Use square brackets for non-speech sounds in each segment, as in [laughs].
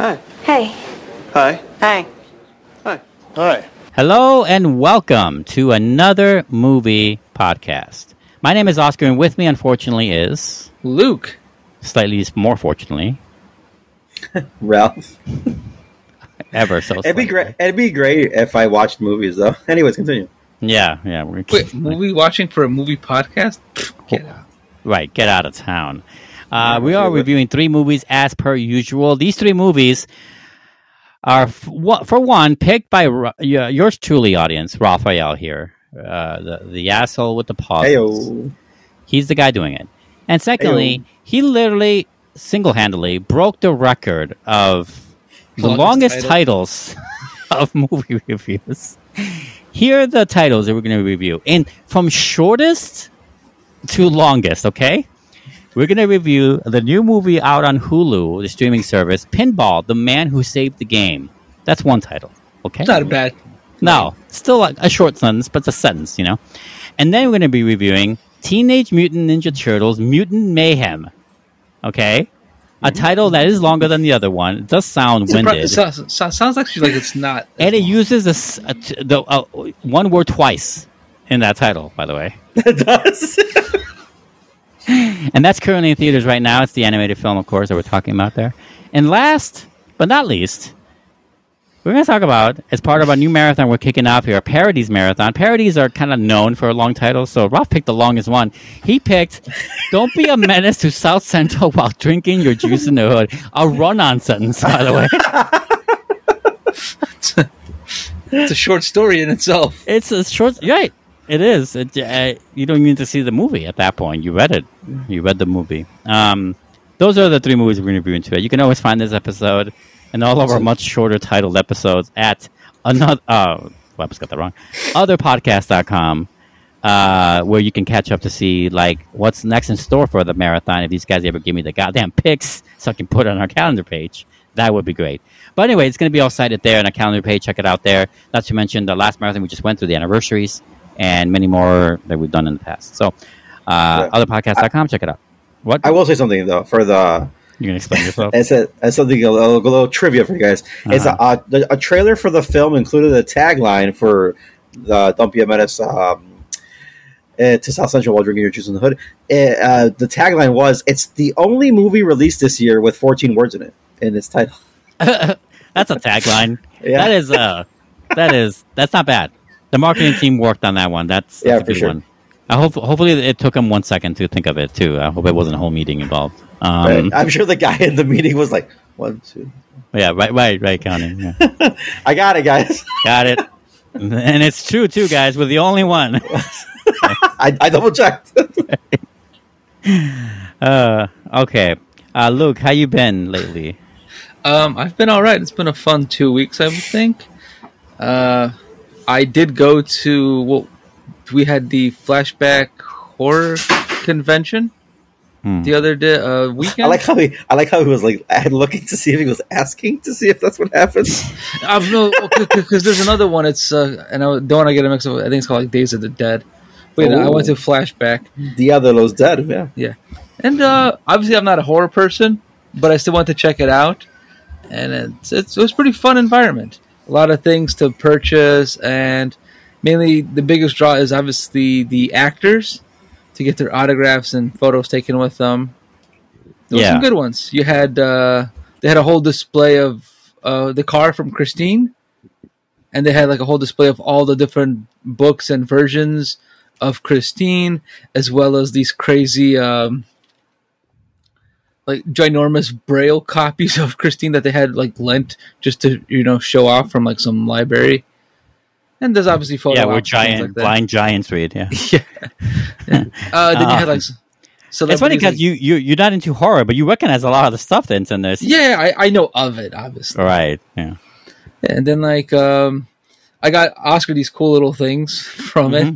Hi. Hey. Hi. Hi. Hi. Hi. Hello and welcome to another movie podcast. My name is Oscar, and with me, unfortunately, is Luke. slightly more fortunately, [laughs] Ralph. ever so. It'd be great. It'd be great if I watched movies, though. [laughs] Anyways, continue. Yeah, yeah. We're Wait, movie watching for a movie podcast? Get out. Right, get out of town. Uh, we are reviewing three movies as per usual. These three movies are, f- for one, picked by Ra- yours truly, audience, Raphael here, uh, the the asshole with the paws. He's the guy doing it. And secondly, Heyo. he literally single handedly broke the record of the Longest longest title. titles [laughs] of movie [laughs] reviews. Here are the titles that we're going to review. And from shortest to longest, okay? We're going to review the new movie out on Hulu, the streaming service, Pinball, The Man Who Saved the Game. That's one title, okay? Not a bad. No, still a, a short sentence, but it's a sentence, you know. And then we're going to be reviewing Teenage Mutant Ninja Turtles: Mutant Mayhem. Okay, a title that is longer than the other one. It does sound winded, it sounds, so- sounds actually like it's not. and it uses a a the uh, one word twice in that title. By the way, [laughs] It does. [laughs] and that's currently in theaters right now. It's the animated film, of course, that we're talking about there. And last but not least, we're going to talk about, as part of our new marathon we're kicking off here, a parodies marathon. Parodies are kind of known for long titles, so Ralph picked the longest one. He picked Don't Be a Menace to South Central [laughs] While Drinking Your Juice in the Hood. A run on sentence, by the way. [laughs] It's a short story in itself. It's a short. Right. It is. It, uh, you don't need to see the movie at that point. You read it. You read the movie. Um, those are the three movies we're going to review today. You can always find this episode and all of our much shorter titled episodes at another. Uh, whoops, got that wrong. Otherpodcast.com, uh, where you can catch up to see like what's next in store for the marathon. If these guys ever give me the goddamn picks, so I can put it on our calendar page, that would be great. But anyway, it's going to be all cited there on our calendar page. Check it out there. Not to mention the last marathon we just went through, the anniversaries, and many more that we've done in the past. So, uh, Yeah. otherpodcast.com, check it out. What? I will say something though for the. you can explain yourself. [laughs] It's a it's something a little, a little trivia for you guys. It's a, Uh-huh. the- a trailer for the film included a tagline for the "Don't Be a Menace." Um, uh, to South Central while drinking your juice in the hood. Uh, uh, the tagline was, "It's the only movie released this year with 14 words in it in its title." [laughs] that's a tagline. Yeah. That is uh that is that's not bad. The marketing team worked on that one. That's, that's Yeah, a for good sure. one. I hope hopefully it took them one second to think of it too. I hope it wasn't a whole meeting involved. Um, But I'm sure the guy in the meeting was like, "One, two, yeah, right, right, right, counting. Yeah. [laughs] I got it, guys." Got it. And it's true too, guys. We're the only one. [laughs] I, I double checked. [laughs] Uh, okay, uh, Luke, how you been lately? Um, I've been all right. It's been a fun two weeks, I would think. Uh, I did go to well, we had the flashback horror convention Hmm. the other day uh, weekend. I like how he. I like how he was like looking to see if he was asking to see if that's what happens. [laughs] Um, no, because there's another one. It's uh, and I don't want to get a mix up. I think it's called like Days of the Dead. But yeah, I went to Oh. flashback, Dia de los Dead. Yeah. yeah. and uh, obviously I'm not a horror person, but I still want to check it out, and it's, it's it was a pretty fun environment. A lot of things to purchase, and mainly the biggest draw is obviously the actors to get their autographs and photos taken with them. There were Yeah. some good ones. You had uh, they had a whole display of uh, the car from Christine, and they had like a whole display of all the different books and versions of Christine, as well as these crazy, um, like ginormous braille copies of Christine that they had like lent just to you know show off from like some library. And there's obviously photo. yeah, we're ops and things giant, like blind giants read. [laughs] Yeah, Uh, then you had like. s- it's funny because like- you you you're not into horror, but you recognize a lot of the stuff that's in this. Yeah, I, I know of it, obviously. Right. Yeah. And then like um, I got Oscar these cool little things [laughs] from it.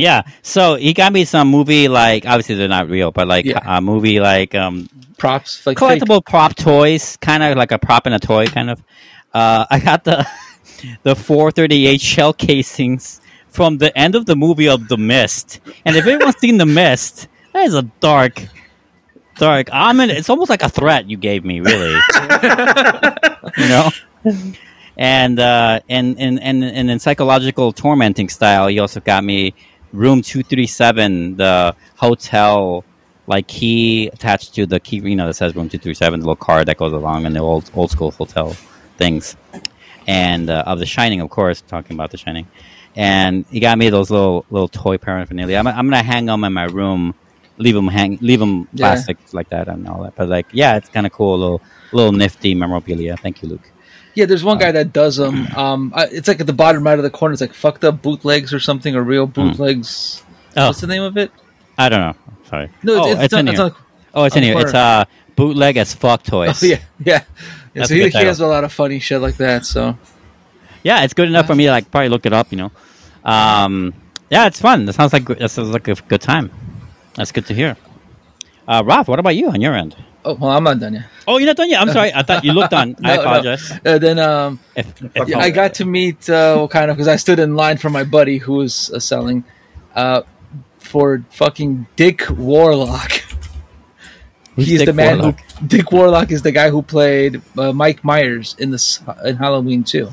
Yeah, so he got me some movie like obviously they're not real, but like Yeah. a movie like um Props, like fake. collectible prop toys, kind of like a prop and a toy, kind of. Uh, I got the [laughs] the 438 shell casings from the end of the movie of The Mist, and if anyone's seen The Mist, that is a dark, dark. I mean. It's almost like a threat you gave me, really. [laughs] you know. And uh, and and and and in psychological tormenting style, he also got me room two three seven, the hotel like key attached to the key, you know, that says room two three seven, the little card that goes along in the old old school hotel things, and uh, of The Shining, of course, talking about The Shining. And he got me those little little toy paraphernalia. I'm, I'm gonna hang them in my room, leave them hang, leave them Yeah. plastic like that and all that. But like, yeah, it's kind of cool, little little nifty memorabilia. Thank you, Luke. Yeah, there's one guy that does them. [clears throat] Um, it's like at the bottom right of the corner. It's like fucked up bootlegs or something, or real bootlegs. Oh, What's the name of it? I don't know. Sorry. No, oh, it's, it's, in on, it's here. on- oh, it's in here. It's uh bootleg as fuck [laughs] toys. Oh, yeah, yeah. yeah so he, he has a lot of funny shit like that. So Yeah, it's good enough for me to like probably look it up. You know, um, yeah, it's fun. That sounds like that sounds like a good time. That's good to hear. Uh, Ralph, what about you on your end? oh well, I'm not done yet. Oh, you're not done yet. I'm [laughs] sorry. I thought you looked on. I No, no. apologize. Uh, then um, If, if- yeah, I got to meet uh, kind of because I stood in line for my buddy who was uh, selling uh, for fucking Dick Warlock. Who's He's Dick the man Warlock? who Dick Warlock is the guy who played uh, Mike Myers in this in Halloween 2.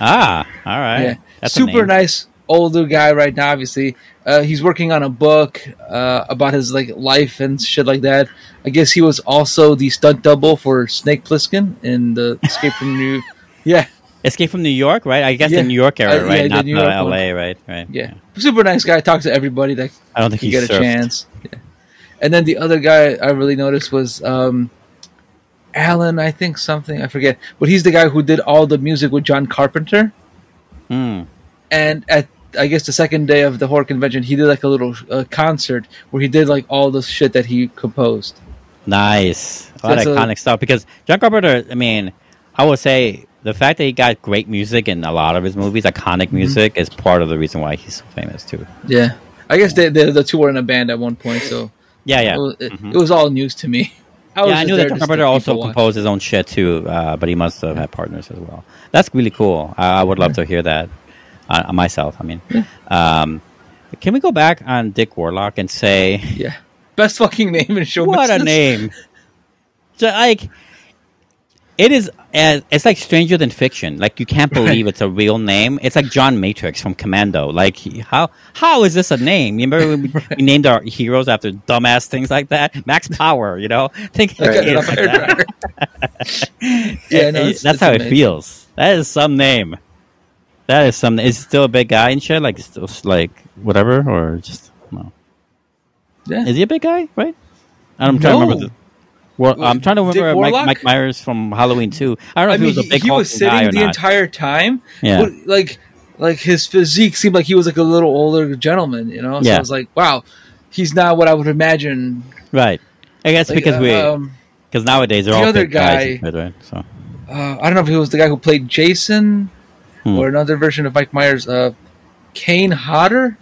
Ah, all right. Yeah, That's super nice older guy right now. Obviously, uh, he's working on a book uh, about his like life and shit like that. I guess he was also the stunt double for Snake Plissken in the Escape from New. [laughs] Yeah, Escape from New York, right? I guess Yeah. the New York area, Uh, yeah, right? the Not the L.A., right? Right. yeah, super nice guy. Talks to everybody that I don't think he get a chance. Yeah. And then the other guy I really noticed was um, Alan. I think something I forget, but he's the guy who did all the music with John Carpenter. Hmm. and at I guess the second day of the horror convention, he did like a little uh, concert where he did like all the shit that he composed. Nice. A lot That's of a- iconic stuff. Because John Carpenter, I mean, I would say the fact that he got great music in a lot of his movies, iconic Mm-hmm. music, is part of the reason why he's so famous too. Yeah, I guess they, they, the two were in a band at one point, so Yeah, yeah. it, was, it, Mhm. it was all news to me. [laughs] I yeah, I knew that John Carpenter also composed his own shit too, uh, but he must have had partners as well. That's really cool. I, I would love to hear that uh, myself. I mean, um, can we go back on Dick Warlock and say [laughs] Yeah, best fucking name in show what a name? [laughs] So, like, it is. As, it's like Stranger Than Fiction. Like you can't believe it's a real name. It's like John Matrix from Commando. Like how how is this a name? You remember when we, [laughs] we named our heroes after dumbass things like that? Max Power. You know, think kids like that. yeah, no, it's, that's it's how it feels. That is some name. That is something. Is he still a big guy and shit? Like still like whatever, or just no? Yeah. Is he a big guy? Right? I'm trying to remember. The, well, I'm trying to remember Mike, Mike Myers from Halloween 2. I don't know I if mean, he was a big he was sitting the not. entire time. Yeah. but, like like his physique seemed like he was like a little older gentleman, you know. So Yeah. I was like, wow, he's not what I would imagine. right. I guess Like, because we um, because nowadays they're the all other big guys, guy- you right? So uh, I don't know if he was the guy who played Jason Hmm. or another version of Mike Myers. Uh, Kane Hodder,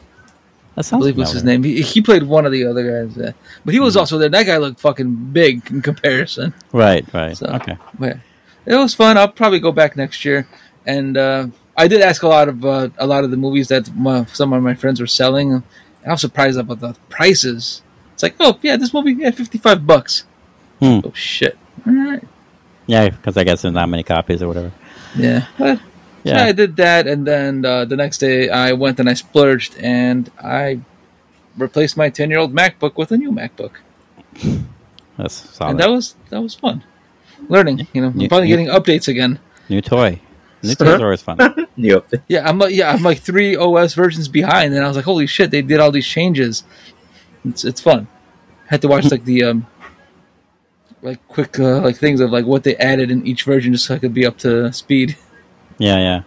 that I sounds believe was his name. He, he played one of the other guys, uh, but he was Hmm. also there. That guy looked fucking big in comparison. Right, right. So- okay. But it was fun. I'll probably go back next year. And uh, I did ask a lot of uh, a lot of the movies that my, some of my friends were selling. I was surprised about the prices. It's like, oh yeah, this movie, yeah, fifty five bucks. Hmm. Oh shit! All right, Yeah, because I guess there's not many copies or whatever. yeah. But, yeah. Yeah. I did that, and then uh, the next day I went and I splurged, and I replaced my ten year old MacBook with a new MacBook, That's solid. and that was that was fun. Learning, you know, I'm finally you- getting updates again. New toy. New Sir? toys are always fun. [laughs] New update. Yeah, I'm like, yeah, I'm like three OS versions behind, and I was like, holy shit, they did all these changes. It's it's fun. had to watch like the um, like quick uh, like things of like what they added in each version, just so I could be up to speed. Yeah, yeah.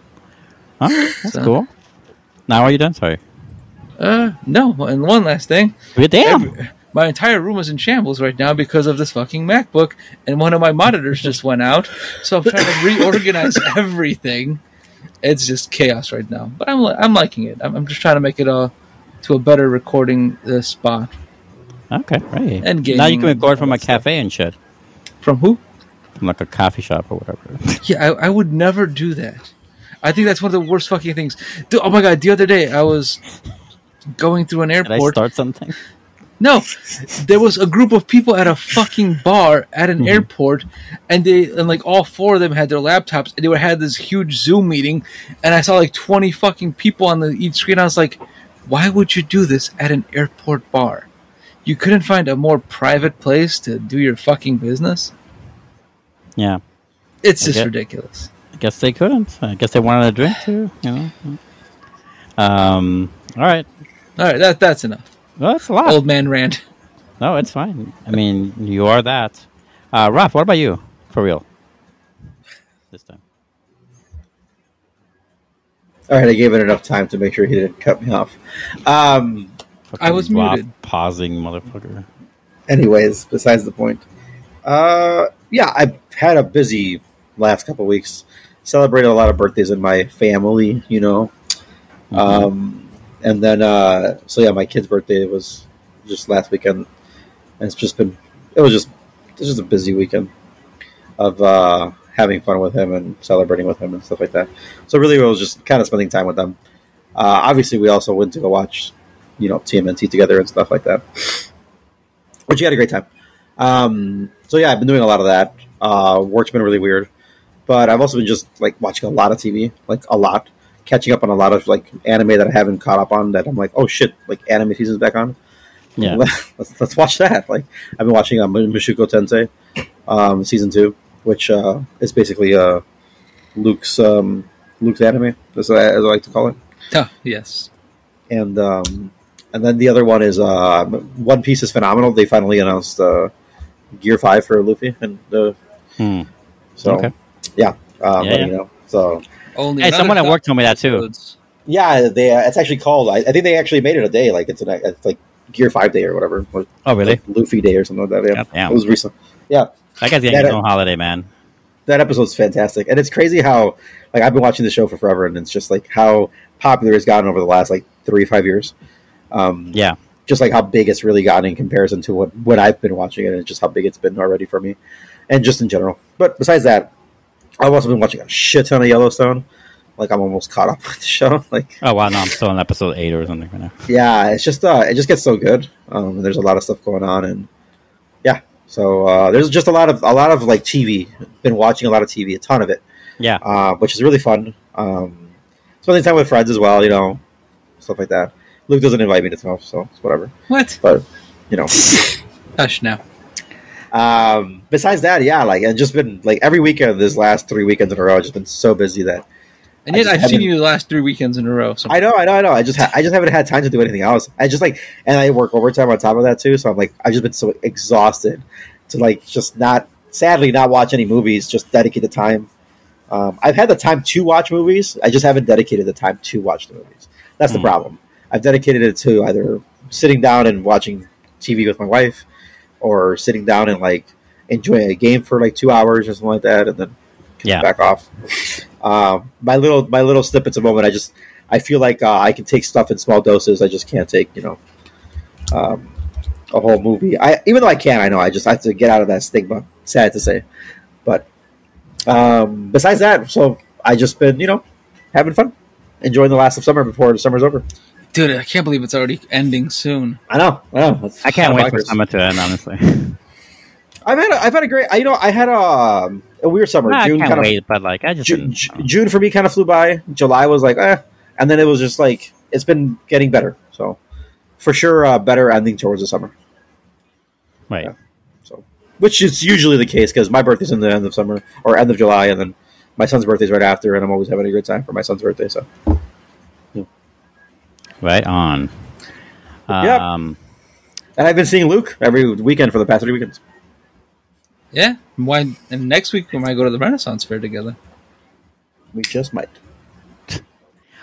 Right, [gasps] that's So- cool. Now are you done? Sorry. Uh, no, and one last thing, Damn. Every- my entire room is in shambles right now because of this fucking MacBook, and one of my monitors just went out, so I'm trying to [laughs] reorganize everything. It's just chaos right now, but I'm I'm liking it. I'm, I'm just trying to make it uh to a better recording uh, spot. Okay, right. And now you can record from a stuff. cafe and shit, From who? Like a coffee shop or whatever. [laughs] Yeah, I, I would never do that. I think that's one of the worst fucking things. Dude, oh my god, the other day I was going through an Did I airport. start something? No, there was a group of people at a fucking bar at an mm-hmm. airport, and they and like all four of them had their laptops, and they were had this huge Zoom meeting, and I saw like twenty fucking people on the each screen. I was like, why would you do this at an airport bar? You couldn't find a more private place to do your fucking business. Yeah. It's just Okay. ridiculous. I guess they couldn't. I guess they wanted a drink too. You know. Um. All right. All right, that that's enough. Well, that's a lot. Old man rant. No, it's fine. I mean, you are that. Uh, Ralph, what about you? For real. This time. All right, I gave it enough time to make sure he didn't cut me off. Um, I was Ralph muted. Pausing, motherfucker. anyways, besides the point. Uh, yeah, I've had a busy last couple weeks. Celebrated a lot of birthdays in my family, you know. Mm-hmm. Um, and then, uh, so yeah, my kid's birthday was just last weekend. And it's just been, it was just, it's just a busy weekend of uh, having fun with him and celebrating with him and stuff like that. So really, it was just kind of spending time with them. Uh, obviously, we also went to go watch, you know, TMNT together and stuff like that, which you had a great time. Um, so yeah, I've been doing a lot of that. Uh, work's been really weird, but I've also been just like watching a lot of TV, like a lot, catching up on a lot of like anime that I haven't caught up on. That I'm like, oh shit, like anime season's back on. Yeah. [laughs] let's, let's watch that. Like I've been watching um, Mushoku Tensei, um, season two, which uh, is basically uh, Luke's um, Luke's anime, as I, as I like to call it. Oh, yes. And um, and then the other one is uh, One Piece is phenomenal. They finally announced uh, Gear Five for Luffy, and uh, Hmm. so Okay. yeah, um, Yeah, but, yeah. you know, so Only Hey, someone at work told me that too. yeah, they uh, it's actually called. I, I think they actually made it a day, like it's an it's like Gear Five Day or whatever, or Oh, really? like Luffy Day or something like that. Yeah, Goddamn. it was recent. Yeah, That guy's getting That- his own holiday, man. that episode's fantastic, and it's crazy how like I've been watching the show for forever, and it's just like how popular it's gotten over the last like three five years. Um, Yeah. Just like how big it's really gotten in comparison to what when I've been watching it, and just how big it's been already for me, and just in general. But besides that, I've also been watching a shit ton of Yellowstone. Like I'm almost caught up [laughs] with the show. Like Oh wow, no, I'm still on episode eight or something right now. yeah, it's just uh, it just gets so good. Um, and there's a lot of stuff going on, and yeah, so uh, there's just a lot of a lot of like TV. Been watching a lot of TV, a ton of it, Yeah. uh, which is really fun. Um, spending time with friends as well, you know, stuff like that. Luke doesn't invite me to stuff, so it's whatever. What? But you know, [laughs] Hush now. um, besides that, yeah, like I've just been like every weekend. This last three weekends in a row, I've just been so busy that And yet I've seen you the last three weekends in a row. So I know, I know, I know. I just, ha- I just haven't had time to do anything else. I just like, and I work overtime on top of that too. So I'm like, I've just been so exhausted to like just not, sadly, not watch any movies. Just dedicate the time. Um, I've had the time to watch movies. I just haven't dedicated the time to watch the movies. That's the Hmm. problem. I've dedicated it to either sitting down and watching TV with my wife, or sitting down and like enjoying a game for like two hours or something like that, and then Yeah. back off. Um, my little my little snippets of moment. I just I feel like uh, I can take stuff in small doses. I just can't take you know um, a whole movie. I even though I can, I know I just have to get out of that stigma. Sad to say, but um, besides that, so I just been you know having fun, enjoying the last of summer before the summer's over. Dude, I can't believe it's already ending soon. I know, I know. It's I can't wait for bonkers. summer to end, honestly. I've had a, I've had a great. I, you know, I had a um, a weird summer. I June can't kind of but like I just June, didn't- June for me kind of flew by. July was like, eh, and then it was just like it's been getting better. So for sure, uh, better ending towards the summer. Wait. yeah. So which is usually the case because my birthday's in the end of summer or end of July, and then my son's birthday's right after, and I'm always having a good time for my son's birthday. So Right on. Yep. Um, and I've been seeing Luke every weekend for the past three weekends. Yeah. Why? And next week we might go to the Renaissance Fair together. We just might.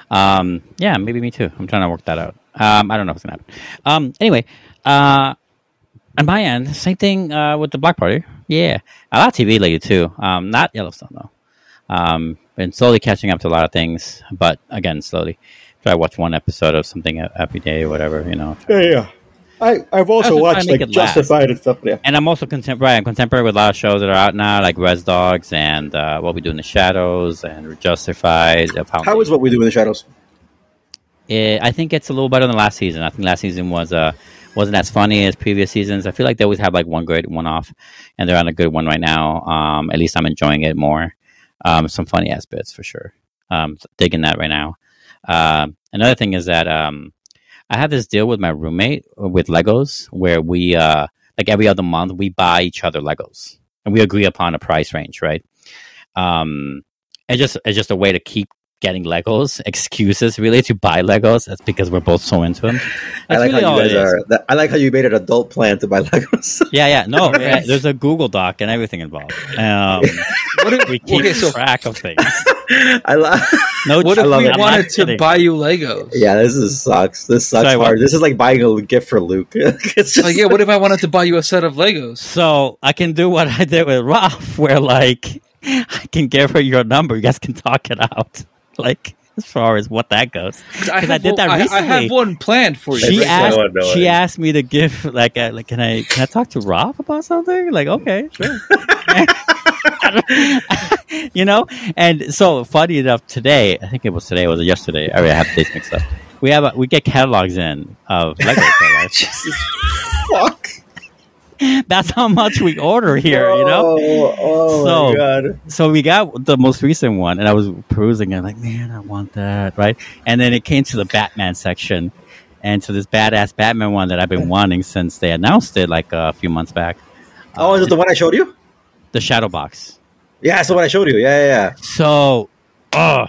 Um, yeah, maybe me too. I'm trying to work that out. Um, I don't know what's gonna happen. Um, anyway, uh, on my end, same thing uh, with the Black Party. Yeah, a lot of TV lately too. Um, not Yellowstone though. Um, been slowly catching up to a lot of things, but again, slowly. Try to watch one episode of something every day or whatever, you know. Yeah, yeah. I I've also watched, trying to make like, it last. Justified and stuff. Yeah. And I'm also contemporary. I'm contemporary with a lot of shows that are out now, like Rez Dogs and uh, What We Do in the Shadows and Justified. How How is what we do in the shadows? Eh, I think it's a little better than last season. I think last season was uh, wasn't as funny as previous seasons. I feel like they always have like one good one off, and they're on a good one right now. Um, at least I'm enjoying it more. Um, some funny ass bits for sure. Um, digging that right now. Um, another thing is that um, I have this deal with my roommate with Legos where we uh, like every other month we buy each other Legos and we agree upon a price range, right? Um, just it's just a way to keep getting Legos excuses really to buy Legos. That's because we're both so into them. I like really how you it guys are. That, I like how you made an adult plan to buy [laughs] Legos. Yeah, yeah, no, [laughs] yeah, there's a Google Doc and everything involved. Um, [laughs] What if, we keep okay, so track of things. I love. No, what I if love we it. I'm wanted to kidding. buy you Legos? Yeah, this is sucks. This sucks Sorry, what? hard. This is like buying a gift for Luke. it's just Like, yeah, what if I wanted to buy you a set of Legos? So I can do what I did with Ralph, where like I can give her your number. You guys can talk it out. [laughs] Like as far as what that goes. Because I have did that one- I- I, have one planned for you. She That's asked. so annoying. She asked me to give like, a, like, can I can I talk to Rob about something? Like, okay, sure. [laughs] [laughs] you know, and so funny enough, today I think it was today, or was it yesterday? I have the dates mixed up. We have a, we get catalogs in of Lego catalogs. Jesus, fuck. [laughs] That's how much we order here. You know. Oh, oh So- my god. so we got the most recent one, and I was perusing it, like, man, I want that, right? And then it came to the Batman section, and to this badass Batman one that I've been wanting since they announced it, like a few months back. Oh, is it the one I showed you? The Shadow Box. Yeah, it's the one I showed you. Yeah, yeah, yeah. So, oh,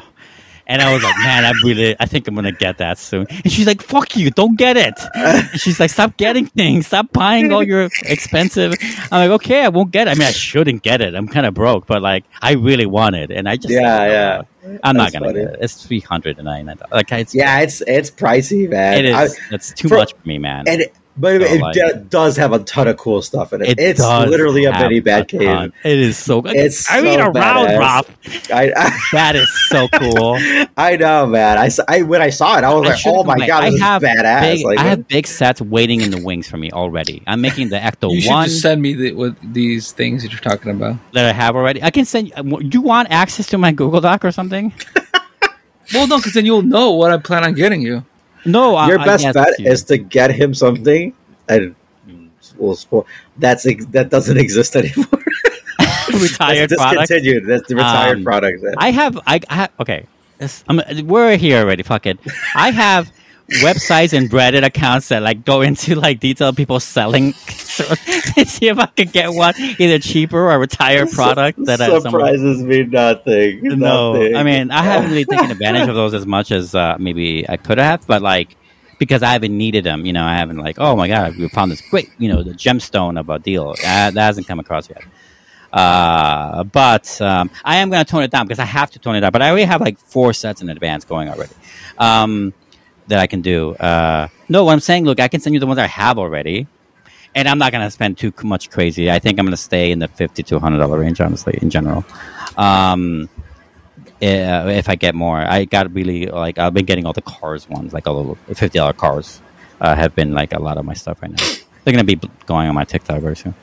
and I was like, man, I really, I think I'm gonna get that soon. And she's like, fuck you, don't get it. And she's like, stop getting things, stop buying all your expensive. I'm like, okay, I won't get it. I mean, I shouldn't get it. I'm kind of broke, but like, I really want it, and I just, Yeah, yeah. Uh, I'm not gonna funny. get it. It's three hundred and ninety nine. Like, it's Yeah, it's it's pricey, man. it is. I- it's too for- much for me, man. and it, but So, it, like- do- does have a ton of cool stuff in it. it it's does literally a have mini bad ton. It is so good. It's I mean, a around badass. Rob. I, I That is so cool. [laughs] I know, man. I, s- I- when I saw it, I was I like, "Oh my complain. god, I have is badass!" Big, like, I have big sets waiting in the wings for me already. I'm making the Ecto You should one just send me the, what, these things that you're talking about. that I have already. I can send. Uh, you. Do you want access to my Google Doc or something? [laughs] Well, no, because then you'll know what I plan on getting you. No, your I- best yes, bet you. is to get him something, and we'll spoil. That's ex- that doesn't [laughs] exist anymore. [laughs] retired That's product. discontinued. That's the retired Um, product. I have. I, I have. Okay, This- I'm, we're here already. Fuck it. I have websites and Reddit accounts that like go into like detail people selling. So, [laughs] see if I can get one either cheaper or a retired product that someone surprises me nothing. No, Nothing. I mean I haven't really taken advantage of those as much as uh, maybe I could have, but like because I haven't needed them, you know, I haven't like, oh my god, we found this great, you know, the gemstone of a deal. That, that hasn't come across yet. Uh, but um, I am going to tone it down because I have to tone it down. But I already have like four sets in advance going already um, that I can do. Uh, no, what I'm saying, look, I can send you the ones I have already, and I'm not to spend too much crazy. I think I'm to stay in the fifty to hundred dollar range, honestly, in general. Um, uh, if I get more, I got really like I've been getting all the cars ones, like all the fifty dollar cars, uh, have been like a lot of my stuff right now. They're gonna be going on my TikTok very soon.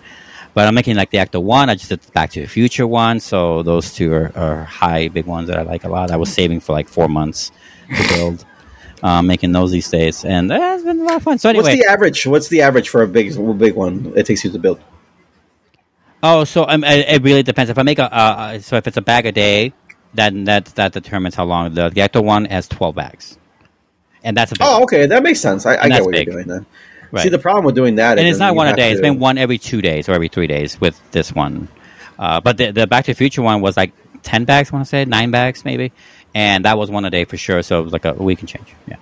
But I'm making like the Ecto one. I just did the Back to the Future one, so those two are, are high, big ones that I like a lot. I was saving for like four months to build, um, making those these days, and uh, it's been a lot of fun. So anyway, What's the average? What's the average for a big big one? It takes you to build. Oh, so um, it, it really depends. If I make a uh, uh, so if it's a bag a day, then that that determines how long the the Ecto one has twelve bags, and that's a big Oh, okay, that makes sense. I, I get what big. you're doing then. right. See, the problem with doing that, and it's not one a day. It's been one every two days or every three days with this one. Uh, but the, the Back to the Future one was like ten bags. I want to say nine bags maybe, and that was one a day for sure. So it was like a week and change. Yeah.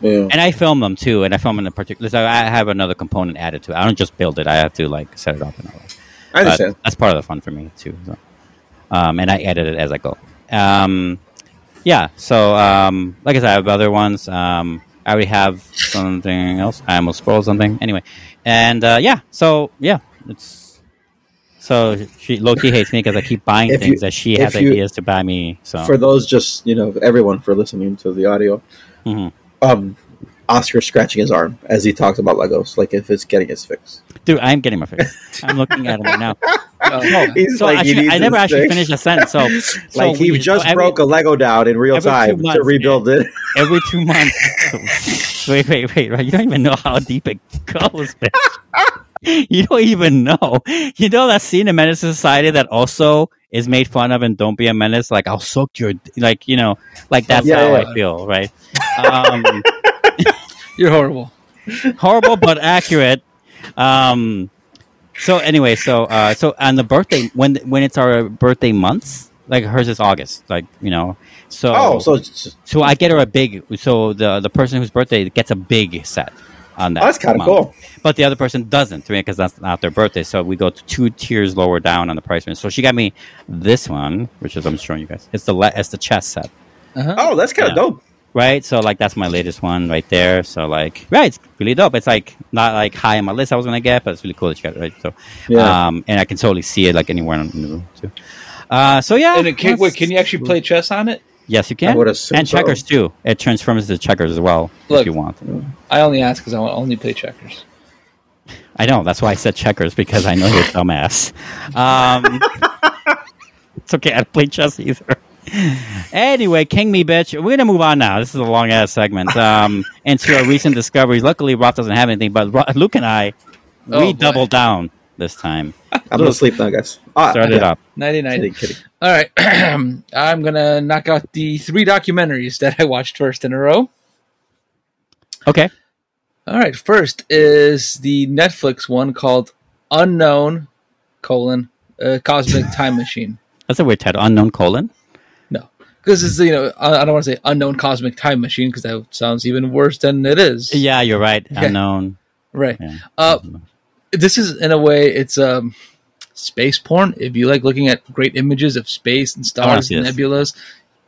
Yeah. And I film them too, and I film in a particular. So I have another component added to it. I don't just build it; I have to like set it up and all that. I understand. That's part of the fun for me too. So. Um, and I edit it as I go. Um, yeah. So, um, like I said, I have other ones. Um, I already have something else. I almost scroll something anyway. And uh, yeah. So yeah, it's so she lowkey hates me because I keep buying If you- things that she has you- ideas to buy me. So For those, just you know, everyone for listening to the audio, Mhm. um, Oscar scratching his arm as he talks about Legos, like if it's getting his fix. dude, I'm getting my fix. [laughs] I'm looking at it right now. [laughs] He's so like, actually, I never actually fix. finished a sentence. So, [laughs] so like he we- just so every- broke a Lego down in real every two time to months, rebuild it. every two months. wait, wait, wait! Right? You don't even know how deep it goes, bitch. [laughs] You don't even know. You know that scene in Menace Society that also is made fun of and Don't Be a Menace. Like I'll soak your, like you know, like that's Yeah, how yeah. I feel, right? [laughs] Um, [laughs] You're horrible. horrible but accurate. Um, so anyway, so uh, so on the birthday when when it's our birthday months, like hers is August, like you know. So Oh, so so I get her a big. So the the person whose birthday gets a big set on that. oh, that's kind of cool. But the other person doesn't, to me because that's not their birthday. So we go to two tiers lower down on the price range. So she got me this one, which is I'm showing you guys. It's the le- it's the chess set, Uh-huh. Oh, that's kind of Yeah. dope. right? So like that's my latest one right there. So like right, it's really dope. It's like not like high on my list I was gonna get, but it's really cool that you got it right. So Yeah. um, and I can totally see it like anywhere in the room too. Uh, so yeah, And it can, wait, can you actually play chess on it? Yes, you can. and checkers too. It transforms to checkers as well Look. if you want. I only ask because I only play checkers. I know. That's why I said checkers because I know you're a [laughs] dumbass. Um, [laughs] it's okay. I don't play chess either. Anyway, King Me Bitch. We're gonna move on now. This is a long ass segment. Um, into our recent discoveries. Luckily, Ralph doesn't have anything, but Luke and I, Oh, we boy. doubled down this time. I'm gonna sleep now, guys. Ah, Start it up. Nighty night. Kidding, kidding. All right, [clears throat] I'm gonna knock out the three documentaries that I watched first in a row. Okay. All right, first is the Netflix one called Unknown: colon uh, Cosmic [laughs] Time Machine. That's a weird title. Unknown colon. No, because it's you know I, I don't want to say Unknown Cosmic Time Machine because that sounds even worse than it is. Yeah, you're right. [laughs] Yeah. Unknown. Right. Yeah. Uh, this is in a way it's um space porn. If you like looking at great images of space and I wanna stars and nebulas,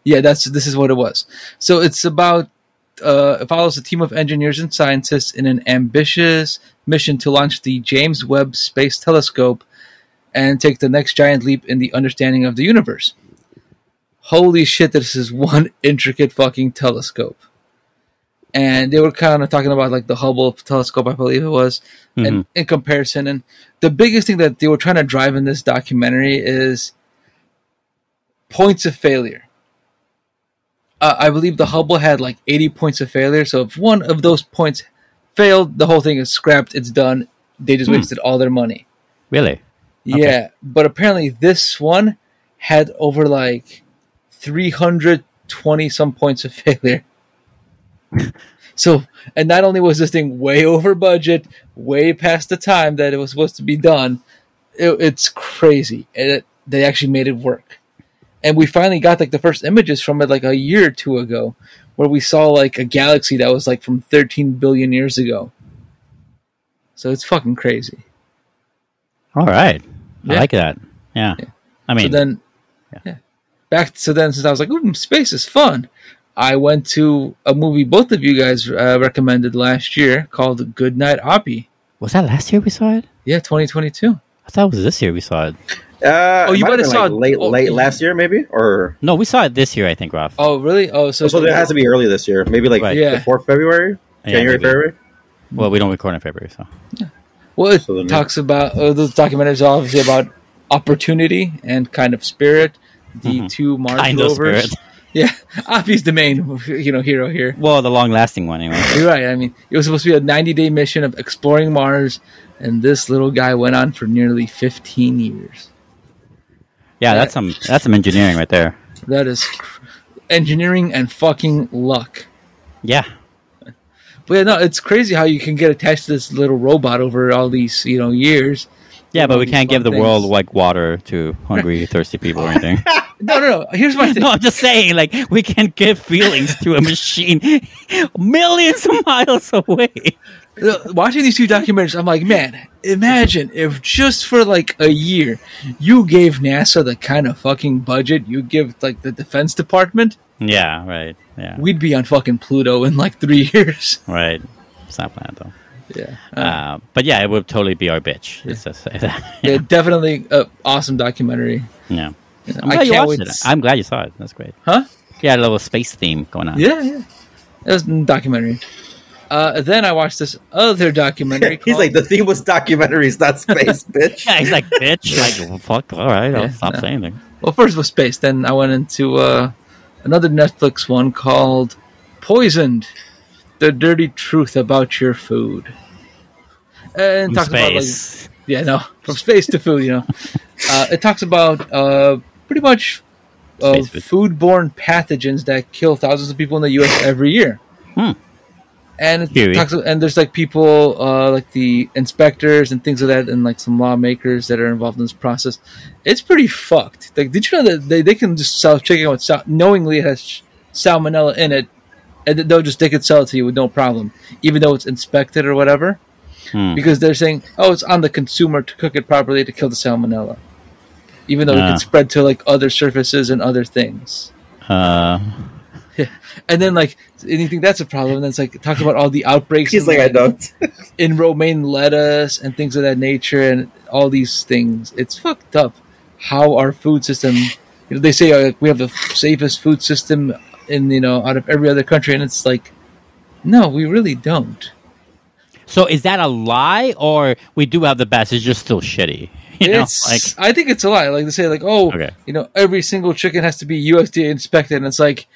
yeah, that's this is what it was. So it's about uh, it follows a team of engineers and scientists in an ambitious mission to launch the James Webb Space Telescope and take the next giant leap in the understanding of the universe. Holy shit! This is [laughs] one intricate fucking telescope. And they were kind of talking about like the Hubble telescope, I believe it was, and in comparison. And the biggest thing that they were trying to drive in this documentary is points of failure. Uh, I believe the Hubble had like 80 points of failure. So if one of those points failed, the whole thing is scrapped. It's done. They just Hmm. wasted all their money. Really? Yeah, but apparently this one had over like 320 some points of [laughs] failure. [laughs] so, and not only was this thing way over budget, way past the time that it was supposed to be done, it, it's crazy. And it, they actually made it work. And we finally got like the first images from it like a year or two ago, where we saw like a galaxy that was like from 13 billion years ago. So it's fucking crazy. All right. I like that. Yeah. I mean, so then yeah. back so then since i was like ooh space is fun i went to a movie both of you guys uh, recommended last year called good night Oppy was that last year we saw it? yeah 2022 I thought it was this year we saw it. Uh, Oh, you it might might have have been, like, saw- late, oh, late yeah. last year, maybe, or No, we saw it this year, I think, Ralph. oh really oh so, so there has to be early this year, maybe like Right. Yeah. the fourth February, Yeah, January, maybe. February. Well, we don't record in February, so. well it So then- talks about uh, those documentaries are obviously about opportunity and kind of spirit the Mhm. two mars Kind of rovers spirit. [laughs] yeah Oppy's the main you know hero here Well, the long lasting one, anyway. You're right. I mean, it was supposed to be a 90 day mission of exploring Mars, and this little guy went on for nearly 15 years. Yeah, that's some that's some engineering right there. That is cr- engineering and fucking luck. Yeah. But yeah, no, it's crazy how you can get attached to this little robot over all these, you know, years. Yeah, but we can't give the fun world like water to hungry, thirsty people or anything. [laughs] No, no, no. Here's my [laughs] thing. no, I'm just saying, like, we can't give feelings to a machine [laughs] millions of miles away. Uh, Watching these two documentaries, I'm like, man, imagine if just for like a year you gave NASA the kind of fucking budget you give like the Defense Department, Yeah, right. Yeah, we'd be on fucking Pluto in like three [laughs] years. right. It's not planned though. Yeah. Uh, but yeah, it would totally be our bitch. Let's just say that. Yeah, definitely a awesome documentary. yeah. Yeah, I'm I glad you watched it. I'm glad you saw it. That's great. Huh? Yeah, a little space theme going on. Yeah, yeah. It was a documentary. Uh, then I watched this other documentary. [laughs] He's called- like, the theme was documentaries, not space, [laughs] bitch. Yeah, he's like, bitch. Like, well, fuck. All right, I'll Yeah, stop no. saying anything. Well, first was space. Then I went into uh, another Netflix one called "Poisoned: The Dirty Truth About Your Food." And From talks about like yeah, no, from space to food. You know, [laughs] uh, it talks about uh, pretty much uh, food. foodborne pathogens that kill thousands of people in the U.S. every year. Hmm. And it talks, and there's like people, uh, like the inspectors and things like that, and like some lawmakers that are involved in this process. It's pretty fucked. Like, did you know that they, they can just sell chicken with sal- knowingly it has salmonella in it, and they'll just they could sell it to you with no problem, even though it's inspected or whatever Hmm. because they're saying, "Oh, it's on the consumer to cook it properly to kill the salmonella," even though it Ah. can spread to like other surfaces and other things. Uh, [laughs] And then like, and you think that's a problem? And then it's like it talks about all the outbreaks. He's in, like, I don't. [laughs] in romaine lettuce and things of that nature, and all these things. It's fucked up how our food system. You know, they say uh, we have the safest food system in you know out of every other country, and it's like, no, we really don't. so is that a lie, or we do have the best? It's just still shitty. [laughs] You know, it's like I think it's a lie. Like they say, like oh, Okay. you know, every single chicken has to be USDA inspected, and it's like,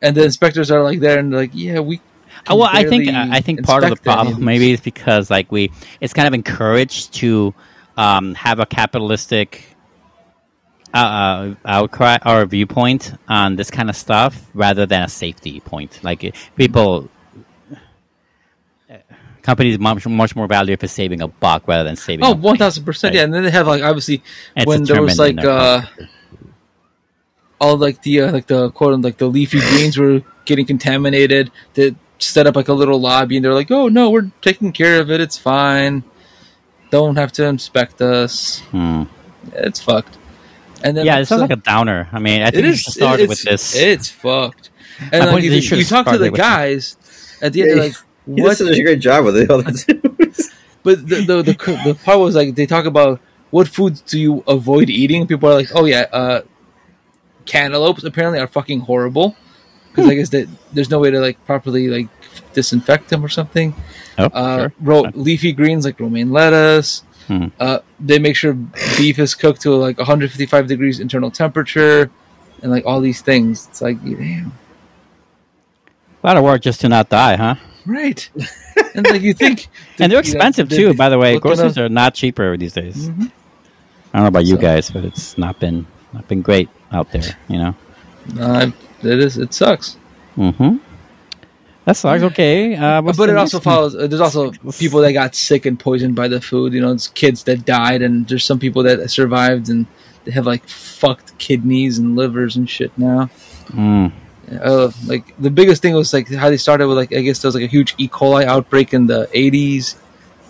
and the inspectors are like there, and like, yeah, we. Well, I think I think part of the problem maybe is because like we it's kind of encouraged to um, have a capitalistic uh, uh, outcry or viewpoint on this kind of stuff rather than a safety point. Like people, companies much much more value for saving a buck rather than saving. Oh, one thousand percent. Yeah, and then they have like obviously It's when there was like uh, all like the uh, like the quote like the leafy greens were getting contaminated. They set up like a little lobby, and they're like, "Oh no, we're taking care of it. It's fine. Don't have to inspect us. Hmm. It's fucked." And then Yeah, like, it sounds so- like a downer. I mean, I It think you started it's, with this. It's fucked. And like, you, you think- should you talk to the it with- guys at the end, they're like, He "What?" does such a great job with it. all the [laughs] time. But the the, the the part was like they talk about what foods do you avoid eating. People are like, "Oh yeah, uh, cantaloupes apparently are fucking horrible because I guess that there's no way to like properly like disinfect them or something." oh, Uh, sure. ro- leafy greens like romaine lettuce. Hmm. Uh, they make sure beef is cooked to like 155 degrees internal temperature, and like all these things. It's like, damn, A lot of work just to not die, huh? Right? and like you think, [laughs] and they're expensive too. By the way, groceries are not cheaper these days. Mhm. I don't know about you So- guys, but it's not been not been great out there. You know. Uh, it is. It sucks. Mm-hmm. That sucks. Okay, uh, but it also follows. Uh, there's also people that got sick and poisoned by the food. You know, it's kids that died, and there's some people that survived and they have like fucked kidneys and livers and shit now. Mm. Uh, like the biggest thing was like how they started with like I guess there was like a huge E. coli outbreak in the 80s.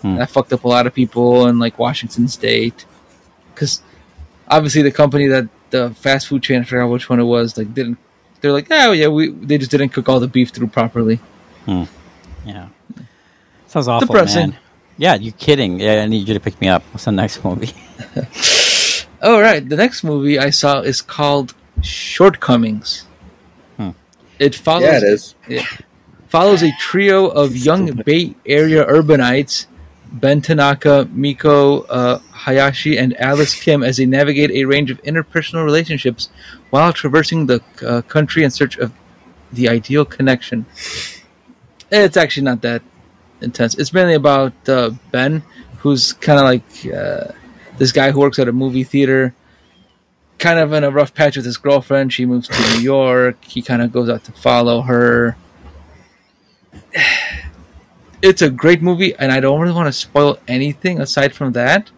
Hmm. That fucked up a lot of people in like Washington State because obviously the company that the fast food chain I forgot which one it was like didn't. They're like, oh yeah, we they just didn't cook all the beef through properly. Yeah, sounds awful, Depressing. man. Yeah, you're kidding. Yeah, I need you to pick me up. What's the next [laughs] movie? All right, the next movie I saw is called Shortcomings. It follows yeah, it is. follows a trio of young Bay Area urbanites, Ben Tanaka, Miko uh, Hayashi, and Alice Kim, as they navigate a range of interpersonal relationships while traversing the uh, country in search of the ideal connection. It's actually not that intense. It's mainly about uh, Ben, who's kind of like uh, this guy who works at a movie theater. Kind of in a rough patch with his girlfriend. She moves to New York. He kind of goes out to follow her [sighs] it's a great movie, and I don't really want to spoil anything aside from that.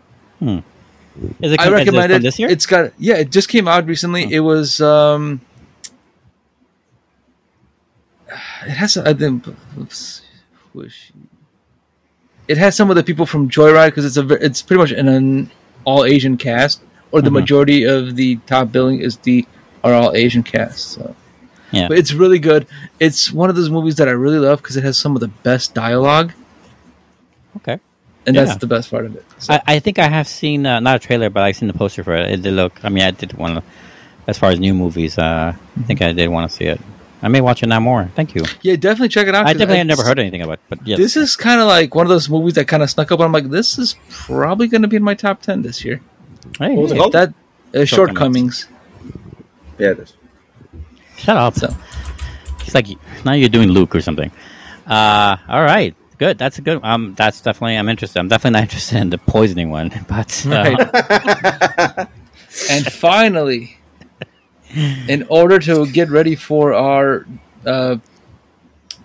Is it? I recommend it. this year. It's got yeah, it just came out recently. It was um, it has I think oops, it has some of the people from Joyride because it's a it's pretty much an, an all Asian cast, or the Mhm. majority of the top billing is the are all Asian cast. So. Yeah. But it's really good. It's one of those movies that I really love because it has some of the best dialogue, okay. and Yeah. that's the best part of it. So- I, I think I have seen uh, not a trailer, but I've seen the poster for it. It did look. I mean, I did want to. As far as new movies, uh, I think I did want to see it. I may watch it now more. Thank you. Yeah, definitely check it out. I definitely had never heard anything about it, but yeah. This is kind of like one of those movies that kind of snuck up. I'm like, this is probably going to be in my top ten this year. Hey, What was it hey, called? That uh, shortcomings. Yeah, it is. shut up. So- It's like now you're doing Luke or something. Uh, all right, good. That's a good. Um, that's definitely. I'm interested. I'm definitely not [laughs] interested in the poisoning one, [laughs] but uh, Right. and finally, in order to get ready for our uh,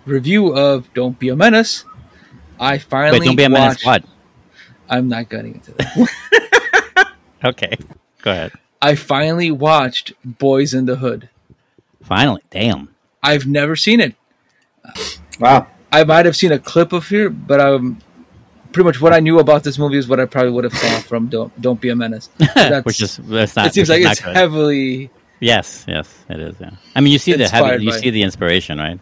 review of "Don't Be a Menace," I finally wait, don't be a menace. What? I'm not getting into that. [laughs] Okay, go ahead. I finally watched Boyz n the Hood. Finally, damn. I've never seen it. Wow. I might have seen a clip of here, but I'm pretty much what I knew about this movie is what I probably would have saw [laughs] from "Don't Don't Be a Menace." [laughs] That's- which is that's not. it seems like it's good. heavily, Yes, yes, it is. Yeah. I mean, you see the heavy, you see the inspiration, right?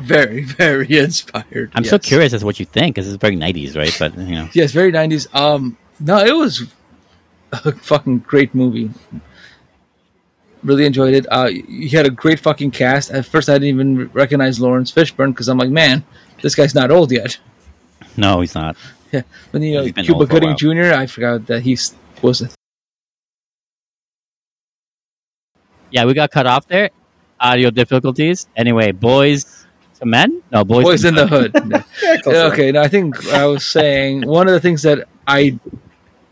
very, [laughs] very inspired. I'm so curious as to what you think because it's very 90s, right? But you know, Yes, very nineties. Um, no, it was [laughs] a fucking great movie. Really enjoyed it. Uh, he had a great fucking cast. At first, I didn't even recognize Laurence Fishburne because I'm like, man, this guy's not old yet. no, he's not. Yeah, but you know, He's Cuba old for a Gooding. Jr. I forgot that he was a Yeah, we got cut off there. Audio difficulties. Anyway, boys to men? No, boys, boys to in the hood. [laughs] Yeah, close Yeah, enough. okay, no, I think I was saying one of the things that I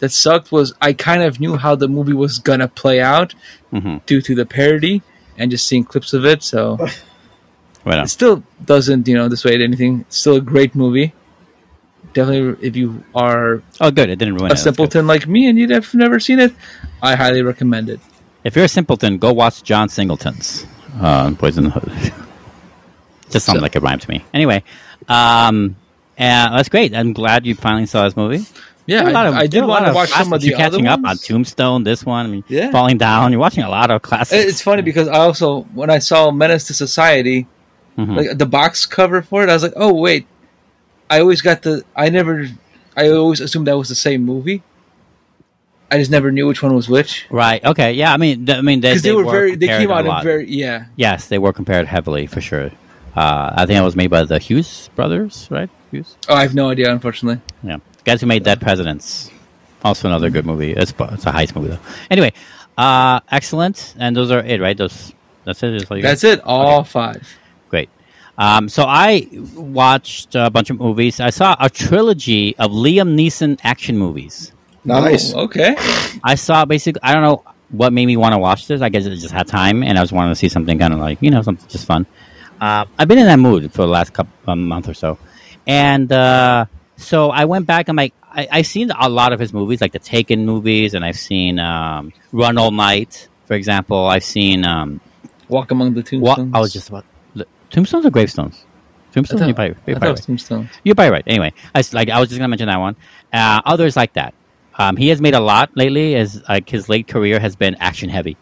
that sucked was I kind of knew how the movie was gonna play out hmm due to the parody and just seeing clips of it. So [laughs] Right it still doesn't, you know, dissuade anything. It's still a great movie. Definitely, if you are Oh, good. It didn't ruin a it. Simpleton like me and you've never seen it, I highly recommend it. If you're a simpleton, go watch John Singleton's uh, Boyz n the Hood. Just sounds So- like it rhymed to me. Anyway, um, and that's great. I'm glad you finally saw this movie. Yeah, I, of- I did want to watch some of the You're catching other up on. Tombstone. This one, I mean, Yeah. falling down. You're watching a lot of classics. It's funny because I also when I saw Menace to Society, Mhm. like the box cover for it, I was like, oh wait, I always got the I never I always assumed that was the same movie. I just never knew which one was which right. Okay. Yeah. I mean, I mean, they, because they, were very they came out in very yeah Yes, they were compared heavily for sure. Uh, I think it was made by the Hughes brothers, right? Hughes. oh I have no idea unfortunately Yeah, guys who made Dead Presidents. Also another good movie. It's, it's a heist movie though. Anyway, uh, excellent. And those are it, right? Those. That's it. That's, all you that's it all five Great. Um, so I watched a bunch of movies. I saw a trilogy of Liam Neeson action movies. Nice. Oh, okay I saw basically. I don't know what made me want to watch this. I guess I just had time, and I was wanting to see something kind of like you know something just fun. Uh, I've been in that mood for the last couple a month or so, and uh, so I went back. I'm like, I, I've seen a lot of his movies, like the Taken movies, and I've seen um, Run All Night, for example. I've seen um, Walk Among the Tombstones I was just about Tombstones or Gravestones. Tombstones. thought, You're probably, you're probably right. Tombstones You're probably right. Anyway, I was, like I was just gonna mention that one. Uh, others like that. Um, he has made a lot lately. As like his late career has been action heavy.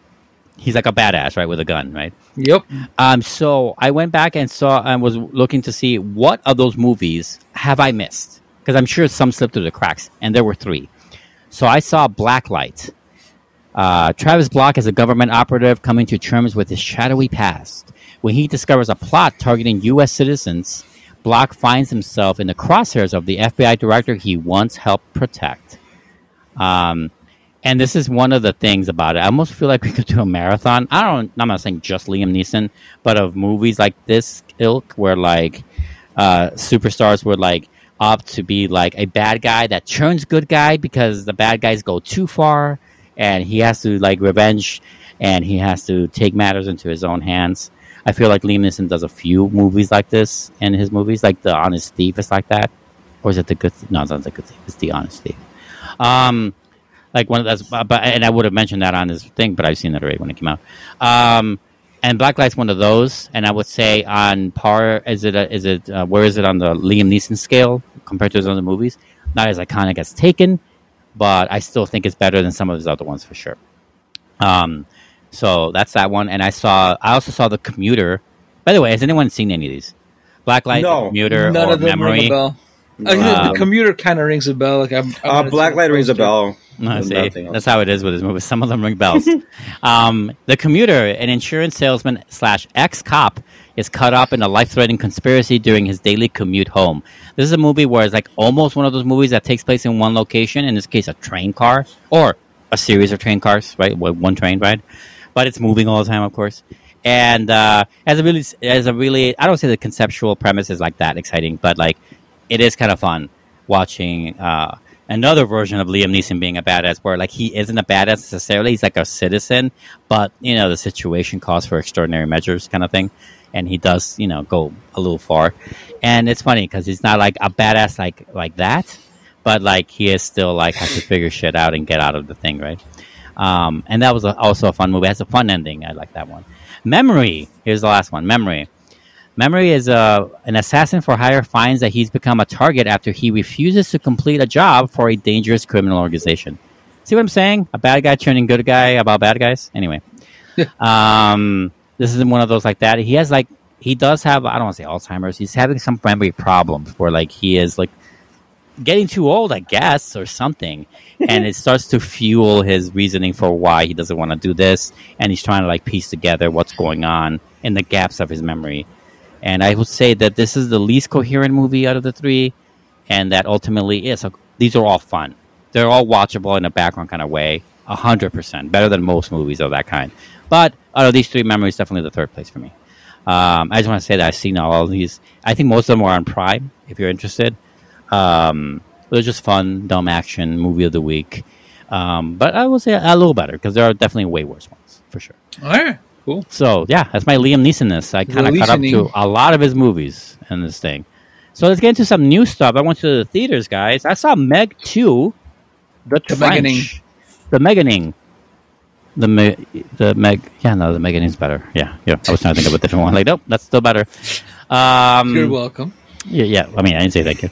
He's like a badass, right, with a gun, right? yep Um, so I went back and saw and was looking to see what of those movies have I missed because I'm sure some slipped through the cracks, and there were three. So I saw Blacklight. Uh, Travis Block is a government operative coming to terms with his shadowy past. When he discovers a plot targeting U.S. citizens, Block finds himself in the crosshairs of the FBI director he once helped protect. Um, and this is one of the things about it. I almost feel like we could do a marathon. I don't. I'm not saying just Liam Neeson, but of movies like this ilk, where like uh, superstars would like opt to be like a bad guy that turns good guy because the bad guys go too far, and he has to like revenge, and he has to take matters into his own hands. I feel like Liam Neeson does a few movies like this in his movies, like the Honest Thief is like that, or is it the Good? Thief? No, it's not the Good Thief. It's the Honest Thief. Um, like one of those, but and I would have mentioned that on this thing, but I've seen that already when it came out. Um, and Blacklight's one of those, and I would say on par. Is it? A, is it? Uh, where is it on the Liam Neeson scale compared to his other movies? Not as iconic as Taken, but I still think it's better than some of his other ones for sure. Um, so that's that one, and I saw. I also saw the Commuter. By the way, has anyone seen any of these? Blacklight, No. the Commuter, none or of them ring Memory? A Uh, Um, the commuter kind of rings a bell like I'm, I'm Uh, gonna Blacklight rings a bell. No, see, that's how it is with his movies. Some of them ring bells. [laughs] um, the commuter, an insurance salesman slash ex cop, is caught up in a life threatening conspiracy during his daily commute home. This is a movie where it's like almost one of those movies that takes place in one location. In this case, a train car or a series of train cars, right? One one train ride, but it's moving all the time, of course. And uh, as a really, as a really, I don't say the conceptual premise is like that exciting, but like it is kind of fun watching uh, another version of Liam Neeson being a badass, where like he isn't a badass necessarily; he's like a citizen, but you know the situation calls for extraordinary measures, kind of thing, and he does you know go a little far, and it's funny because he's not like a badass like like that, but like he is still like has to [laughs] figure shit out and get out of the thing, right? Um, and that was a, also a fun movie. It has a fun ending. I like that one. Memory. Here's the last one. Memory. Memory is uh, an assassin for hire finds that he's become a target after he refuses to complete a job for a dangerous criminal organization. See what I'm saying? A bad guy turning good guy about bad guys. Anyway, um, this is one of those like that. He has like he does have I don't want to say Alzheimer's. He's having some memory problems where like he is like getting too old, I guess, or something. [laughs] and it starts to fuel his reasoning for why he doesn't want to do this. And he's trying to like piece together what's going on in the gaps of his memory. And I would say that this is the least coherent movie out of the three, and that ultimately is. So these are all fun. They're all watchable in a background kind of way. A hundred percent better than most movies of that kind. But out of these three, Memory is definitely the third place for me. Um, I just want to say that I've seen all of these. I think most of them are on Prime. If you're interested, um, they're just fun, dumb action movie of the week. Um, but I will say a little better because there are definitely way worse ones for sure. All right, cool. So yeah, that's my Liam Neesonness. I kind of caught up to a lot of his movies in this thing. So let's get into some new stuff. I went to the theaters, guys. I saw Meg Two, the, The Trench. Meganing. the Meganing, the Me- the Meg. Yeah, no, the Meganing's better. Yeah, yeah. I was trying to think of a different one. Like, nope, that's still better. Um, You're welcome. yeah, yeah. I mean, I didn't say thank you.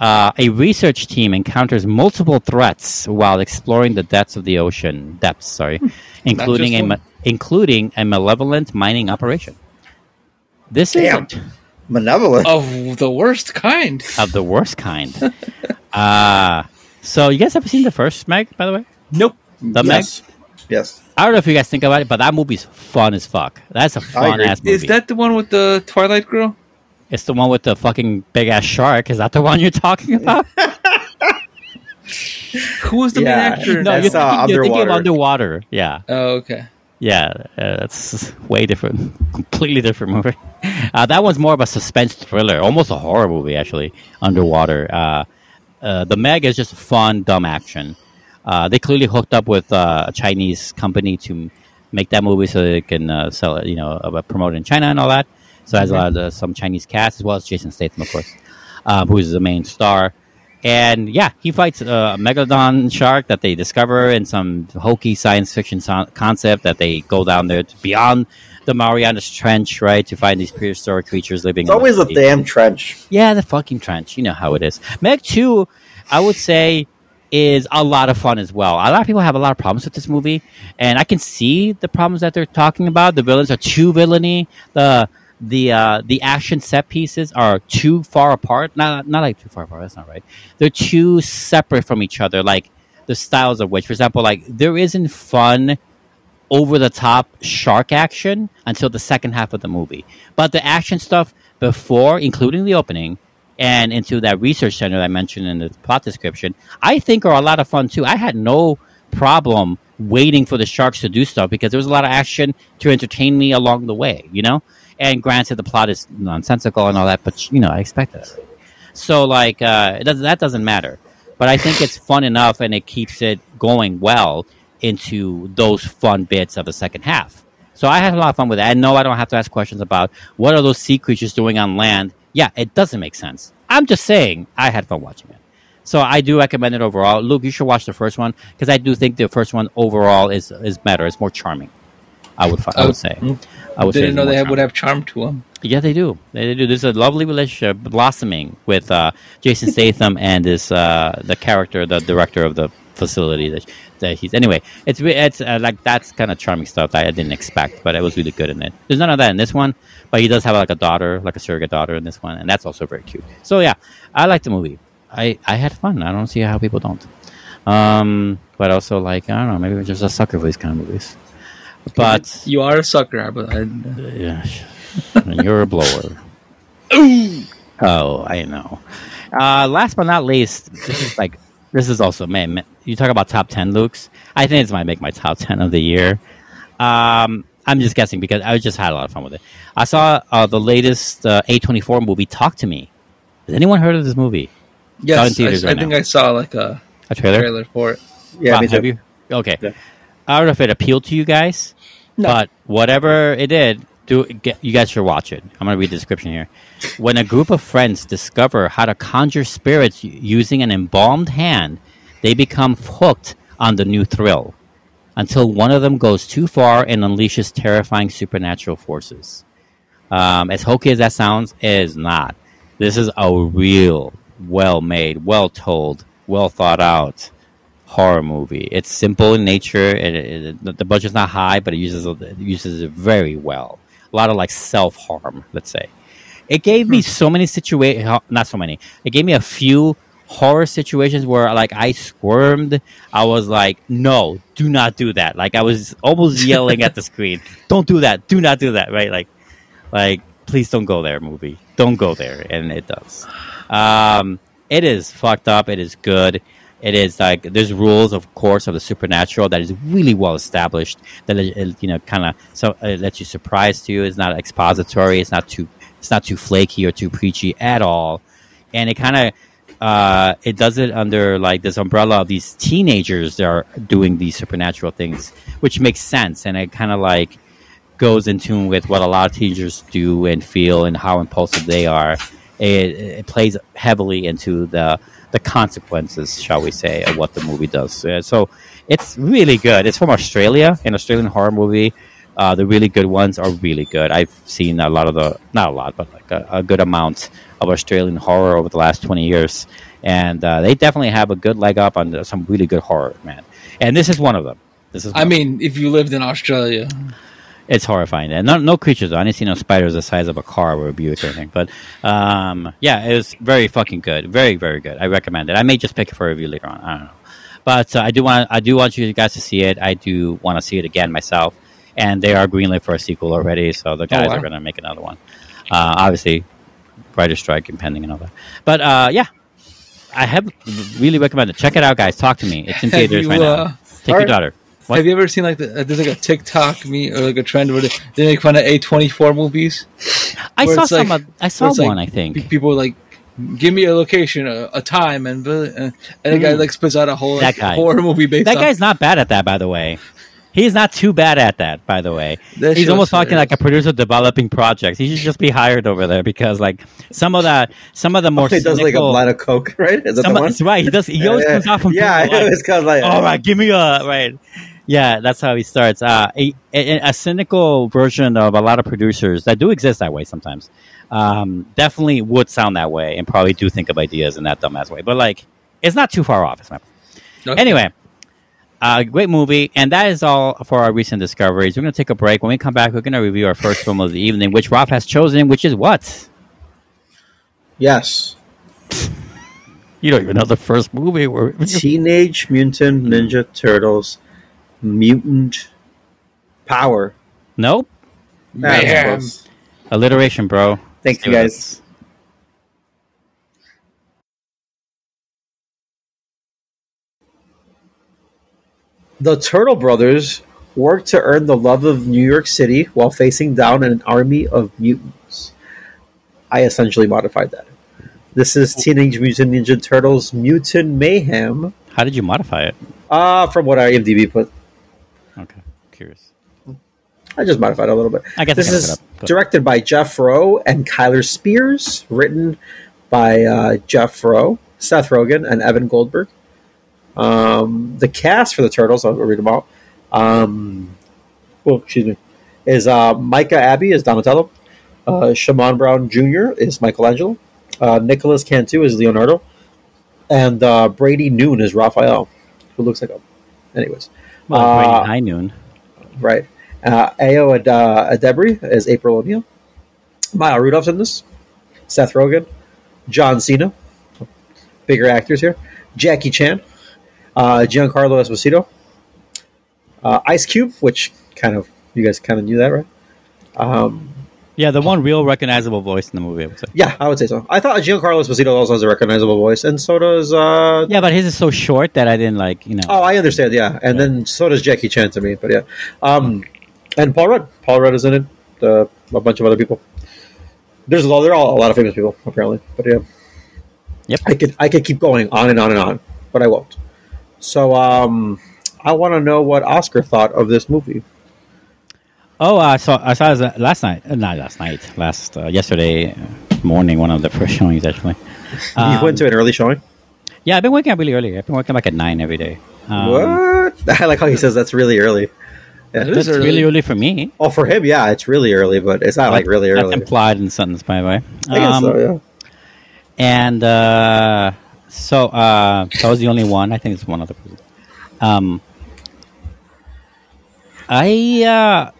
Uh, a research team encounters multiple threats while exploring the depths of the ocean. Depths, sorry, including a one. Including a malevolent mining operation. This Damn. is Malevolent. Of the worst kind. of the worst kind. [laughs] uh so you guys ever seen the first Meg? By the way, Nope. the Meg. yes. Yes. I don't know if you guys think about it, but that movie's fun as fuck. That's a fun ass movie. Is that the one with the Twilight girl? It's the one with the fucking big ass shark. Is that the one you're talking about? [laughs] Who was the Yeah. main actor? no, you're, uh, thinking, you're thinking of Underwater. underwater. Yeah. Oh, okay. Yeah, uh, that's way different, completely different movie. Uh, that one's more of a suspense thriller, almost a horror movie, actually. Underwater. Uh, uh, the Meg is just fun, dumb action. Uh, they clearly hooked up with uh, a Chinese company to make that movie so they can uh, sell it, you know, uh, promote it in China and all that. So it has a lot of some Chinese cast as well as Jason Statham, of course, who is the main star. And yeah, he fights a megalodon shark that they discover in some hokey science fiction so- concept that they go down there to beyond the Marianas Trench, right, to find these prehistoric creatures living. It's in the always a damn trench. Yeah, the fucking trench. You know how it is. Meg 2, I would say, is a lot of fun as well. A lot of people have a lot of problems with this movie, and I can see the problems that they're talking about. The villains are too villainy. The the uh, the action set pieces are too far apart. Not not like too far apart. That's not right. They're too separate from each other. Like the styles of which, for example, like there isn't fun over the top shark action until the second half of the movie. But the action stuff before, including the opening, and into that research center that I mentioned in the plot description, I think are a lot of fun too. I had no problem waiting for the sharks to do stuff because there was a lot of action to entertain me along the way, you know? And granted, the plot is nonsensical and all that, but, you know, I expected it. So, like, uh, it doesn't, that doesn't matter. But I think it's fun enough and it keeps it going well into those fun bits of the second half. So I had a lot of fun with that. And no, I don't have to ask questions about what are those sea creatures doing on land. Yeah, it doesn't make sense. I'm just saying I had fun watching it. So I do recommend it overall. Luke, you should watch the first one because I do think the first one overall is is better. It's more charming. I would I would say. I would Didn't know they have, would have charm to them. Yeah, they do. They do. There's a lovely relationship blossoming with uh, Jason [laughs] Statham and this uh, the character, the director of the facility that, that he's. Anyway, it's it's uh, like that's kind of charming stuff that I didn't expect, but it was really good in it. There's none of that in this one, but he does have like a daughter, like a surrogate daughter in this one, and that's also very cute. So yeah, I like the movie. I I had fun. I don't see how people don't. Um, but also like I don't know, maybe we're just a sucker for these kind of movies. But You are a sucker, but I, yeah, and you're a blower. [laughs] oh, I know. Uh, last but not least, this is like this is also man. man, You talk about top ten, Luke's. I think this might make my top ten of the year. Um, I'm just guessing because I just had a lot of fun with it. I saw uh, the latest uh, A24 movie, Talk to Me. Has anyone heard of this movie? It's out in yes, I, theaters I right think. I saw like a A trailer. trailer for it. Yeah, Bob, me too. have you? Okay. Yeah. I don't know if it appealed to you guys, but whatever it did, do get, you guys should watch it. I'm going to read the description here. When a group of friends discover how to conjure spirits using an embalmed hand, they become hooked on the new thrill until one of them goes too far and unleashes terrifying supernatural forces. Um, as hokey as that sounds, it is not. This is a real, well made, well told, well thought out horror movie. It's simple in nature. It, it, it- the budget's not high, but it uses it uses it very well. A lot of like self harm, let's say. It gave me so many situations, not so many. It gave me a few horror situations where like I squirmed. I was like, "No, do not do that!" Like I was almost yelling at the screen, [laughs] "Don't do that! Do not do that!" Right? Like, like please don't go there, movie. Don't go there, and it does. Um, it is fucked up. It is good. It is like there's rules, of course, of the supernatural that is really well established. That it, you know, kind of so it lets you surprise to you. It's not expository. It's not too. It's not too flaky or too preachy at all, and it kind of. Uh, it does it under like this umbrella of these teenagers that are doing these supernatural things, which makes sense, and it kind of like goes in tune with what a lot of teenagers do and feel and how impulsive they are. It, it plays heavily into the the consequences, shall we say, of what the movie does. Uh, so it's really good. It's from Australia, an Australian horror movie. Uh, the really good ones are really good. I've seen a lot of the, not a lot, but like a, a good amount of Australian horror over the last 20 years. And uh, they definitely have a good leg up on some really good horror, man. And this is one of them. This is I mean, if you lived in Australia, it's horrifying. And no, no creatures. though. I didn't see no spiders the size of a car or a Buick or anything. But um, yeah, it was very fucking good. Very, very good. I recommend it. I may just pick it for a review later on. I don't know. But uh, I do want I do want you guys to see it. I do want to see it again myself. And they are greenlit for a sequel already, so the guys wow. are going to make another one. Uh, obviously, writer strike impending and all that. But uh, yeah, I have really recommend it. Check it out, guys. Talk to me. It's in [laughs] theaters you, right uh, now. Take your daughter. What? have you ever seen like the, uh, there's like a TikTok me or like a trend where they, they make fun of A24 movies? I saw it's like- some. of, I saw it's like one. I think. Pe- People like give me a location, a, a time, and uh, and a guy like spits out a whole like, horror movie based. That on, guy's not bad at that, by the way. He's not too bad at that, by the way. That He's almost talking like a producer developing projects. He should just be hired over there because, like, some of the some of the more He does like a cynical- blind of coke, [laughs] right? Is that some the one? that's right. He does. He always yeah, comes out from yeah. it's kind of like all right, give me a right. Yeah, that's how he starts. Uh, a, a, a cynical version of a lot of producers that do exist that way sometimes. Um, definitely would sound that way and probably do think of ideas in that dumbass way. But like, it's not too far off. It's not. Okay. Anyway, uh, great movie, and that is all for our recent discoveries. We're going to take a break. When we come back, we're going to review our first film of the evening, which Ralph has chosen, which is what? yes, You don't even know the first movie. We're, Teenage Mutant Ninja Turtles, Mutant Power. nope. That's Mayhem. close. Alliteration, bro. Thank Let's you, do it. guys. The Turtle Brothers work to earn the love of New York City while facing down an army of mutants. I essentially modified that. This is Teenage Mutant Ninja Turtles Mutant Mayhem, How did you modify it? uh, from what IMDb put. Okay, curious. I just modified a little bit. I guess this look is it up, but- directed by Jeff Rowe and Kyler Spears, written by uh, Jeff Rowe, Seth Rogen, and Evan Goldberg. Um, the cast for the Turtles, I'll read them all. Um, well, excuse me, is uh, Micah Abbey is Donatello, uh, Shamon Brown Jr. is Michelangelo, uh, Nicolas Cantu is Leonardo, and uh, Brady Noon is Raphael, who looks like a. Anyways, Well, Uh, High Noon. right. Uh, Ayo Ad- uh, Adebri is April O'Neil. Maya Rudolph's in this. Seth Rogen. John Cena. Bigger actors here. Jackie Chan. uh, Giancarlo Esposito, uh, Ice Cube, which kind of you guys kind of knew that, right? Um, Yeah, the one real recognizable voice in the movie. I would say. yeah, I would say so. I thought Giancarlo Esposito also has a recognizable voice, and so does. Uh, Yeah, but his is so short that I didn't like. You know. Oh, I understand. Yeah, and then so does Jackie Chan to me. But yeah, um, and Paul Rudd. Paul Rudd is in it. Uh, a bunch of other people. There's a lot. There are a lot of famous people apparently. But yeah, Yep. I could I could keep going on and on and on, but I won't. So um, I want to know what Oscar thought of this movie. Oh, I saw I saw it last night. Uh, not last night. Last uh, yesterday morning, one of the first showings actually. [laughs] you Um, went to an early showing. Yeah, I've been waking up really early. I've been waking up like at nine every day. Um, what? [laughs] I like how he says that's really early. Yeah. That's early. really early for me. Oh, for him, yeah, it's really early, but it's not like really That's early. implied in the sentence, by the way. I guess Um, so. Yeah. And uh, so uh, that was the only one. I think it's one other person. Um, I uh,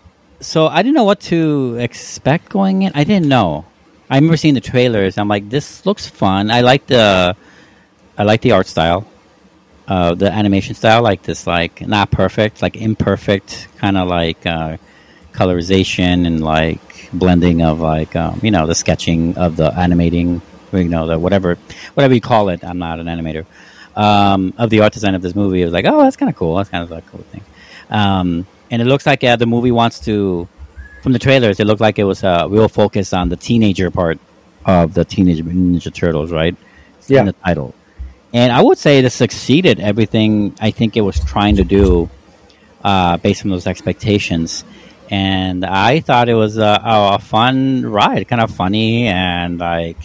so I didn't know what to expect going in. I didn't know. I remember seeing the trailers. I'm like, this looks fun. I like the I like the art style, uh, the animation style. Like this, like not perfect, like imperfect, kind of like uh, colorization and like blending of like um, you know the sketching of the animating, you know the whatever whatever you call it. I'm not an animator. Um, of the art design of this movie, it was like, oh, that's kind of cool. That's kind of a cool thing. Um, and it looks like yeah, the movie wants to. From the trailers, it looked like it was a real focus on the teenager part of the Teenage Ninja Turtles, right? It's Yeah. In the title. And I would say this succeeded everything I think it was trying to do uh, based on those expectations. And I thought it was a, a fun ride, kind of funny, and like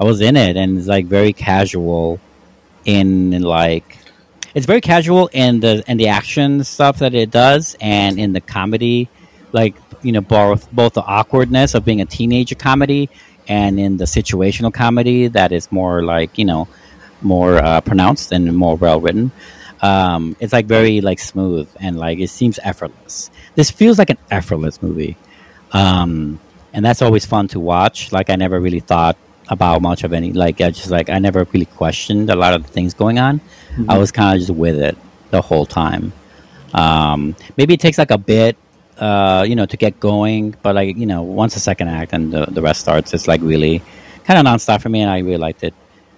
I was in it, and it's like very casual in, in like it's very casual in the in the action stuff that it does, and in the comedy, like you know both both the awkwardness of being a teenager comedy, and in the situational comedy that is more like you know more uh, pronounced and more well written. Um, it's like very like smooth and like it seems effortless. This feels like an effortless movie, um, and that's always fun to watch. Like I never really thought about much of any. Like I just like I never really questioned a lot of the things going on. I was kind of just with it the whole time. Um, maybe it takes like a bit, uh, you know, to get going, but like you know, once the second act and the, the rest starts, it's like really kind of nonstop for me, and I really liked it.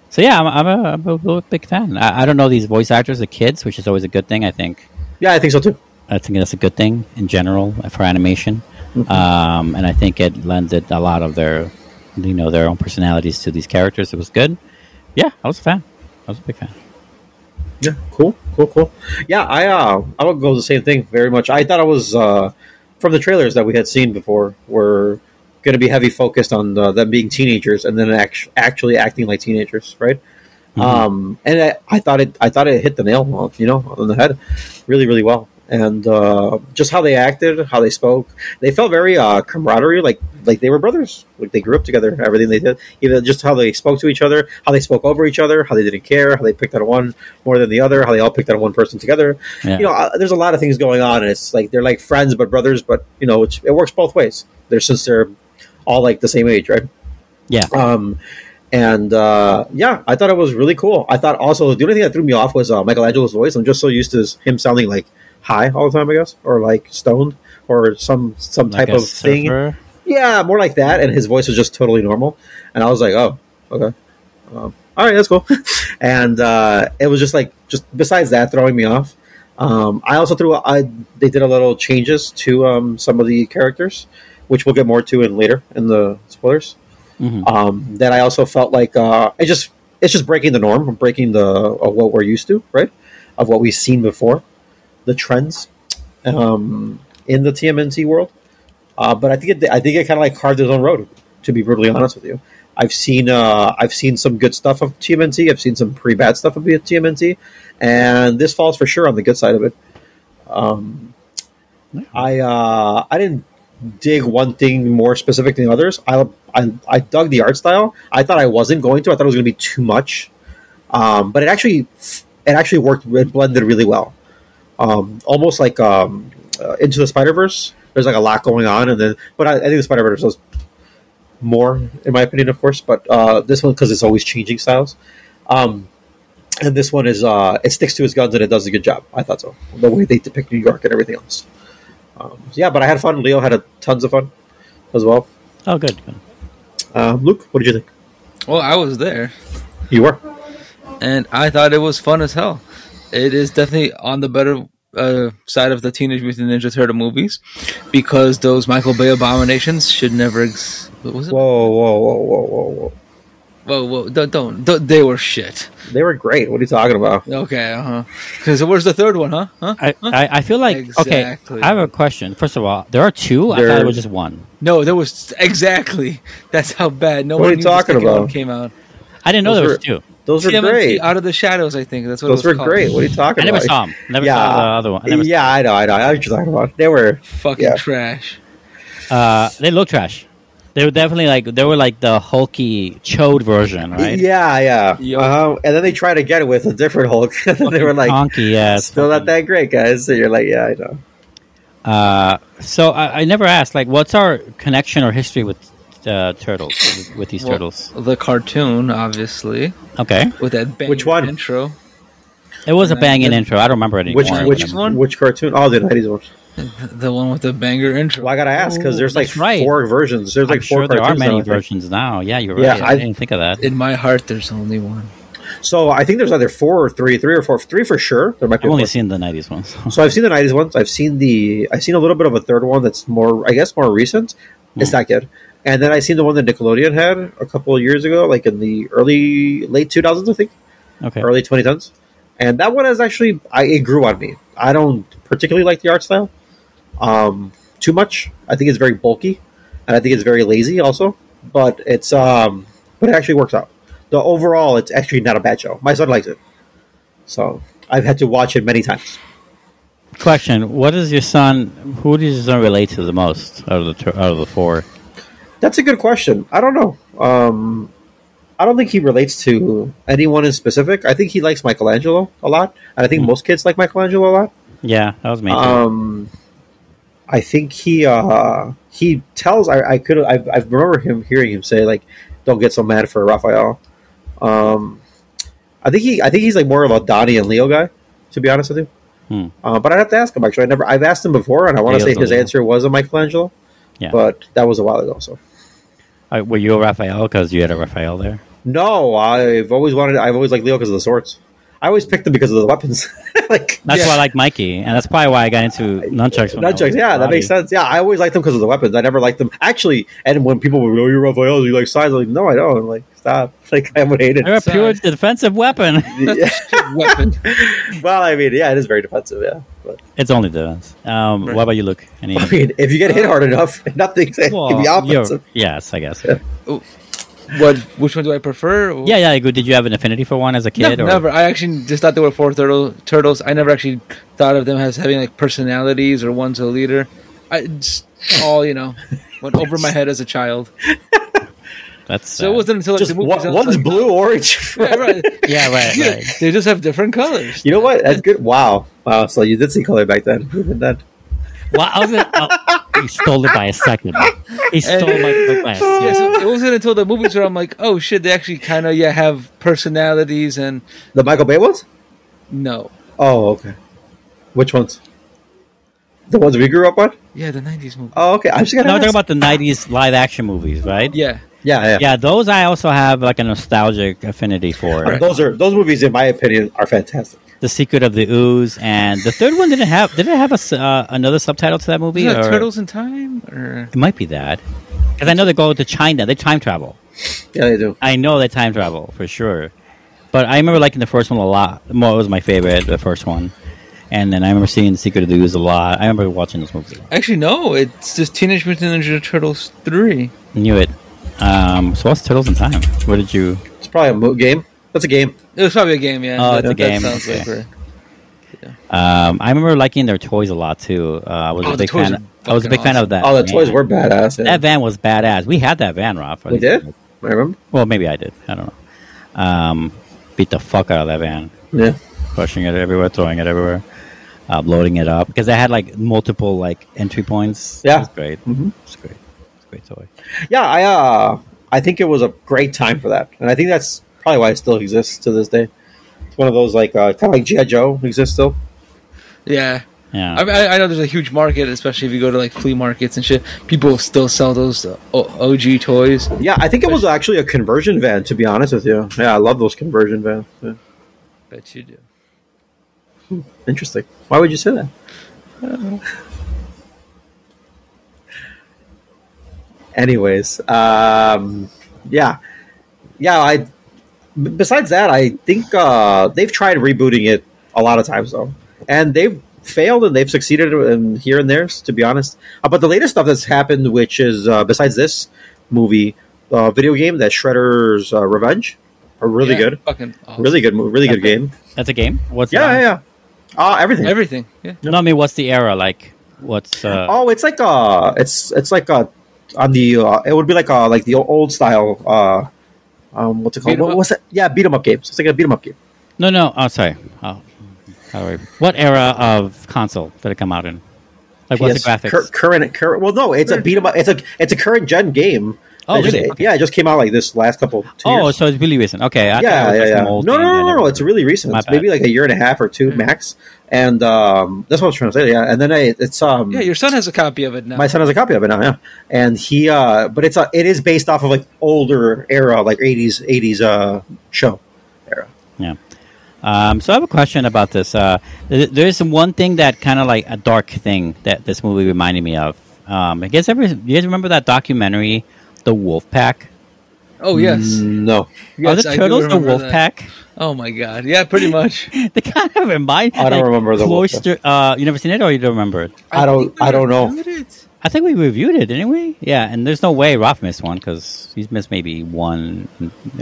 So yeah, I'm, I'm, a, I'm a big fan. I, I don't know these voice actors, the kids, which is always a good thing. I think Yeah, I think so too. I think that's a good thing in general for animation, um, and I think it lended a lot of their, you know, their own personalities to these characters. It was good. Yeah, I was a fan. I was a big fan. Yeah, cool, cool, cool. Yeah, I uh, I would go the same thing very much. I thought it was uh, from the trailers that we had seen before were going to be heavy focused on uh, them being teenagers and then act- actually acting like teenagers, right? Um, and I, I thought it I thought it hit the nail, on, you know, on the head, really, really well. And uh, just how they acted, how they spoke, they felt very uh, camaraderie, like like they were brothers, like they grew up together. Everything they did, even just how they spoke to each other, how they spoke over each other, how they didn't care, how they picked on one more than the other, how they all picked on one person together. Yeah. You know, uh, there's a lot of things going on, and it's like they're like friends but brothers, but you know, it's, it works both ways. They're since they're all like the same age, right? Yeah. Um, and uh, yeah, I thought it was really cool. I thought also the only thing that threw me off was uh, Michelangelo's voice. I'm just so used to him sounding like high all the time, I guess, or like stoned, or some some Like type of thing. Yeah, more like that. And his voice was just totally normal. And I was like, oh, okay, um, all right, that's cool. [laughs] and uh, it was just like just besides that throwing me off. Um, I also threw. I they did a little changes to um, some of the characters, which we'll get more to in later in the spoilers Mhm. um, that I also felt like uh, it just it's just breaking the norm, breaking the of what we're used to, right? Of what we've seen before, the trends um, in the TMNT world. Uh, but I think it, I think it kind of like carved its own road. To be brutally honest with you, I've seen uh, I've seen some good stuff of TMNT. I've seen some pretty bad stuff of TMNT, and this falls for sure on the good side of it. Um, I uh, I didn't dig one thing more specific than others. I, I I dug the art style. I thought I wasn't going to. I thought it was going to be too much, um, but it actually it actually worked. It blended really well, um, almost like um, uh, into the Spider Verse. There's like a lot going on, and then but I, I think the Spider Verse was more, in my opinion, of course. But uh, this one because it's always changing styles. Um, and this one is uh, it sticks to his guns and it does a good job. I thought so. The way they depict New York and everything else. Um, yeah, but I had fun. Leo had a, tons of fun as well. Oh, good. good. Um, Luke, what did you think? Well, I was there, You were. and I thought it was fun as hell. It is definitely on the better uh, side of the Teenage Mutant Ninja Turtle movies because those Michael Bay abominations should never. Ex- what was it? Whoa, whoa, whoa, whoa, whoa, whoa! Whoa, whoa! Don't, don't, don't they were shit. They were great. What are you talking about? Okay, uh huh. Because where's the third one, huh? Huh? I, I, I feel like Exactly. okay. I have a question. First of all, there are two. I thought it was just one. No, there was exactly. That's how bad. No What are you talking about? came out. I didn't know Those there were- was two. Those were TMNT, great. Out of the Shadows, I think that's what Those it were was called. great. What are you talking I never about? saw them. Never yeah, saw the other one. I never yeah, I know, I know. I know what you're talking about. They were. Fucking Yeah. trash. Uh, they look trash. They were definitely like they were like the hulky chode version, right? Yeah, yeah. Uh-huh. And then they tried to get it with a different Hulk. [laughs] and then they were like, Honky, yeah. it's still not that great, guys. So you're like, yeah, I know. Uh, so I, I never asked, like, what's our connection or history with uh, turtles? With, with these Well, turtles? The cartoon, obviously, Okay, with that banging Which one? intro. it was a Uh, banging the- intro. I don't remember it anymore. Which which which one? Which cartoon? Oh, the '90s one. The one with the banger intro. Well, I gotta ask because there's like right. four versions. There's like I'm four sure there are many now, I think. versions now. Yeah, you're Yeah, right. I, I- didn't think of that. In my heart, there's only one. So I think there's either four or three, three or four, three for sure. There might be I've only more. seen the '90s ones. So I've seen the '90s ones. I've seen the. I've seen a little bit of a third one that's more, I guess, more recent. It's Hmm. not good. And then I seen the one that Nickelodeon had a couple of years ago, like in the early late 2000s, I think, okay, early 2010s. And that one is actually, I, it grew on me. I don't particularly like the art style um, too much. I think it's very bulky, and I think it's very lazy also. But it's, um, but it actually works out. The overall, it's actually not a bad show. My son likes it, so I've had to watch it many times. question: What does your son? Who does your son relate to the most out of the out of the four? That's a good question. I don't know. Um, I don't think he relates to anyone in specific. I think he likes Michelangelo a lot, and I think Hmm. most kids like Michelangelo a lot. Yeah, that was me. Um, I think he uh, he tells. I, I could. I, I remember him hearing him say like, "Don't get so mad for Raphael." Um, I think he. I think he's like more of a Donnie and Leo guy. To be honest with you, Hmm. uh, but I have to ask him. Actually, I never. I've asked him before, and I want to say his Leo. answer was a Michelangelo. Yeah. but that was a while ago. So Uh, were you a Raphael because you had a Raphael there? no, I've always wanted. I've always liked Leo because of the swords. I always picked them because of the weapons. [laughs] like That's Yeah. why I like Mikey, and that's probably why I got into nunchucks. when I was Nunchucks, yeah, that makes sense. Yeah, I always liked them because of the weapons. I never liked them actually. And when people were, "Oh, you're Raphael, you like sais," I'm like, "No, I don't." I'm like, "Stop!" [laughs] Like I would hate it. They're a it. pure defensive weapon. [laughs] Yeah. Weapon. well, I mean, yeah, it is very defensive. Yeah, but it's only defense. Um, Right. What about you, Luke? Any? I mean, if you get hit hard enough, nothing can Well, be you're- offensive. yes, I guess. Yeah. What? Which one do I prefer? Yeah, yeah. Good. Did you have an affinity for one as a No, kid? or? never. I actually just thought there were four turtle, turtles. I never actually thought of them as having like personalities or one's a leader. I just all you know [laughs] went over my head as a child. [laughs] That's So it wasn't until like, Just the movie. one, one's blue, orange. [laughs] Yeah, right. Yeah, right, Yeah, right. They just have different colors. You know what? That's good. Wow, wow. So you did see color back then. Even then. Well, uh, I was gonna, he stole it by a second. He stole my book by a Yeah, second. so it wasn't until the movies where I'm like, oh shit, they actually kind of yeah have personalities and The Michael Bay ones? no, Oh, okay. Which ones? The ones we grew up on? yeah, the '90s movie. Oh, okay. I'm just gonna. No, I'm ask. talking about the '90s live action movies, right? Yeah, yeah, yeah. Yeah, those I also have like a nostalgic affinity for. Uh, Those are those movies, in my opinion, are fantastic. The Secret of the Ooze, and the third one didn't have. Did it have a, uh, another subtitle to that movie? Isn't that or- Turtles in Time or It might be that because I know they go to China. They time travel. Yeah, they do. I know they time travel for sure. But I remember liking the first one a lot. More, it was my favorite, the first one. And then I remember seeing The Secret of the Ooze a lot. I remember watching those movies. Actually no? It's just Teenage Mutant Ninja Turtles three. Knew it. Um, so what's Turtles in Time? What did you? It's probably a mo- game. That's a game. It was probably a game. Yeah, Oh, That- it's a that game, sounds okay. like we're- Um, I remember liking their toys a lot too. Uh, I was Oh, a the big toys fan. I was a big fucking fan of that. Oh, the van. toys were badass. Yeah. That van was badass. We had that van, Rob. we did. I remember. Well, maybe I did. I don't know. Um, beat the fuck out of that van. Yeah. pushing it everywhere, throwing it everywhere, uh, loading it up because they had like multiple like entry points. Yeah. it was great. Mhm. It's great. It's a great toy. Yeah. I uh, I think it was a great time for that, and I think that's probably why it still exists to this day. It's one of those like uh, kind of like GI Joe exists still. Yeah. Yeah. I, mean, I I know there's a huge market, especially if you go to like flea markets and shit. People still sell those uh, OG toys. Yeah, I think it was actually a conversion van. To be honest with you, yeah, I love those conversion vans. Yeah. Bet you do. Interesting. Why would you say that? [laughs] Anyways, um, yeah, yeah. I. b- Besides that, I think uh, they've tried rebooting it a lot of times though, and they've failed and they've succeeded in here and there. To be honest, uh, but the latest stuff that's happened, which is uh, besides this movie, uh, video game, that Shredder's uh, Revenge, are really Yeah, good, Fucking awesome. really good, mo- really good Okay. game. That's a game. What's Yeah, it yeah, yeah. Uh, everything. Everything. Yeah. No, I mean, what's the era like? What's uh? Oh, it's like uh it's it's like uh on the uh, it would be like uh like the old style uh um what's it called? What, what's that? Yeah, beat 'em up games. It's like a beat 'em up game. No, no. Oh, sorry. Oh, I- what era of console did it come out in? Like, what's the graphics? cur- current current. Well, no, it's a beat 'em up. It's a it's a current gen game. Oh, It just- really? Okay. Yeah, it just came out like this last couple. Two oh, years. Oh, so it's really recent. Okay. I thought it yeah, was yeah, like yeah. some No, old no, game no, no, no. It's really recent. It's maybe like a year and a half or two Hmm. max. And um, that's what I was trying to say. Yeah, and then I, it's um, Yeah, your son has a copy of it now. my son has a copy of it now. Yeah, and he, uh, but it's a, it is based off of like older era, like eighties, eighties uh show era. Yeah. Um, so I have a question about this. Uh, there is one thing that kind of like a dark thing that this movie reminded me of. Um, I guess ever you guys remember that documentary, The Wolf Pack? oh yes. Mm, no. Are the turtles the Wolf that. Pack? Oh my god. Yeah, pretty [laughs] much. they kind of remind. I don't like, remember the Wolf cloister. Uh, you never seen it, or you don't remember it? I don't- think I don't know. it. I think we reviewed it, didn't we? Yeah, and there's no way Ralph missed one because he's missed maybe one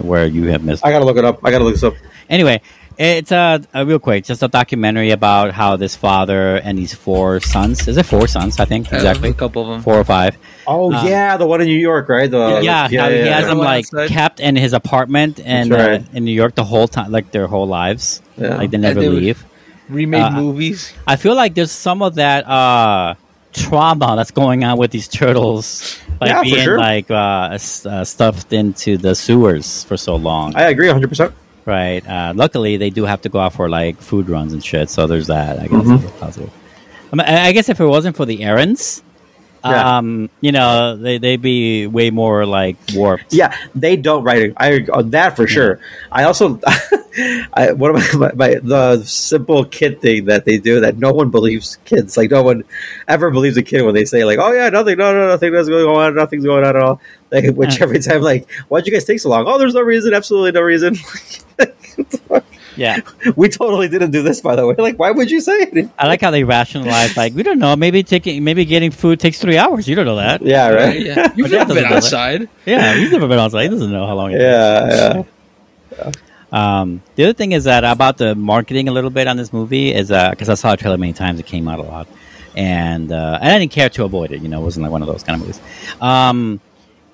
where you have missed. I gotta look it up. I gotta look this up. Anyway, it's a, a real quick, just a documentary about how this father and these four sons. Is it four sons? I think Yeah, exactly a couple of them. four or five. Oh Um, yeah, the one in New York, right? The, yeah, how he has them One like outside. kept in his apartment and right. uh, in New York the whole time, like their whole lives. Yeah. Like they never they leave. Remade Uh, movies. I feel like there's some of that uh, trauma that's going on with these turtles, like Yeah, for being sure. like uh, uh, stuffed into the sewers for so long. I agree 100. percent Right. Uh, luckily, they do have to go out for like food runs and shit. So there's that. I guess. Mhm. Positive. I, mean, I guess if it wasn't for the errands, Yeah. um, you know, they they'd be way more like warped. Yeah, they don't write it. I on that for sure. I also, [laughs] I one of my, my, the simple kid thing that they do that no one believes kids. Like no one ever believes a kid when they say like, "Oh yeah, nothing, no, no, nothing, that's going on, nothing's going on at all." Like which every time like, why'd you guys take so long? Oh, there's no reason, absolutely no reason. [laughs] [laughs] What the fuck? Yeah. [laughs] we totally didn't do this, by the way. Like, why would you say it? I like how they rationalize. Like we don't know. Maybe taking maybe getting food takes three hours. You don't know that. Yeah, right. Yeah, you've never been doesn't that. outside. Yeah, he's never been outside. He doesn't know how long. It Yeah, yeah. Um, the other thing is that about the marketing a little bit on this movie is because I saw a trailer many times. It came out a lot, and uh, and I didn't care to avoid it. You know, it wasn't like one of those kind of movies. Um,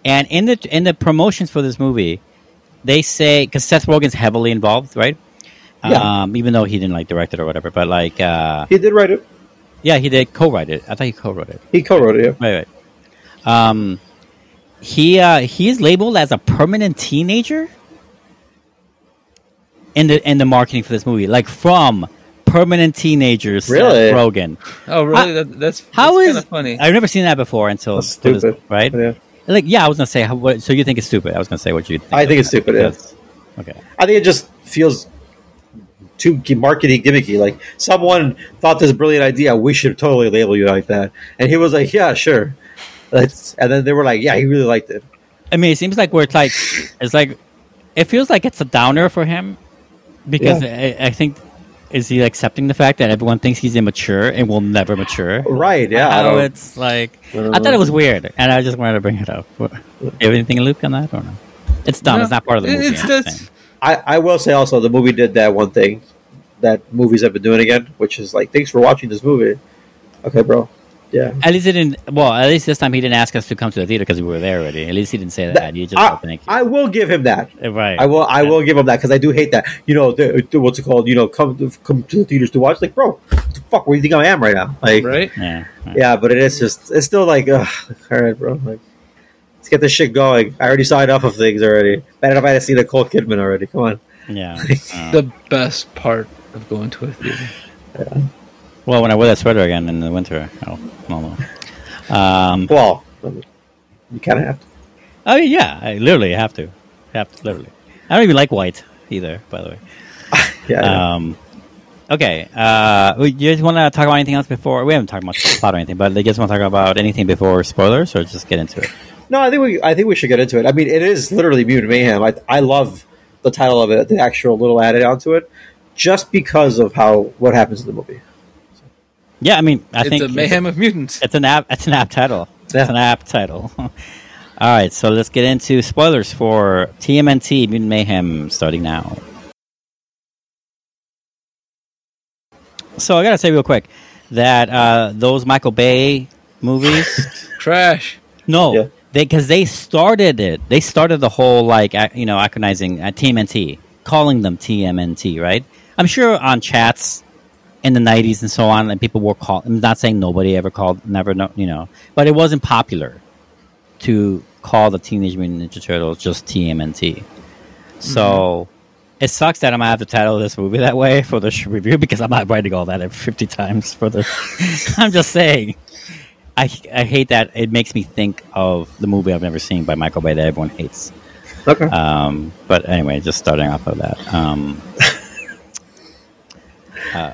and in the in the promotions for this movie, they say because Seth Rogen's heavily involved, right? Yeah. Um, even though he didn't like direct it or whatever, but like, uh, He did write it. yeah, he did co-write it. I thought he co-wrote it. He co-wrote it. Yeah. Right, right. Um, he uh, he is labeled as a permanent teenager in the in the marketing for this movie, like from permanent teenagers. Seth Really? Rogen. Oh, really? that, that's How that's is funny? I've never seen that before until That's for this- stupid. right? Yeah. Like, yeah, I was gonna say. How, what, so you think it's stupid? I was gonna say what you. think I think it's that, stupid, yeah. Okay. I think it just feels too gi- marketing gimmicky. Like someone thought this brilliant idea, we should totally label you like that, and he was like, "Yeah, sure." That's, and then they were like, "Yeah, he really liked it." I mean, it seems like we're like, it's like, it feels like it's a downer for him because I, I think is he accepting the fact that everyone thinks he's immature and will never mature? Right? Yeah. I How don't- it's like, I I thought it was weird, and I just wanted to bring it up. You have anything, Luke, on that or no? It's dumb. No, it's not part of the movie. it's just- saying. I, I will say also the movie did that one thing that movies have been doing again, which is like, "Thanks for watching this movie." Okay, bro. Yeah. At least he didn't. Well, at least this time he didn't ask us to come to the theater because we were there already. At least he didn't say that. He just I, thank you. I will give him that. Uh, right. I will. I will give him that because I do hate that. You know, the, the- what's it called? You know, come to, come to the theaters to watch. Like, bro, what the fuck? Where do you think I am right now? Like, right? Yeah. right. yeah, but it is just. It's still like, ugh, all right, bro. Like, let's get this shit going. I already saw enough of things already. Better if I had seen Nicole Kidman already. Come on. Yeah. [laughs] Uh, The best part of going to a theater. Yeah. well, when I wear that sweater again in the winter, oh, no, no. Um, Well, you kind of have to. oh yeah, I literally have to, have to literally. I don't even like white either, by the way. [laughs] Yeah. yeah. Um, okay. Uh, you guys want to talk about anything else before? We haven't talked much about or anything, but you guys want to talk about anything before spoilers, or just get into it? No, I think we I think we should get into it. I mean, it is literally Mutant Mayhem. I I love the title of it, the actual little added onto it, just because of how what happens in the movie. Yeah, I mean, I it's think a mayhem of mutants. It's an app. It's an app title. Yeah. It's an app title. [laughs] All right, so let's get into spoilers for TMNT Mutant Mayhem starting now. So I gotta say real quick that uh, those Michael Bay movies, [laughs] Trash. no, Yeah. They because they started it. They started the whole like you know acronizing uh, TMNT, calling them TMNT, right? I'm sure on chats in the 90s and so on, and people were called. I'm not saying nobody ever called, never know, you know, but it wasn't popular to call the Teenage Mutant Ninja Turtles just TMNT. So it sucks that I'm gonna have to title this movie that way for the review because I'm not writing all that 50 times for the. [laughs] I'm just saying. I, I hate that it makes me think of the movie I've never seen by Michael Bay that everyone hates. Okay. Um, but anyway, just starting off of that. Um, [laughs] uh,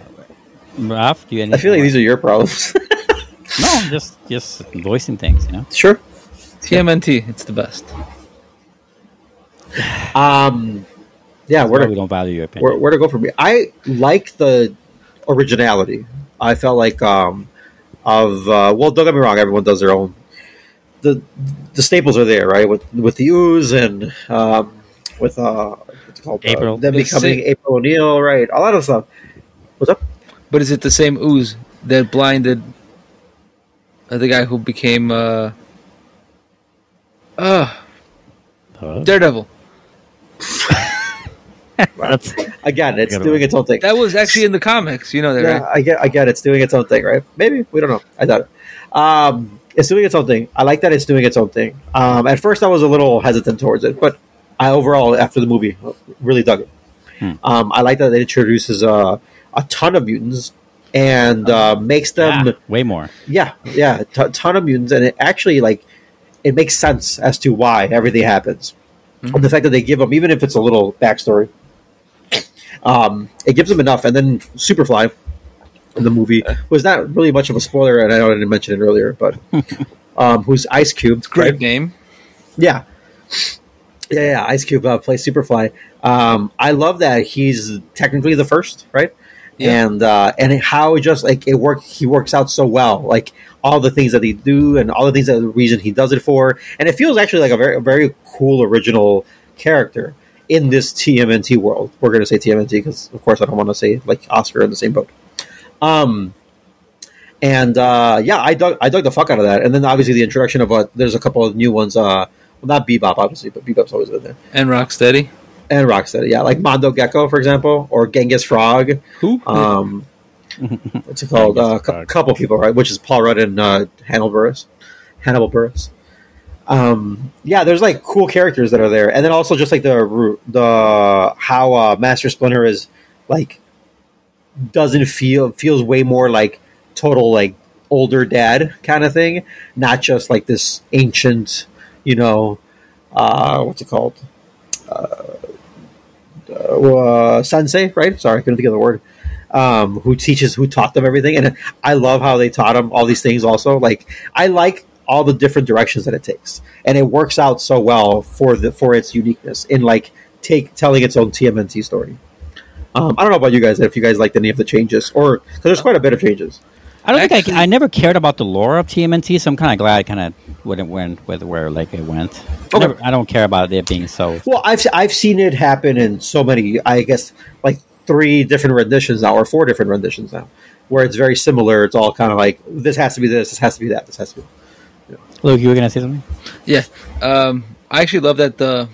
Ralph, do you? I feel like these are your problems. [laughs] no, just just voicing things, you know. sure. TMNT. It's the best. [sighs] Um, yeah, where Where we don't value your opinion. where, where to go from here? I like the originality. I felt like um of uh, well, don't get me wrong. Everyone does their own. The the staples are there, right? With with the ooze and um, with uh, what's it called? April. Uh, them The becoming sa- April O'Neil, right? A lot of stuff. What's up? But is it the same ooze that blinded uh, the guy who became uh, uh Huh? Daredevil? [laughs] [laughs] That's, Again, it's doing one. its own thing. That was actually in the comics. You know that, Yeah, right? I get, I get it's doing its own thing, right? Maybe we don't know. I doubt it. Um, it's doing its own thing. I like that it's doing its own thing. Um, at first, I was a little hesitant towards it, but I overall, after the movie, really dug it. Hmm. Um, I like that it introduces uh, a ton of mutants and uh, makes them, yeah, way more. yeah, yeah, a ton of mutants, and it actually like it makes sense as to why everything happens. And the fact that they give them, even if it's a little backstory, um, it gives them enough. And then Superfly in the movie was not really much of a spoiler, and I know I didn't mention it earlier, but [laughs] um, who's Ice Cube? Great right? name. Yeah. Yeah, yeah, Ice Cube uh, plays Superfly. Um, I love that he's technically the first, right? Yeah. And uh, and how it just like it work, he works out so well. Like all the things that he do, and all the things that the reason he does it for, and it feels actually like a very very cool original character in this TMNT world. We're going to say TMNT because, of course, I don't want to say like Oscar in the same boat. Um, and uh, yeah, I dug I dug the fuck out of that. And then obviously the introduction of uh, there's a couple of new ones. Uh, well, not Bebop obviously, but Bebop's always in there. And Rocksteady. And Rocksteady, yeah, like Mondo Gecko, for example, or Genghis Frog. Who? Um, what's it called? A uh, cou- couple people, right? Which is Paul Rudd and uh, Hannibal Buress. Hannibal Buress. Um, yeah, there's like cool characters that are there, and then also just like the the how uh, Master Splinter is like doesn't feel feels way more like total like older dad kind of thing, not just like this ancient, you know, uh, what's it called? Uh, uh, sensei, right? Sorry, couldn't think of the word. Um, who teaches, who taught them everything, and I love how they taught them all these things. Also, like I like all the different directions that it takes, and it works out so well for the for its uniqueness in like take telling its own TMNT story. Um, I don't know about you guys if you guys liked any of the changes, or because there's quite a bit of changes. I don't think I, I never cared about the lore of TMNT, so I'm kind of glad I kind of went went with where like it went. Okay. Never- I don't care about it being so. Well, I've I've seen it happen in so many. I guess like three different renditions now, or four different renditions now, where it's very similar. It's all kind of like this has to be this, this has to be that, this has to be. Luke, you were gonna say something? Yeah. Um, I actually love that the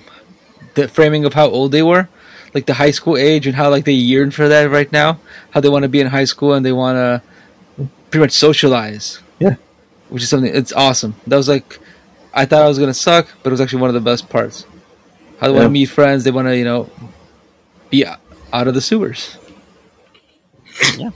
the framing of how old they were, like the high school age, and how like they yearn for that right now. How they want to be in high school and they want to pretty much socialize. Yeah. Which is something. It's awesome. That was like, I thought I was gonna suck, but it was actually one of the best parts. How they want to meet friends. They want to you know be out of the sewers. Yeah,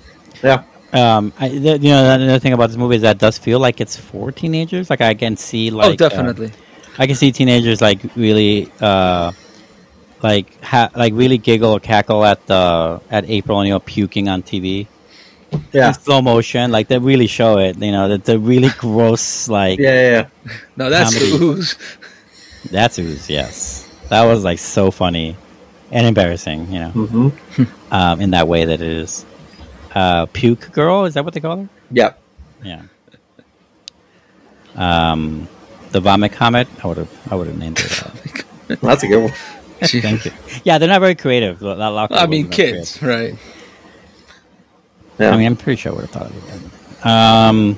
yeah. Um, I, the, you know, another thing about this movie is that it does feel like it's for teenagers. Like I can see, like oh, uh, definitely. I can see teenagers like really, uh, like ha- like really giggle or cackle at the at April O'Neil puking on TV Yeah. in slow motion. Like they really show it. You know, that the really [laughs] gross. Like Yeah, yeah, yeah. no, that's comedy. ooze. that's who's yes. That was like so funny and embarrassing. You know, hmm [laughs] um, in that way that it is. Uh, puke girl is that what they call her? Yeah. Yeah. Um, the vomit comet. I would have. I would have named it. Uh, [laughs] That's a good one. thank you. Yeah, they're not very creative. That I mean, kids, right? Yeah. I mean, I'm pretty sure I would have thought of it. Um,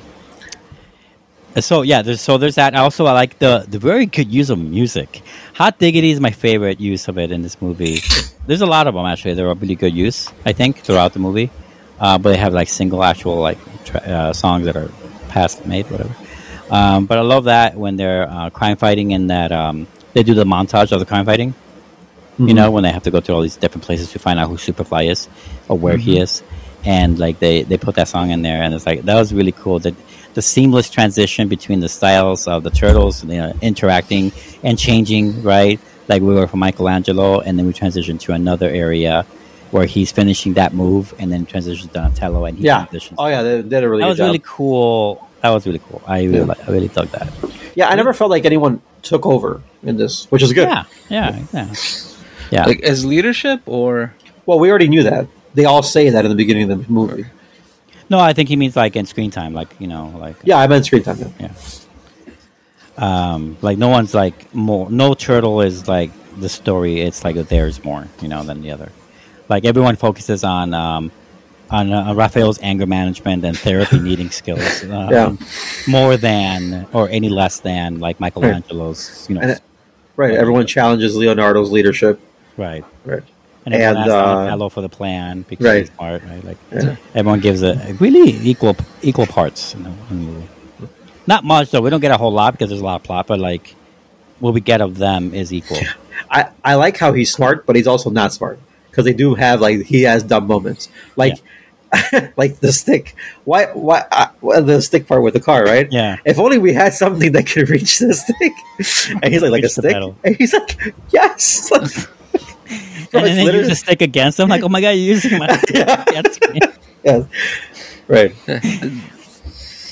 so yeah, there's, so there's that. Also, I like the the very good use of music. Hot Diggity is my favorite use of it in this movie. There's a lot of them actually. They're a really good use, I think, throughout the movie. Uh, but they have like single actual like tra- uh, songs that are past made, whatever. Um, but I love that when they're uh, crime fighting and that um, they do the montage of the crime fighting. You know, when they have to go to all these different places to find out who Superfly is or where he is, and like they they put that song in there, and it's like that was really cool. That the seamless transition between the styles of the turtles, you know, interacting and changing, right? Like we were from Michelangelo, and then we transitioned to another area where he's finishing that move, and then transitions to Donatello, and he Yeah. transitions. Oh, yeah. They did a really that good was job. really cool. That was really cool. I really, Yeah. I really dug that. yeah, I never felt like anyone took over in this, which is good. Yeah, yeah, yeah, yeah. Like as leadership, or Well, we already knew that. They all say that in the beginning of the movie. no, I think he means like in screen time, like you know, like Yeah, I meant screen time. Yeah. um, like no one's like more. No turtle is like the story. It's like theirs more, you know, than the other. Like everyone focuses on um, on uh, Raphael's anger management and therapy [laughs] needing skills, um, Yeah. more than or any less than like Michelangelo's, you know, And Right. Everyone challenges Leonardo's leadership. right. Right. And everyone And, uh, Donatello for the plan because right. he's smart, right? Like Yeah. everyone gives a, really equal equal parts in the, in the. Not much though. We don't get a whole lot because there's a lot of plot, but like what we get of them is equal. [laughs] I, I like how he's smart, but he's also not smart because they do have like he has dumb moments, like [laughs] like the stick. Why why uh, well, the stick part with the car, right? Yeah. If only we had something that could reach the stick. [laughs] And he's like, like a the stick. And he's like, yes. [laughs] and then it's they use literally- a stick against him. Like, oh my god, you're using my Yeah. against me. yes. Right.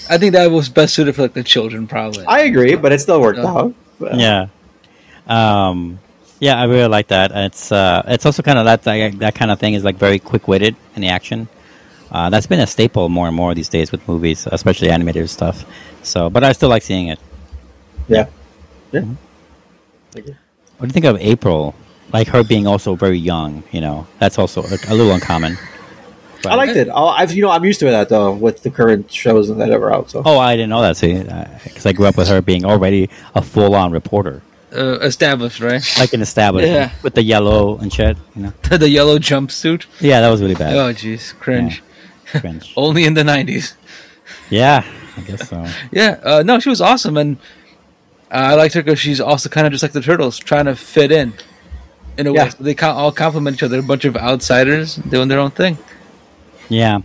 I think that was best suited for like the children, probably. I agree, but it still worked Yeah. out. But- Yeah. Um, yeah, I really like that. It's uh, it's also kind of that that, that kind of thing is like very quick witted in the action. Uh, that's been a staple more and more these days with movies, especially animated stuff. So, but I still like seeing it. Yeah. Yeah. What do you think of April? Like her being also very young, you know, that's also a, a little uncommon. I liked it. Oh, I've you know I'm used to that though with the current shows and that are out. So Oh, I didn't know that. See, because I grew up with her being already a full-on reporter, uh, established, right? like an established Yeah. with the yellow and shit. You know, [laughs] the yellow jumpsuit. yeah, that was really bad. Oh, jeez, cringe. Cringe. [laughs] Only in the '90s. Yeah, I guess so. Yeah, uh, no, she was awesome, and I liked her because she's also kind of just like the turtles, trying to fit in. In a Yeah. way, they all complement each other. A bunch of outsiders doing their own thing. Yeah,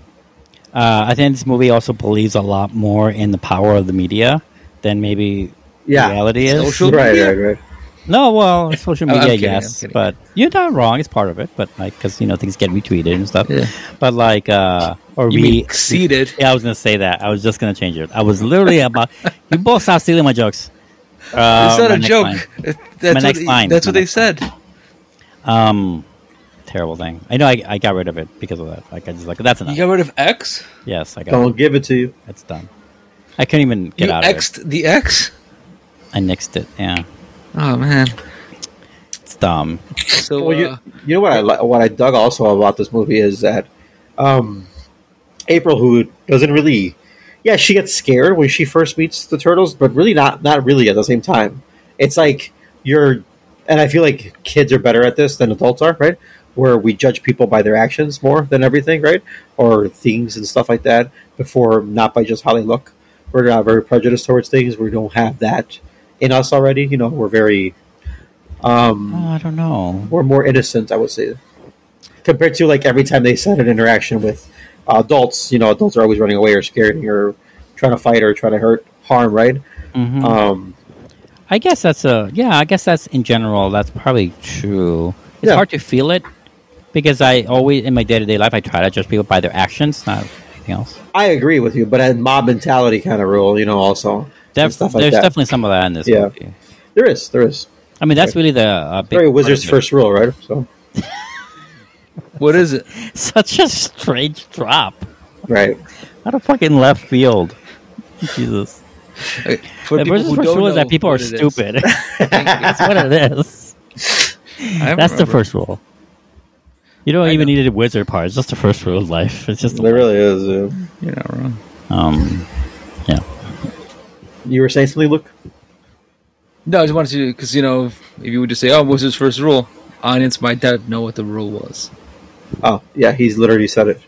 uh, I think this movie also believes a lot more in the power of the media than maybe yeah, reality is. Social right, media? right, right. No, well, [laughs] social media, kidding, yes, kidding. but you're not wrong. It's part of it, but like because you know things get retweeted and stuff. Yeah. But like, uh, or You re- mean exceeded? Yeah, I was gonna say that. I was just gonna change it. I was literally about. [laughs] you both stop stealing my jokes. Uh, it's not a joke. line. It- That's what, next line. that's what they next said. Um, terrible thing. I know. I, I got rid of it because of that. Like I just like that's enough. You got rid of X. yes, I got. Don't it. give it to you. It's done. I couldn't even get You out of it. X'd the X. I nixed it. Yeah, Oh man. it's dumb. So Well, you, uh, you know what I li- what I dug also about this movie is that um, April, who doesn't really, yeah, she gets scared when she first meets the turtles, but really not not really at the same time. It's like you're, and I feel like kids are better at this than adults are, right? Where we judge people by their actions more than everything, right? Or things and stuff like that before, not by just how they look. We're not very prejudiced towards things. We don't have that in us already. You know, we're very, um, Oh, I don't know. we're more innocent, I would say. compared to like every time they set an interaction with uh, adults, you know, adults are always running away or scared or trying to fight or trying to hurt, harm, right? Mhm. Um, I guess that's a yeah. I guess that's in general. That's probably true. It's Yeah. hard to feel it because I always in my day to day life I try to judge people by their actions, not anything else. I agree with you, but a mob mentality kind of rule, you know, also Def- stuff like there's that. definitely some of that in this Yeah. movie. there is, there is. I mean, that's really the uh, big Very wizard's first rule, right? So, [laughs] What is it? [laughs] Such a strange drop. right. Out of fucking left field. Jesus. Uh, For The people first rule is that people are what it is. stupid. [laughs] that's what it is. I That's the first rule. You don't I even know. need a wizard part. It's just the first rule of life. It's just There really is. Uh, You're not wrong. um, yeah. You were saying something, Luke? No, I just wanted to because you know if, if you would just say, "Oh, what's his first rule?" Audience might not know what the rule was. Oh, yeah, he's literally said it.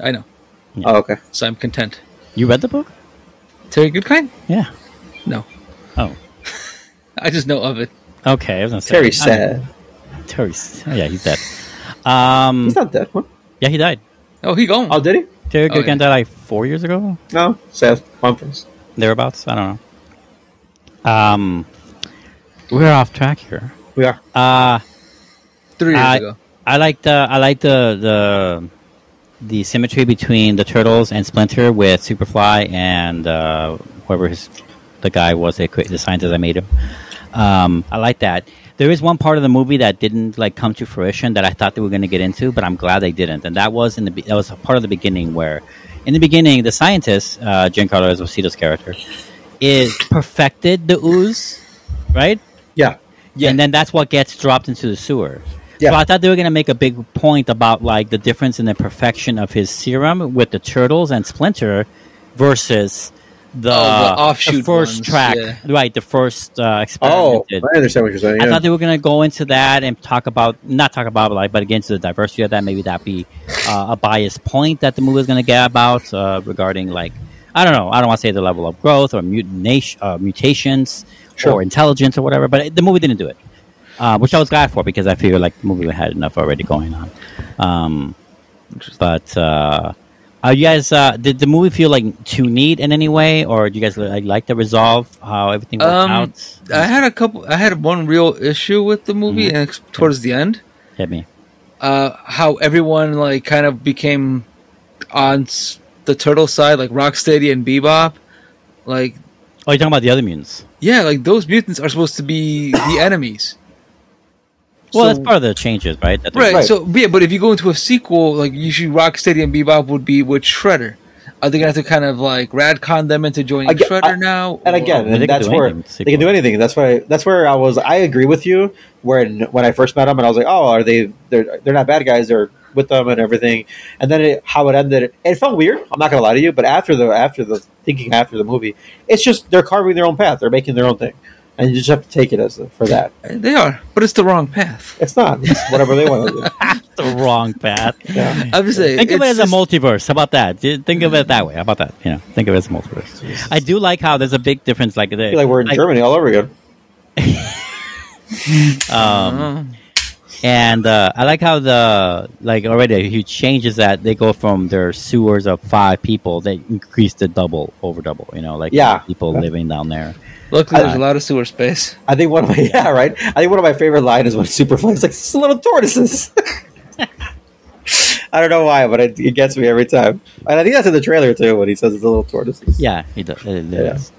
I know, Oh, okay. so I'm content. You read the book? Terry Goodkind? Yeah. No, Oh. [laughs] I just know of it. Okay. I was gonna say, Terry I- said. Terry's. Oh, yeah, he's dead. Um, He's not dead. What? yeah, he died. Oh, he gone. Oh, did he? Terry Oh, Goodkind yeah. died like four years ago, No. Sad. Conference. Thereabouts. I don't know. Um, we're off track here. We are. Uh, Three years I, ago. I like the I like the the the symmetry between the turtles and Splinter with Superfly and uh, whoever his the guy was, cre- the scientist that made him. Um, I like that. There is one part of the movie that didn't like come to fruition that I thought they were going to get into, but I'm glad they didn't. And that was in the that was a part of the beginning where, in the beginning, the scientist uh, Giancarlo Esposito's character is perfected the ooze, right? Yeah. Yeah. and then that's what gets dropped into the sewer. Yeah. So I thought they were going to make a big point about like the difference in the perfection of his serum with the turtles and Splinter versus the, Oh, the offshoot first ones, track, yeah. right? The first uh, Oh, experiment. I understand what you're saying. I thought they were going to go into that and talk about not talk about like, but against the diversity of that. Maybe that be uh, a biased point that the movie is going to get about uh, regarding like I don't know. I don't want to say the level of growth or mutation, uh, mutations Sure. or intelligence or whatever. But the movie didn't do it, uh, which I was glad for because I feel like the movie had enough already going on. Um, but uh, are you guys? Uh, did the movie feel like too neat in any way, or do you guys like, like the resolve how everything worked Um, out? I had a couple. I had one real issue with the movie, Mhm. and towards the end, Hit me. uh, how everyone like kind of became on the turtle side, like Rocksteady and Bebop. Like, Oh, you're talking about the other mutants. yeah, like those mutants are supposed to be the [coughs] enemies. Well, So- that's part of the changes, right? That Right, Right. So, yeah, but if you go into a sequel, like usually Rocksteady and Bebop would be with Shredder. Are they gonna have to kind of like retcon them into joining Aga- Shredder I- now? and or- again, They and can that's do where anything, they can do anything. That's why that's where I was. I agree with you. When when I first met them, and I was like, oh, are they? They're they're not bad guys. They're with them and everything. And then it, how it ended, it felt weird. I'm not gonna lie to you. But after the after the thinking after the movie, it's just they're carving their own path. They're making their own thing, and you just have to take it as for that. they are, but it's the wrong path. It's not it's whatever they want to do. [laughs] the wrong path. Yeah. I'm just saying. Think of it it's as a multiverse. How about that? Think of it that way. How about that? You know, think of it as a multiverse. I do like how there's a big difference. Like, I feel like we're in Germany all over again. [laughs] Um, Oh. And uh, I like how the like already a huge change is that they go from their sewers of five people, they increase to double, over double. You know, like Yeah. people living down there. Luckily, there's a lot of sewer space. I think one of my [laughs] yeah right. I think one of my favorite lines is when Superfly's like, "It's a little tortoises." [laughs] I don't know why, but it, it gets me every time. And I think that's in the trailer too when he says it's a little tortoises. Yeah, he does. It Yeah. is.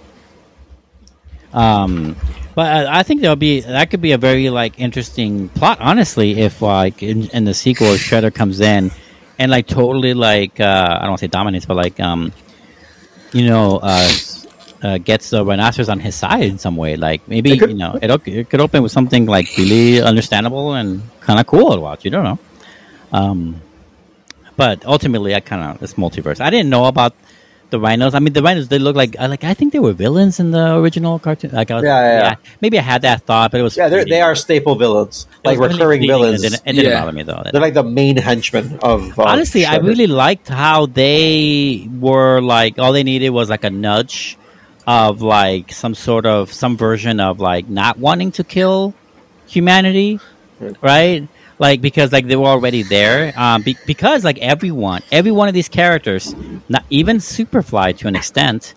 Um, but I, I think there'll be that could be a very like interesting plot, honestly, if like in, in the sequel Shredder comes in and like totally like uh, I don't want to say dominates, but like um, you know, uh, uh, gets the rhinoceros on his side in some way. Like maybe It could- you know it op- it could open with something like really understandable and kind of cool to watch. You don't know. Um, but ultimately, I kind of it's multiverse. I didn't know about the rhinos. I mean, the rhinos they look like I like I think they were villains in the original cartoon. Like, I was, Yeah, yeah, yeah. Maybe I had that thought, but it was Yeah, they're, they are staple villains, It like recurring villains. It didn't, it didn't Yeah. bother me though. They're like the main henchmen of. Uh, Honestly, I really liked how they were like all they needed was like a nudge of like some sort of some version of like not wanting to kill humanity, Right. Like because like they were already there. Um, be- because like everyone, every one of these characters, not even Superfly to an extent,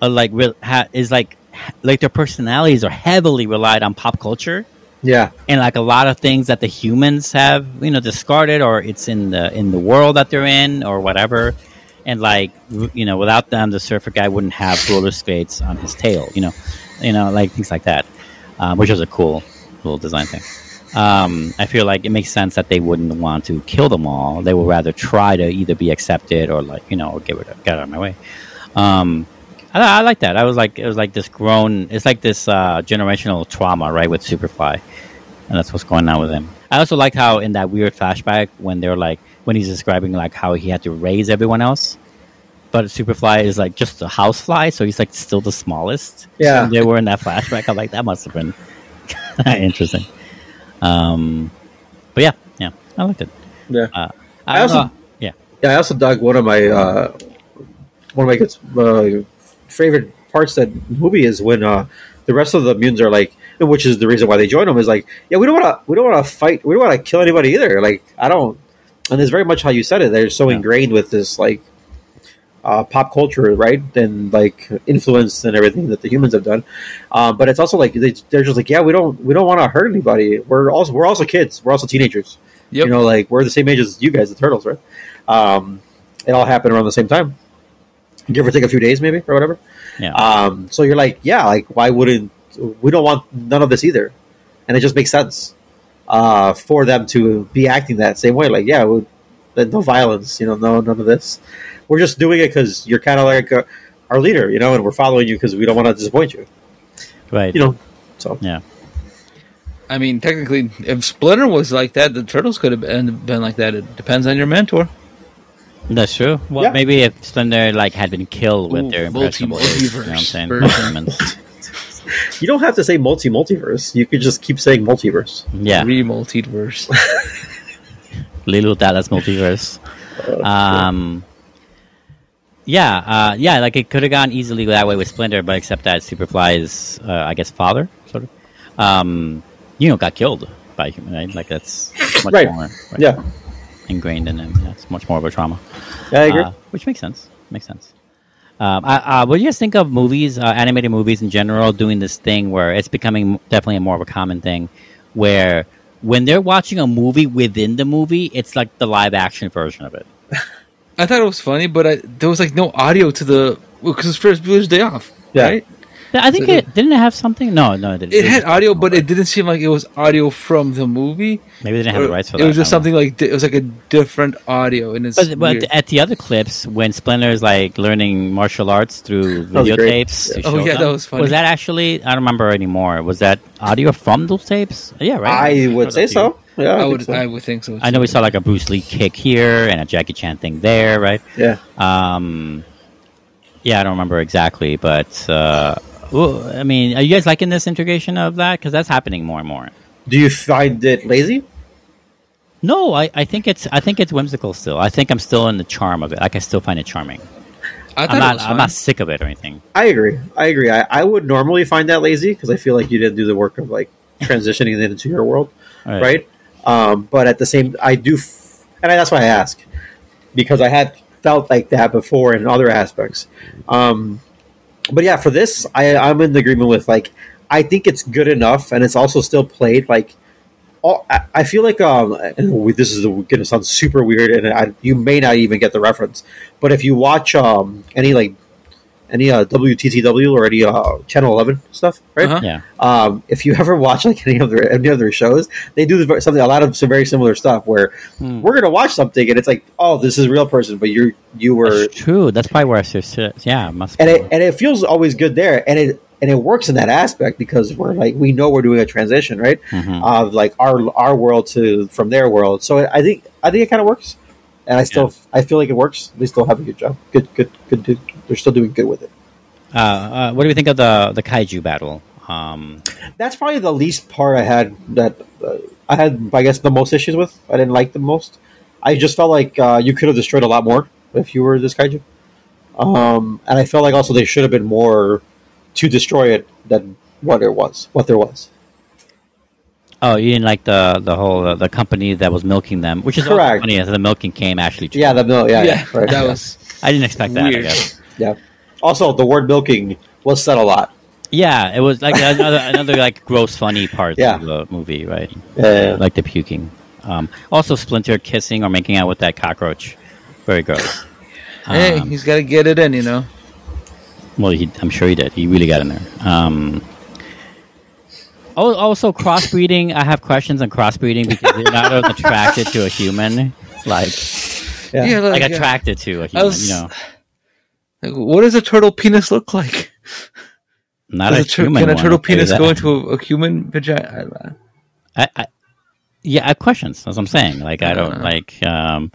uh, like re- ha- is like like their personalities are heavily relied on pop culture. Yeah, and like a lot of things that the humans have you know discarded or it's in the in the world that they're in or whatever. And like you know without them the surfer guy wouldn't have roller skates on his tail you know you know like things like that um, which was a cool little design thing um, i feel like it makes sense that they wouldn't want to kill them all they would rather try to either be accepted or like you know get rid of, get out of my way um, I, I like that. I was like, it was like this grown. It's like this uh, generational trauma, right, with Superfly, and that's what's going on with him. I also liked how in that weird flashback when they're like when he's describing like how he had to raise everyone else, but Superfly is like just a housefly, so he's like still the smallest. Yeah. They were in that flashback. I'm like, that must have been [laughs] interesting. Um, but yeah, yeah, I liked it. yeah. Uh, I I also- also, yeah, Yeah, I also dug one of my uh, one of my good, uh, favorite parts of that movie is when uh, the rest of the mutants are like, which is the reason why they join them is like, yeah, we don't want to, we don't want to fight, we don't want to kill anybody either. Like, I don't, and it's very much how you said it. They're so Yeah. ingrained with this like uh, pop culture, right, and like influence and everything that the humans have done. Um, but it's also like they, they're just like, yeah, we don't, we don't want to hurt anybody. We're also, we're also kids. We're also teenagers. Yep. You know, like we're the same age as you guys, the turtles, right? Um, it all happened around the same time. Give or take a few days, maybe or whatever. yeah. Um, so you're like, yeah, like why wouldn't we don't want none of this either? And it just makes sense uh, for them to be acting that same way. Like, yeah, we, no violence, you know, no none of this. We're just doing it because you're kind of like uh our leader, you know, and we're following you because we don't want to disappoint you, right. you know. So yeah. I mean, technically, if Splinter was like that, the Turtles could have been, been like that. It depends on your mentor. That's true. Well, Yeah. maybe if Splinter like had been killed with Ooh, their impressionable multi- age, you know what I'm saying? [laughs] you don't have to say multi multiverse. You could just keep saying multiverse. yeah, Re multiverse. [laughs] Leeloo Dallas multiverse. [laughs] Um, yeah, uh, yeah, like it could have gone easily that way with Splinter, but except that Superfly's, uh, I guess, father sort of. Um, you know, got killed by human, right? Like that's much Right. more right, Yeah, ingrained in him. Yeah, it's much more of a trauma. yeah, I agree. Uh, which makes sense. Makes sense. Um, I, uh, what do you guys think of movies, uh, animated movies in general, doing this thing where it's becoming definitely a more of a common thing, where when they're watching a movie within the movie, it's like the live action version of it. I thought it was funny, but I, there was like no audio to the because it's Ferris Bueller's Day off. Yeah. Right? I think So it didn't it have something. No, no, it didn't. It was had audio, but it didn't seem like it was audio from the movie. maybe they didn't have the rights for it that. It was just I know. something like it was like a different audio, and it's But, but at the other clips, when Splinter is like learning martial arts through That was great. videotapes, to Oh, show yeah, them, that was funny. Was that actually? I don't remember anymore. Was that audio from those tapes? Yeah, right. I would say so. Yeah, I think would so. I would think so. I know we saw like a Bruce Lee kick here and a Jackie Chan thing there, right? Yeah. Um, yeah, I don't remember exactly, but uh, well, I mean, are you guys liking this integration of that? Because that's happening more and more. Do you find it lazy? No, I, I think it's I think it's whimsical still. I think I'm still in the charm of it. Like I still find it charming. I I'm, not was I'm not sick of it or anything. I agree. I agree. I, I would normally find that lazy because I feel like you didn't do the work of like [laughs] transitioning it into your world, right? Um, but at the same, I do, f- and that's why I ask because I had felt like that before in other aspects. Um, but yeah, for this, I, I'm in agreement with like I think it's good enough, and it's also still played like. all- I I feel like um, this is going to sound super weird, and I, you may not even get the reference. But if you watch um, any like any uh, WTTW or any uh, Channel Eleven stuff, right? Uh-huh. Yeah. Um, if you [laughs] ever watch like any of their any of their shows, they do something a lot of some very similar stuff where Hmm. we're gonna watch something and it's like, oh, this is a real person, but you you were That's true. That's probably where I sit. yeah, must and be. it and it feels always good there, and it and it works in that aspect because we're like we know we're doing a transition, right? Mhm. Of like our our world to from their world. So I think I think it kind of works, and I still I feel like it works. They still have a good job. Good good good. good they're still doing good with it. Uh, uh, what do we think of the the kaiju battle? Um, That's probably the least part I had that uh, I had I guess the most issues with. I didn't like the most. I just felt like uh, you could have destroyed a lot more if you were this kaiju. Um, and I felt like also they should have been more to destroy it than what it was, what there was. Oh, you didn't like the the whole uh, the company that was milking them, which is also Correct. funny the milking came actually. True. Yeah, the milk. Yeah, Yeah, yeah, right. that yeah. was I didn't expect that. I guess. Yeah. Also, the word milking was said a lot. Yeah, it was like another [laughs] another like gross funny part Yeah. of the movie, right? Yeah. Like the puking. Um, also, Splinter kissing or making out with that cockroach, very gross. hey, Um, he's got to get it in, you know. Well, he, I'm sure he did. He really got in there. Um, oh, also, crossbreeding. I have questions on crossbreeding because they're not [laughs] attracted to a human, like Yeah. like uh, attracted to a human. was- you know, like, what does a turtle penis look like? not Does a a tur- human. can a turtle I'll tell you penis go into a, a human vagina? I, I, yeah, I have questions. That's what I'm saying. Like, I don't Uh. like. Um,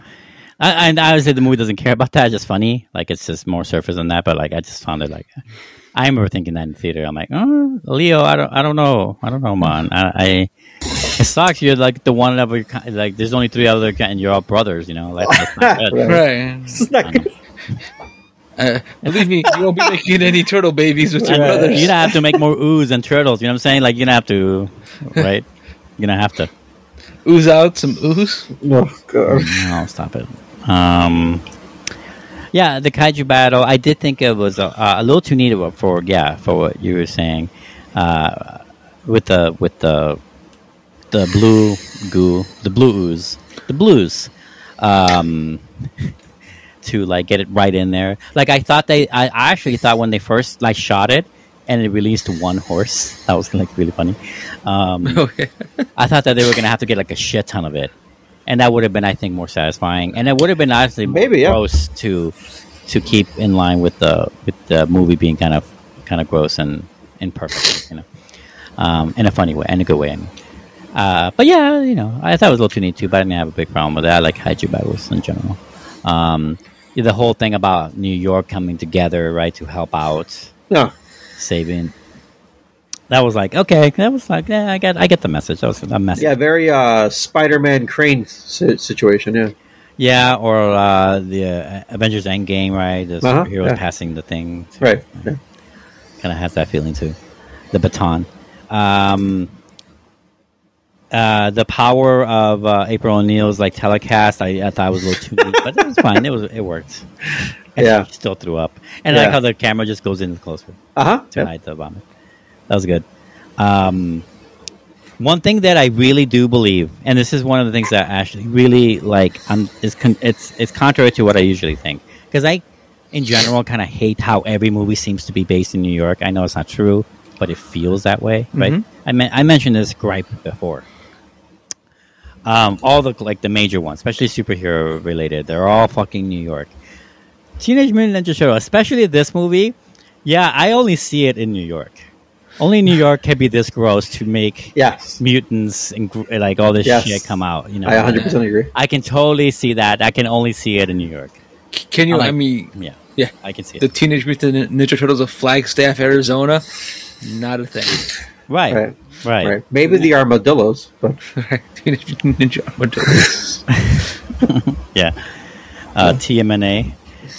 I, and I would say the movie doesn't care about that. It's just funny. Like, it's just more surface than that. But like, I just found it like. I remember thinking that in theater. I'm like, oh, Leo, I don't, I don't know, I don't know, man. I, I it sucks. You're like the one of your ki- like. There's only three other, ki- and you're all brothers. You know, like that's not [laughs] good. Right. Right. Uh, [laughs] believe me, you won't be making any turtle babies with your And brothers. You're gonna have to make more ooze and turtles. You know what I'm saying? Like you're gonna have to, right? You're gonna have to. Ooze out some ooze. Oh, God. No, stop it. Um, yeah, the kaiju battle. I did think it was a, a little too neat for yeah for what you were saying. Uh, with the with the the blue goo, the blue ooze, the blues. Um, to like get it right in there. Like I thought they, I I actually thought when they first like shot it and it released one horse, [laughs] that was like really funny. Um, [laughs] Okay. I thought that they were gonna have to get like a shit ton of it, and that would have been, I think, more satisfying, and it would have been honestly Maybe, yeah. gross to to keep in line with the with the movie being kind of kind of gross and imperfect, you know, um, in a funny way, in a good way. I mean. Uh, but yeah, you know, I thought it was a little too neat too, but I didn't have a big problem with that. I like kaiju battles in general. Um, the whole thing about New York coming together, right, to help out No. saving. That was like okay. That was like yeah, I get I get the message. That was a message. Yeah, very uh, Spider-Man crane si- situation. Yeah. Yeah, or uh, the uh, Avengers Endgame, right? The Uh-huh, superheroes yeah. passing the thing. Right. Yeah. Kind of has that feeling too. The baton. Um, uh, the power of uh, April O'Neil's like telecast, I, I thought was a little too neat, but it was [laughs] fine. It was it worked. And Yeah. still threw up, and I like how the camera just goes in closer Uh huh. to hide the vomit. That was good. Um, one thing that I really do believe, and this is one of the things that actually really like, um, is con- it's it's contrary to what I usually think because I, in general, kind of hate how every movie seems to be based in New York. I know it's not true, but it feels that way, right? Mhm. I mean, I mentioned this gripe before. Um, all the like the major ones, especially superhero related, they're all fucking New York. Teenage Mutant Ninja Turtle, especially this movie. Yeah, I only see it in New York. Only New [laughs] York can be this gross to make Yes. mutants and like all this Yes. shit come out. You know, I 100% agree. I can totally see that. I can only see it in New York. Can you? I like- I mean, Yeah, Yeah. I can see it. the Teenage Mutant Ninja Turtles of Flagstaff, Arizona. Not a thing. right, Right. Right, Right. Maybe the armadillos, but [laughs] Teenage Mutant Ninja Turtles. [laughs] yeah. Uh, TMNA.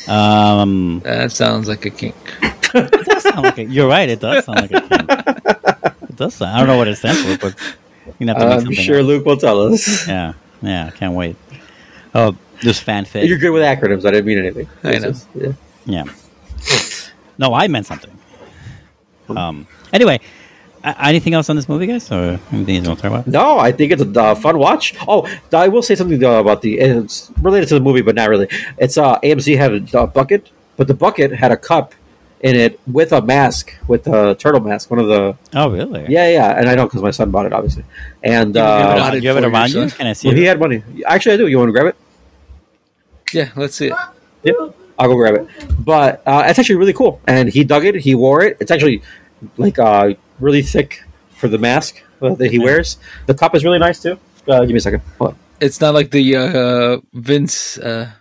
Um, that sounds like a kink. it does sound like a, you're right. It does sound like a kink. It does. Sound, I don't know what it stands for, but you have to make I'm sure up. Luke will tell us. Yeah, yeah. I can't wait. Oh, there's fanfic. You're good with acronyms. I didn't mean anything. I know. Just- yeah. Yeah. No, I meant something. Um. Anyway, anything else on this movie, guys, or anything you want to talk about? No, I think it's a uh, fun watch. Oh, I will say something uh, about the. It's related to the movie, but not really. It's uh, AMC had a uh, bucket, but the bucket had a cup in it with a mask, with a turtle mask. One of the Oh, really? yeah, yeah, and I know because my son bought it, obviously. And You You have it, uh, bought on- it you have it for around you? Can I see well, he had money. Actually, I do. You want to grab it? Yeah, let's see it. Yep. I'll go grab it. But uh, it's actually really cool. And he dug it. He wore it. It's actually like uh, really thick for the mask uh, that he wears. The cup is really nice too. Uh, give me a second. Hold on. It's not like the uh, Vince uh,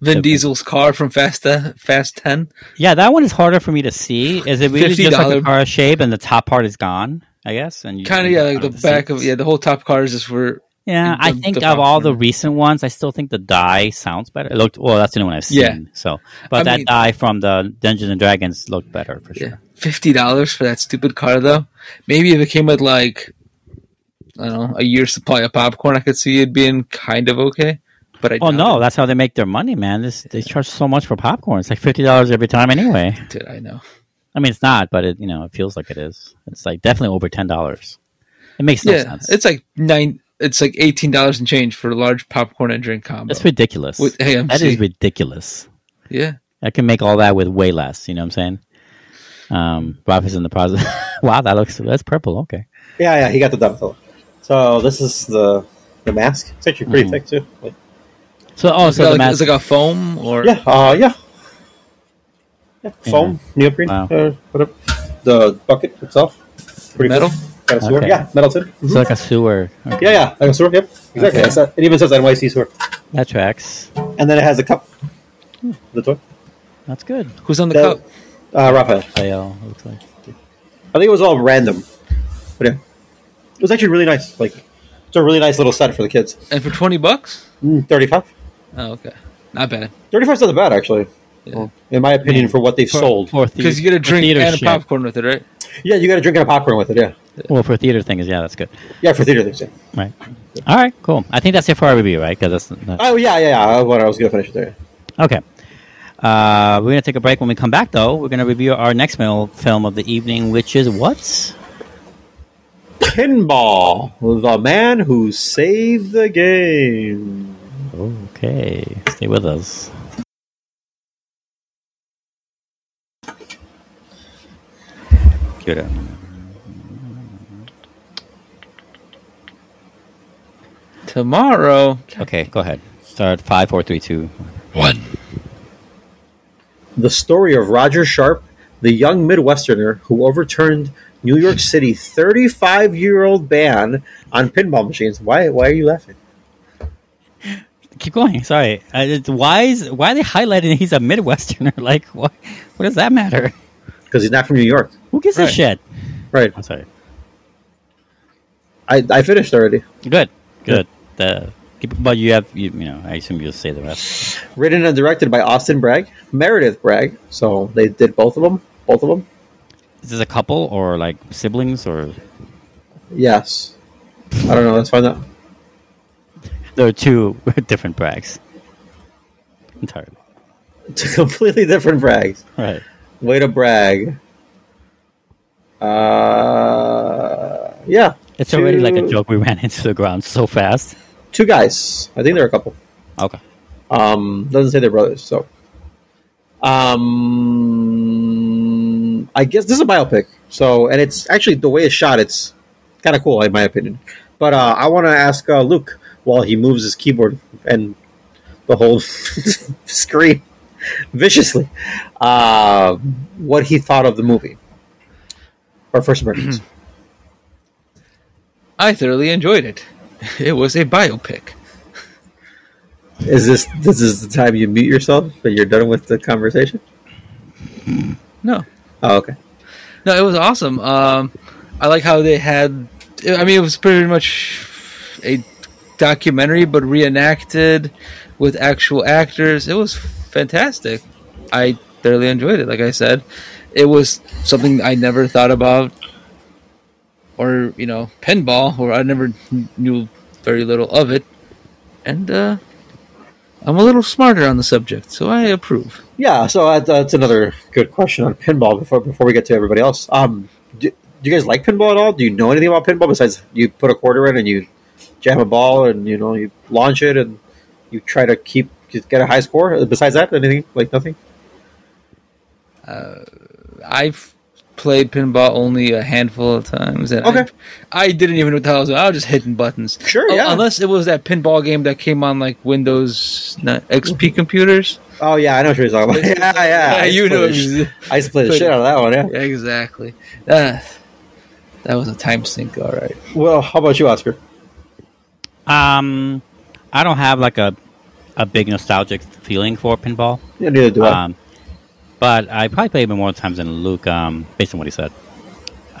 Vin Okay. Diesel's car from Fast uh, Fast Ten. Yeah, that one is harder for me to see. Is it really just like a car shape and the top part is gone? I guess, and Kind of yeah, like don't the have back of yeah, the whole top car is just for. Yeah, I think of all the recent ones, I still think the die sounds better. It looked well. That's the only one I've seen. Yeah. So, but I that mean- die from the Dungeons and Dragons looked better for sure. yeah fifty dollars for that stupid car though. Maybe if it came with like I don't know a year's supply of popcorn, I could see it being kind of okay. But I Oh no, it. that's how they make their money, man. This, they charge so much for popcorn. It's like fifty dollars every time, anyway. Dude, I know. I mean, it's not, but it you know it feels like it is. It's like definitely over ten dollars. It makes no yeah, sense. it's like nine. It's like eighteen dollars and change for a large popcorn and drink combo. That's ridiculous. With AMC. That is ridiculous. yeah, I can make all that with way less. You know what I'm saying? Um, Rob is in the process. [laughs] wow, that looks that's purple. Okay. Yeah, yeah, he got the Donatello. So this is the the mask. It's actually pretty Mhm. thick too. Like, So oh, Is so it the like, mask. it's like a foam or yeah, uh, yeah, yeah. Foam, neoprene, Wow. uh, whatever. The bucket itself, pretty Metal? Cool. Got a sewer. Okay. Yeah, metal too. it's like a sewer. Okay. Yeah, yeah, like a sewer. Yep, exactly. Okay. That's that. It even says NYC sewer, That tracks. and then it has a cup. The toy. That's good. who's on the That- cup? Uh, Raphael. Fail. Looks like. I think it was all random, but yeah, it was actually really nice. Like, it's a really nice little set for the kids. And for twenty bucks? Mm, Thirty-five. Oh, okay, not bad. Thirty-five is not bad actually. Yeah. In my opinion, for what they've For- sold. Because you get a drink theater and a shit. popcorn with it, right? Yeah, you got a drink and a popcorn with it. Yeah, Well, for theater things, yeah, that's good. yeah, for theater things. Yeah. Right. All right. Cool. I think that's it for our review, right? Because that's, that's Oh yeah, yeah, yeah. What I was gonna finish it there. okay. Uh, we're gonna take a break. When we come back, though, we're gonna review our next film film of the evening, which is what? Pinball, the man who saved the game. Okay. Stay with us. Good. Tomorrow, Okay, go ahead. Start five, four, three, two. one. The story of Roger Sharpe, the young Midwesterner who overturned New York City 35 year old ban on pinball machines. Why? Why are you laughing? Keep going. Sorry. Uh, why is why are they highlighting he's a Midwesterner? [laughs] Like, what? What does that matter? Because he's not from New York. Who gives a shit? Right. I'm sorry. I, I finished already. Good. Good. The, keep- but you have you, you know. I assume you'll say the rest. Written and directed by Austin Bragg, Meredith Bragg. So they did both of them. Both of them. Is this a couple or like siblings or Yes. I don't know. Let's find out. there are two [laughs] different brags? Entirely. Two [laughs] completely different brags. Right. Way to brag. Uh, yeah. It's already like a joke. We ran into the ground so fast. Two guys. I think they're a couple. Okay. Um, doesn't say they're brothers. So, um, I guess this is a biopic. So, and it's actually the way it's shot. It's kind of cool, in my opinion. But uh, I want to ask uh, Luke while he moves his keyboard and the whole [laughs] screen viciously, uh, what he thought of the movie or first impressions. [clears throat] I thoroughly enjoyed it. [laughs] It was a biopic. is this this is the time you mute yourself and you're done with the conversation? No, Oh, okay. no, it was awesome. Um, I like how they had. I mean, it was pretty much a documentary, but reenacted with actual actors. It was fantastic. I thoroughly enjoyed it. Like I said, it was something I never thought about, or you know, pinball, or I never knew very little of it, and uh, I'm a little smarter on the subject, so I approve. Yeah, so uh, that's another good question on pinball before before we get to everybody else. Um, do, do you guys like pinball at all? Do you know anything about pinball besides you put a quarter in and you jam a ball and you know you launch it and you try to keep get a high score? Besides that, anything like nothing? I've played pinball only a handful of times, and Okay. I, I didn't even know what the hell I was doing. I was just hitting buttons. Sure, Oh, yeah. Unless it was that pinball game that came on like Windows not XP computers. Oh yeah, I know what you're talking about. [laughs] yeah, yeah, I used you know. the sh- I used to play the shit out of that one. Yeah. Yeah, exactly. Uh, that was a time sink, all right. Well, how about you, Oscar? Um, I don't have like a a big nostalgic feeling for pinball. Yeah, neither do I. Um, but I probably played it more times than Luke, um, based on what he said.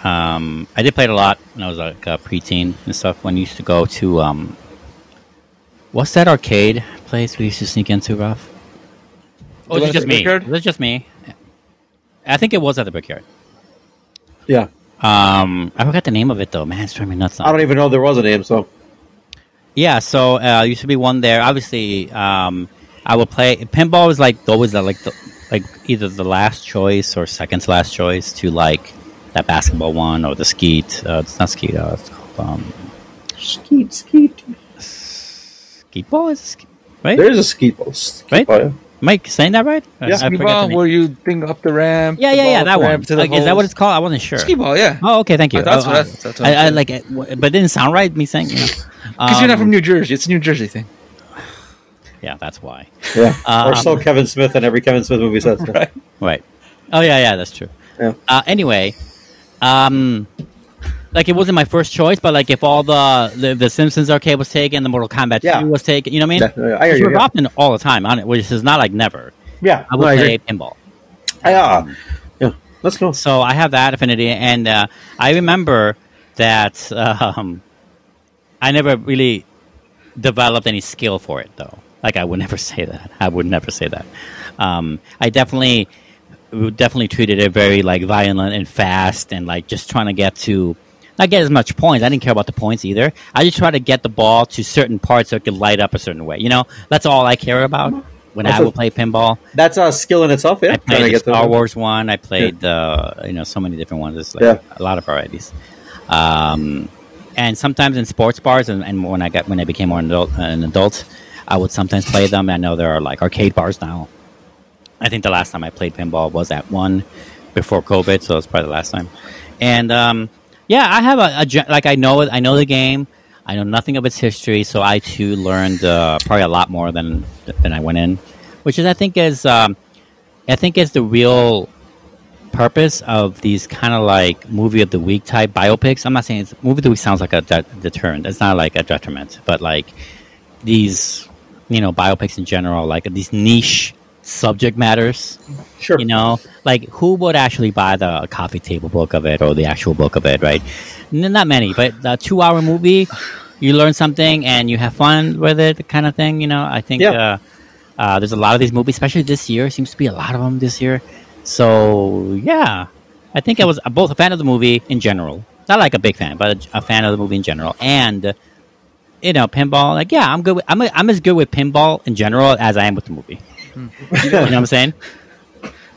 Um, I did play it a lot when I was like a preteen and stuff. When I used to go to um, what's that arcade place we used to sneak into, Ralph? Oh, one it's just me. Brickyard? It was just me. I think it was at the Brickyard. yeah. Um, I forgot the name of it though. Man, it's driving me nuts. I don't even know there was a name. So Yeah, so uh, used to be one there. Obviously, um, I would play pinball was like always the, like the, like either the last choice or second to last choice to like that basketball one or the skeet. Uh, it's not skeet. Uh, it's called um, skeet, skeet. skeet ball. Is it skeet? right? There is a skeet ball. Skeet Right? ball, yeah. Mike saying that right? Yeah. I Skee forget ball where you thing up the ramp. Yeah, the yeah, yeah, that one. to the Like, is that what it's called? I wasn't sure. Skee ball? Yeah. Oh, okay, thank you. That's Oh, what uh, that's- that's what I, I'm I like, it, but it didn't sound right. Me saying, you know, [laughs] Because you're not Um, from New Jersey. It's a New Jersey thing. Yeah, that's why. Yeah. Um, or so Kevin Smith in every Kevin Smith movie says. [laughs] Right. Right. Oh yeah, yeah, that's true. Yeah. Uh, anyway, um, like it wasn't my first choice, but like if all the the, the Simpsons arcade was taken, the Mortal Kombat Yeah. 2 was taken, you know what I mean? Definitely. I hear you, was yeah. often all the time on it, which is not like never. Yeah. I would I play agree. pinball. Yeah. Yeah. Let's go. So I have that affinity, and uh, I remember that [laughs] um, I never really developed any skill for it, though. Like I would never [laughs] say that. I would never say that. Um, I definitely, definitely treated it very like violent and fast, and like just trying to get to. Not get as much points. I didn't care about the points either. I just try to get the ball to certain parts so it could light up a certain way. You know, that's all I care about when That's I a- will play pinball. That's a skill in itself. Yeah. I played the get Star. Wars one. I played the you know so many different ones. It's like Yeah. a lot of varieties. Um, and sometimes in sports bars, and, and when I got when I became more an adult, an adult, I would sometimes play them. I know there are like arcade bars now. I think the last time I played pinball was at one before COVID, so it's probably the last time. And um, yeah, I have a, a like I know it. I know the game. I know nothing of its history, so I too learned uh, probably a lot more than than I went in, which is I think is um, I think is the real purpose of these kind of like movie of the week type biopics. I'm not saying it's movie of the week sounds like a de- deterrent. It's not like a detriment, but like these you know biopics in general, like these niche subject matters Sure. you know? Like who would actually buy the coffee table book of it or the actual book of it right? N- not many but the two hour movie you learn something and you have fun with it kind of thing you know? I think Yeah. uh, uh, there's a lot of these movies especially this year seems to be a lot of them this year. So yeah. I think i was both a fan of the movie in general. Not like a big fan but a, a fan of the movie in general. And you know pinball like yeah i'm good with, I'm, I'm as good with pinball in general as i am with the movie you know what i'm saying [laughs]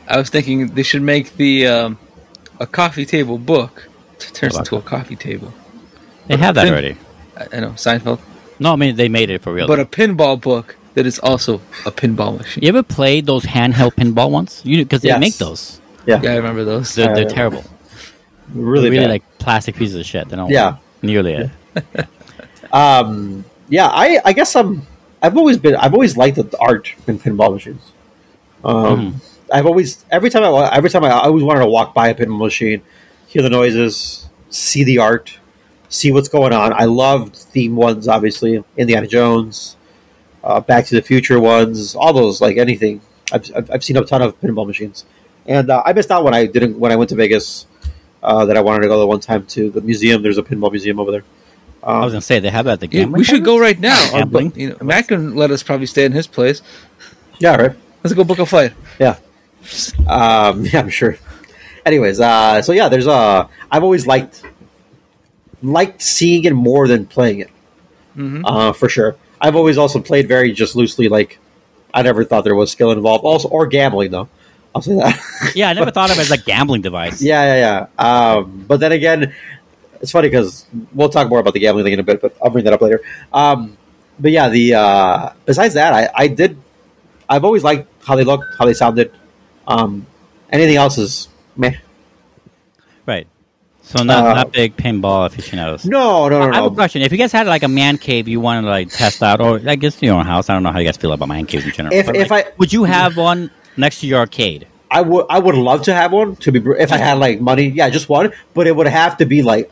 I was thinking they should make the um, a coffee table book t- turns into a coffee table. they have that Pin- already I, I know Seinfeld, No, I mean they made it for real. but a pinball book that is also a pinball machine. you ever played those handheld pinball ones? You because they Yes. make those. Yeah. Yeah, I remember those. They're, they're terrible. Really, They're really bad. like plastic pieces of shit. They don't. Yeah. work nearly it. Um, yeah, I, I guess I'm. I've always been. I've always liked the art in pinball machines. Um, I've always every time I every time I, I always wanted to walk by a pinball machine, hear the noises, see the art, see what's going on. I loved theme ones, obviously Indiana Jones, uh, Back to the Future ones, all those like anything. I've, I've, I've seen a ton of pinball machines, and uh, I missed out when I didn't when I went to Vegas. Uh, that I wanted to go the one time to the museum. There's a pinball museum over there. Um, I was gonna say they have it at the Yeah, gambling. we should go right now. Gambling? But, you know, Matt can let us probably stay in his place. yeah, right. Let's go book a flight. Yeah. Um, [laughs] yeah, I'm sure. Anyways, uh, so yeah, there's uh, I've always liked liked seeing it more than playing it. Mhm. Uh, for sure. I've always also played very just loosely. Like I never thought there was skill involved. Also, or gambling though. I'll say that. Yeah, I never [laughs] thought of it as a gambling device. yeah, yeah, yeah. Um, but then again, it's funny because we'll talk more about the gambling thing in a bit. But I'll bring that up later. Um, but yeah, the uh, besides that, I, I did. I've always liked how they looked, how they sounded. Um, anything else is meh. Right. So not Uh, not big pinball aficionados. No, no, no, I have a question. If you guys had like a man cave you wanted to like test out, or I guess your own house, I don't know how you guys feel about man caves in general. If if like, I would you have one next to your arcade? I would I would love to have one to be if I had like money. Yeah, just one, but it would have to be like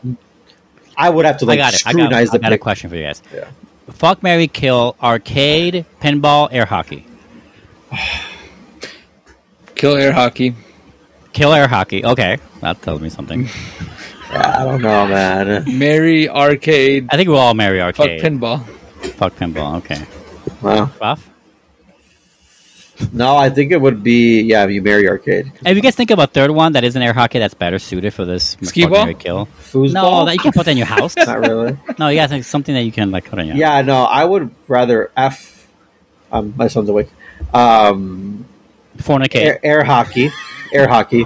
I would have to like I got it. I got, scrutinize I the got a pic- question for you guys. Yeah. Fuck Mary Kill arcade, pinball, air hockey. [sighs] Kill air hockey. Kill air hockey. Okay, that tells me something. [laughs] Yeah, I don't know, man. Mary arcade. I think we'll all marry Fuck arcade. pinball. Fuck pinball. Okay. Wow. Buff? No, I think it would be yeah. You marry arcade. If you guys think of a third one that isn't air hockey that's better suited for this Skee ball? kill. Foosball? No, that you can put that in your house. [laughs] Not really. no, you got think something that you can like put in your Yeah, no, I would rather f. Um, my son's awake. Um, Fornicate. air, air hockey, air hockey.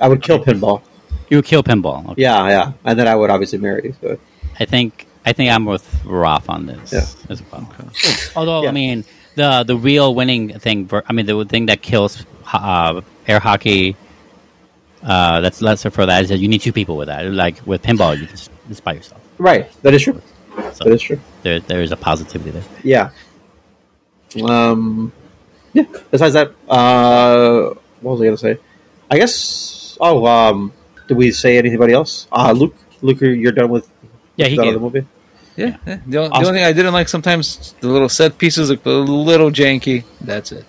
I would kill pinball. You would kill pinball. Okay. Yeah, yeah, and then I would obviously marry. So. I think I think I'm with Ralph on this Yeah. as well. Although Yeah. I mean the the real winning thing, ver- I mean the thing that kills uh, air hockey. Uh, that's lesser for that is that you need two people with that. Like with pinball, you can just, just by yourself. Right, that is true. So That is true. there there is a positivity there. Yeah. Um. Yeah. Besides that, uh, what was I gonna say? I guess. Oh, um, did we say anybody else? Uh Luke. Luke, you're- you're done with Yeah, he done gave, the movie. Yeah. yeah. The, only, the only thing I didn't like sometimes the little set pieces look a little janky. That's it.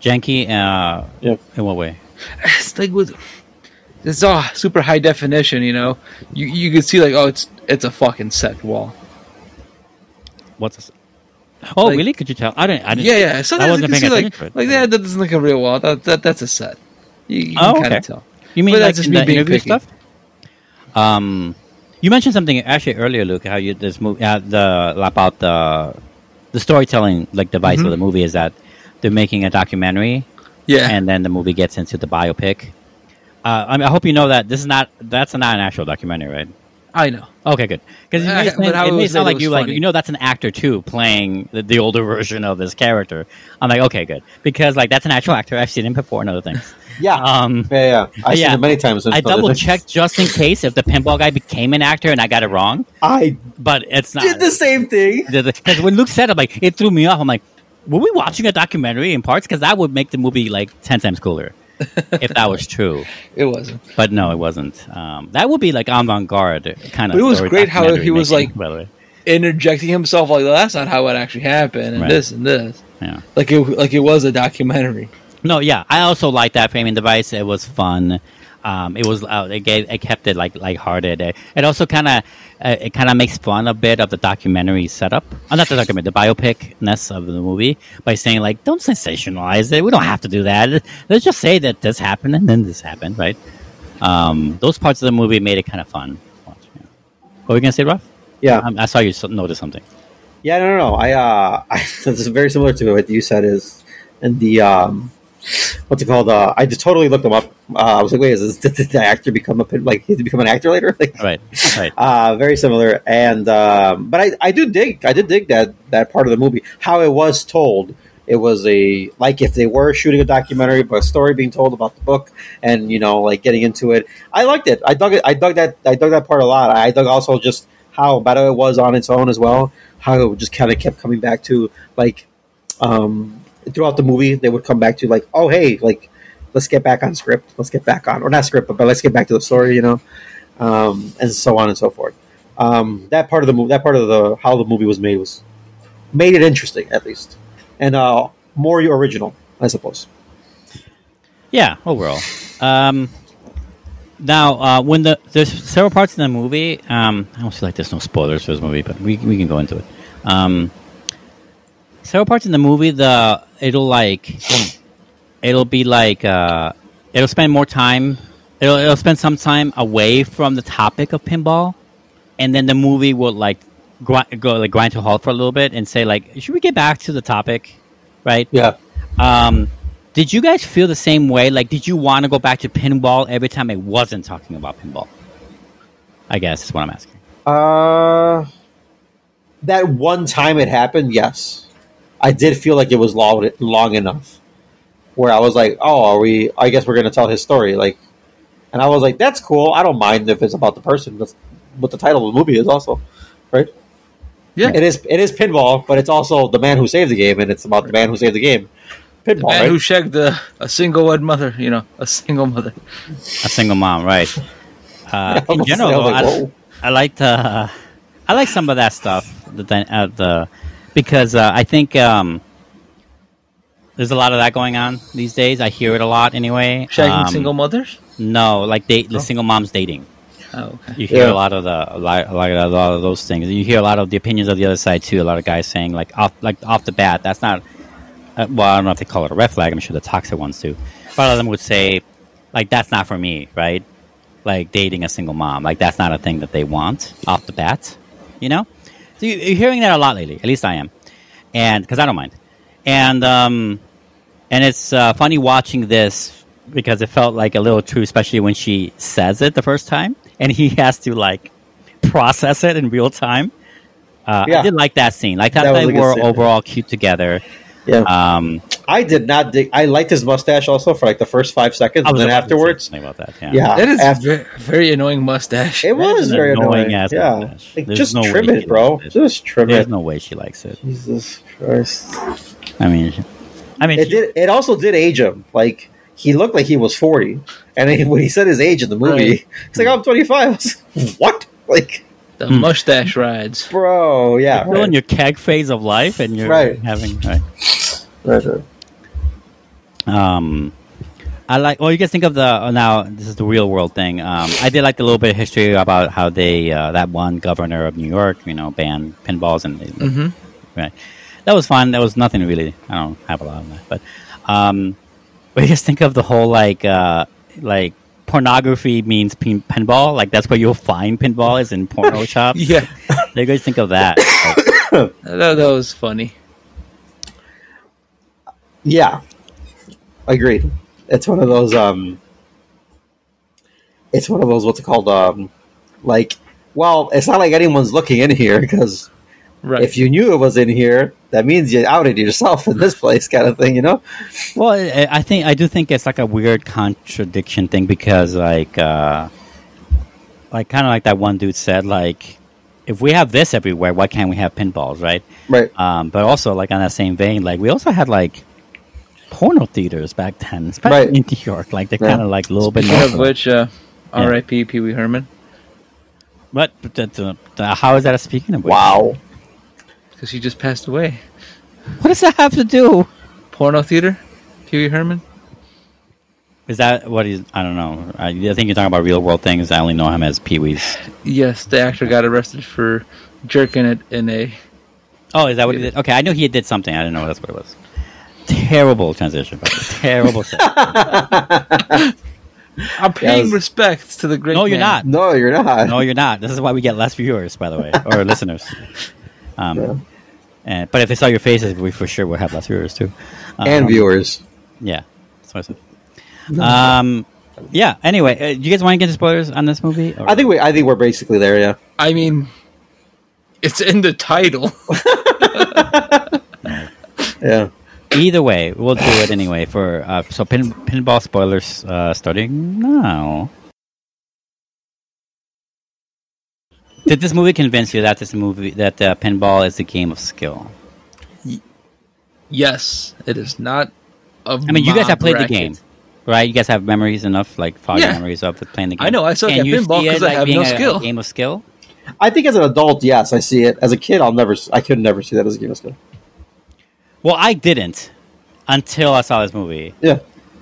janky. Uh, Yeah. in what way? [laughs] It's like with it's all super high definition. You know, you you can see like oh it's it's a fucking set wall. What's this? Oh, Like- really? Could you tell? I didn't. I didn't. Yeah, yeah. Sometimes wasn't you can paying see like attention to it. like that. That doesn't look a real wall. That, that that's a set. You, you Oh, can kind okay. of tell. You mean But like that's just in me the being interview picky. stuff? Um, you mentioned something actually earlier, Luke. How you this movie, uh, the about the the storytelling like device Mhm. of the movie is that they're making a documentary, Yeah. and then the movie gets into the biopic. Uh, I, mean, I hope you know that this is not that's not an actual documentary, right? I know. Okay, good. Because it, Uh, may sound- it it may sound like was you like you know that's an actor too playing the, the older [laughs] version of this character. I'm like, okay, good, because like that's an actual actor. I've seen him before in other things. [laughs] Yeah. Um, yeah, yeah. I've yeah. seen it many times. I double checked just in case if the pinball guy became an actor and I got it wrong, I but it's not. did the same thing. Because when Luke said it, like it threw me off. I'm like, were we watching a documentary in parts? Because that would make the movie like ten times cooler if that was true. [laughs] It wasn't. But no, it wasn't. Um, that would be like avant-garde kind of. But it was great how he was, making, like- By the way, Interjecting himself like that's not how it actually happened, and Right. this and this. yeah. Like it like it was a documentary. No, yeah, I also like that framing device. It was fun. Um, it was uh, it gave it kept it like lighthearted. It, it also kind of uh, it kind of makes fun a bit of the documentary setup. Uh, not the documentary, the biopicness of the movie by saying like, don't sensationalize it. We don't have to do that. Let's just say that this happened and then this happened, right? Um, those parts of the movie made it kind of fun. to watch, yeah. What were you gonna say, Ralph? Yeah. Um, I saw you notice something. Yeah, no, no, no. I, uh, I, [laughs] this is very similar to what you said is, and the, um, what's it called? Uh, I just totally looked them up. Uh, I was like, wait, is this, did the actor become a, like, he become an actor later? [laughs] Like, Right, right. [laughs] uh, very similar. And, um, but I, I do dig, I did dig that, that part of the movie, how it was told. It was a, like if they were shooting a documentary, but a story being told about the book and, you know, like getting into it. I liked it. I dug it. I dug that, I dug that part a lot. I dug also just how better it was on its own as well. How it just kind of kept coming back to like, um, throughout the movie, they would come back to like, oh, hey, like, let's get back on script. Let's get back on, or not script, but, but let's get back to the story, you know, um, and so on and so forth. Um, that part of the movie, that part of the how the movie was made was made it interesting at least, and uh, more original, I suppose. Yeah, overall. Um, now, uh, when the there's several parts in the movie. Um, I don't feel like there's no spoilers for this movie, but we we can go into it. Um, several parts in the movie, the it'll like it'll be like uh, it'll spend more time. It'll it'll spend some time away from the topic of pinball, and then the movie will like grind, go like grind to a halt for a little bit and say like, should we get back to the topic, right? Yeah, Um, did you guys feel the same way? Like, did you want to go back to pinball every time it wasn't talking about pinball? I guess is what I'm asking. uh, that one time it happened, yes, I did feel like it was long long enough, where I was like, oh, are we? I guess we're gonna tell his story, like, and I was like, that's cool. I don't mind if it's about the person. That's what the title of the movie is, also, right? Yeah. It is it is pinball, but it's also the man who saved the game, and it's about the man who saved the game. Pinball, the Man right? who shagged a, a single wed mother, you know, a single mother. A single mom, right? [laughs] Uh, in was general, like, I. I like the I like some of that stuff. The dy- uh, the because uh, I think um, there's a lot of that going on these days. I hear it a lot anyway. Shagging Um, single mothers? No, like date the Oh. single moms dating. Oh, okay. You hear Yeah. a lot of the a lot, a lot a lot of those things. You hear a lot of the opinions of the other side too. A lot of guys saying like off like off the bat, that's not uh, well, I don't know if they call it a red flag. I'm sure the toxic ones do. A lot of them would say, like, that's not for me, right? Like dating a single mom, like that's not a thing that they want off the bat, you know. So you, you're hearing that a lot lately. At least I am, and because I don't mind, and um, and it's uh, funny watching this because it felt like a little true, especially when she says it the first time, and he [laughs] has to like process it in real time. Uh, Yeah. I did like that scene. Like that, That they were overall cute together. Yeah, Um, I did not dig. I liked his mustache also for like the first five seconds, and then about to say afterwards, something about that. Yeah, yeah, That is after- very annoying mustache. it was an very annoying annoying. ass yeah, like, just no way trim it, bro. likes it. Just trim There's it. no way she likes it. Jesus Christ! I mean, I mean, It did. It also did age him. Like he looked like he was forty, and then [laughs] when he said his age in the movie, Right. he's like, "I'm 25." [laughs] I like, what? Like, the Hmm. mustache rides. bro, yeah, still in right. your keg phase of life, and you're Right. having right. Right, right. Um, I like. Well, you guys think of the uh, now. This is the real world thing. Um, I did like a little bit of history about how they uh, that one governor of New York, you know, banned pinballs and they, hmm right. That was fun. That was nothing really. I don't have a lot of that, but um, what do you guys think of the whole like uh like pornography means pin- pinball? Like that's where you'll find pinball is in porno [laughs] shops. Yeah, What do you guys think of that? Like, [coughs] that, that was funny. Yeah, agreed. It's one of those. Um, it's one of those. What's it called? Um, like, well, it's not like anyone's looking in here because Right. if you knew it was in here, that means you outed yourself in this place, kind of thing. You know? Well, I I think I do think it's like a weird contradiction thing because, like, uh, like kind of like that one dude said, like, if we have this everywhere, why can't we have pinballs, right? Right. Um, but also, like on that same vein, like we also had like porno theaters back then, especially Right. in New York. Like they're Yeah. kind of like a little bit. Speaking of which, uh, Yeah. R.I.P. Pee Wee Herman, But, but the, the, the- how is that a speaking of? which? Wow. because he just passed away. What does that have to do? Porno theater, Pee Wee Herman. Is that what he's? I don't know. I, I think you're talking about real world things. I only know him as Pee Wee's. Yes, the actor got arrested for jerking it in a. Oh, is that what he did? Okay, I knew he did something. I didn't know that's what it was. Terrible transition. by. Terrible. [laughs] I'm paying was- respects to the great. no, you're not. No, you're not. No, you're not. This is why we get less viewers, by the way, or [laughs] listeners. Um, Yeah. and, but if they saw your faces, we for sure would have less viewers too. Um, and viewers. Yeah, that's what I said. Um, yeah. Anyway, uh, do you guys want to get into spoilers on this movie? or- I think we. I think we're basically there. Yeah. I mean, it's in the title. [laughs] Yeah. Either way, we'll do it anyway. For uh, so pin, pinball spoilers uh, starting now. Did this movie convince you that this movie that uh, pinball is a game of skill? yes, it is not. I mean, you guys have played racket. the game, right? You guys have memories enough, like foggy Yeah. memories of playing the game. I know, I saw Can you pinball because it 'cause I have being no a- skill. A game of skill. I think as an adult, yes, I see it. As a kid, I'll never. s- I could never see that as a game of skill. Well, I didn't until I saw this movie Yeah.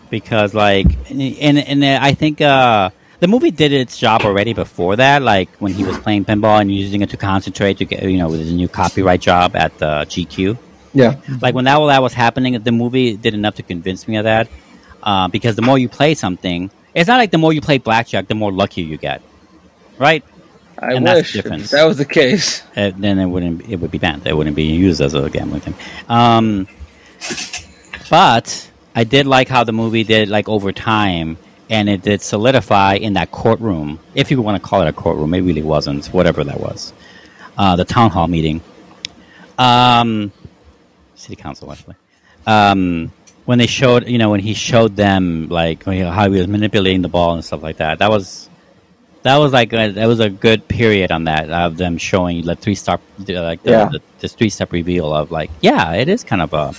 because, like, and and I think uh, the movie did its job already before that. Like when he was playing pinball and using it to concentrate to get, you know, with his new copyright job at uh, GQ. Yeah. Like when that all that was happening, the movie did enough to convince me of that. Uh, because the more you play something, it's not like the more you play blackjack, the more lucky you get, right? I And that's the wish difference. if that was the case. uh, then it wouldn't it would be banned. It wouldn't be used as a gambling thing. Um, but I did like how the movie did like over time, and it did solidify in that courtroom, if you want to call it a courtroom. It really wasn't. Whatever that was, uh, the town hall meeting, um, city council actually. Um, when they showed, you know, when he showed them like how he was manipulating the ball and stuff like that, that was that was like a, that was a good period on that of them showing the three step like the, Yeah. the, the three step reveal of like yeah it is kind of a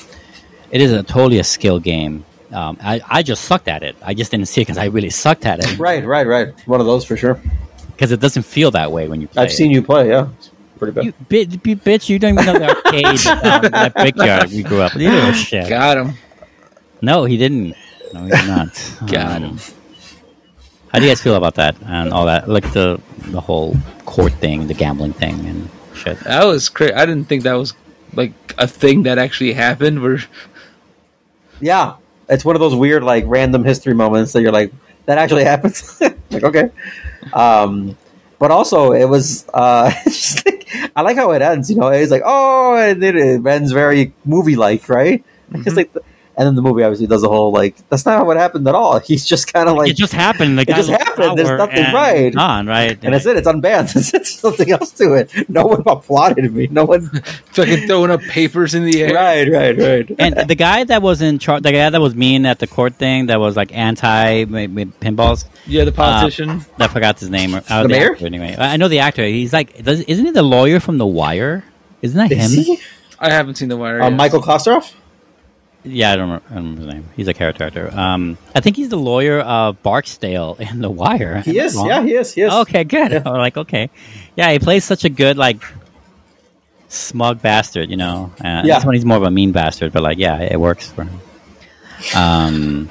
it is a totally a skill game. Um, I I just sucked at it. I just didn't see it because I really sucked at it [laughs] Right. Right. Right. One of those for sure. because it doesn't feel that way when you play. I've seen you play. Yeah. It's pretty bad. You, bi- bi- bitch, you don't even know the arcade [laughs] um, that brickyard we grew up. with. You shit. Got him. No, he didn't. No, he did not. [laughs] Got Um, him. How do you guys feel about that and all that? Like the the whole court thing, the gambling thing, and shit. That was crazy. I didn't think that was like a thing that actually happened. Where [laughs] Yeah, it's one of those weird like random history moments that you're like that actually happens. [laughs] like okay, um, but also it was uh, [laughs] just like, I like how it ends. You know, it's like oh, and it, it ends very movie like, right? It's like. The, and then the movie obviously does the whole like that's not what happened at all. [laughs] He's just kind of like it just happened. The it guy just happened. There's nothing right. On right. and that's it. It's unbanned. [laughs] There's something else to it. No one applauded me. No one. [laughs] Fucking throwing up papers in the air. right, right, right. and the guy that was in charge, the guy that was mean at the court thing, that was like anti ma- ma- pinballs. Yeah, the politician. I forgot his name. Uh, The mayor? actor, anyway. I I know the actor. He's like, does, isn't he the lawyer from The Wire? Isn't that Is him? he? I haven't seen the wire. Uh. Michael Kostroff? Yeah, I don't, remember, I don't remember his name. He's a character actor. Um, I think he's the lawyer of Barksdale [laughs] in The Wire. He is. Yeah, he is. He is. Okay, good. [laughs] I'm like, okay, yeah, he plays such a good like smug bastard, you know. Uh, Yeah. This one he's more of a mean bastard, but like, yeah, it works for him. Um,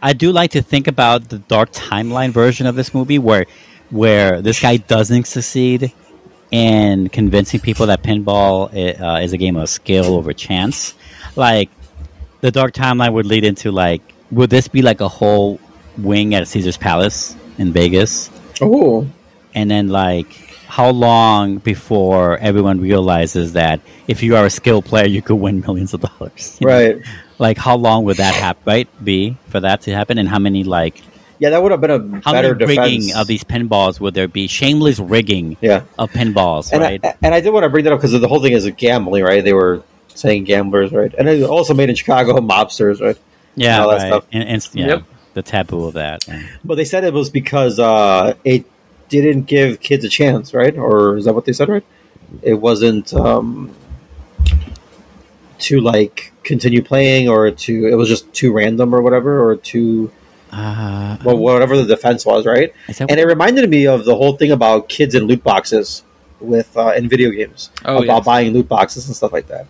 I do like to think about the dark timeline version of this movie, where where this guy doesn't succeed in convincing people that pinball uh, is a game of skill over chance. Like the dark timeline would lead into like, would this be like a whole wing at Caesar's Palace in Vegas? Oh, and then like how long before everyone realizes that if you are a skilled player you could win millions of dollars You [laughs] know? right. like how long would that happen right be for that to happen and how many like Yeah, that would have been a how better many rigging defense. of these pinballs would there be shameless rigging yeah, of pinballs and right I, and I did want to bring that up because the whole thing is gambling, right? They were saying gamblers, right? And it also made in Chicago mobsters, right? yeah all that right. stuff. And, and yeah, Yep. the taboo of that and- But they said it was because uh, it didn't give kids a chance, right? Or is that what they said, right? It wasn't um, to like continue playing or to it was just too random or whatever or too uh, well whatever the defense was, right? that And it reminded me of the whole thing about kids in loot boxes with uh, in video games Oh, about yes. buying loot boxes and stuff like that.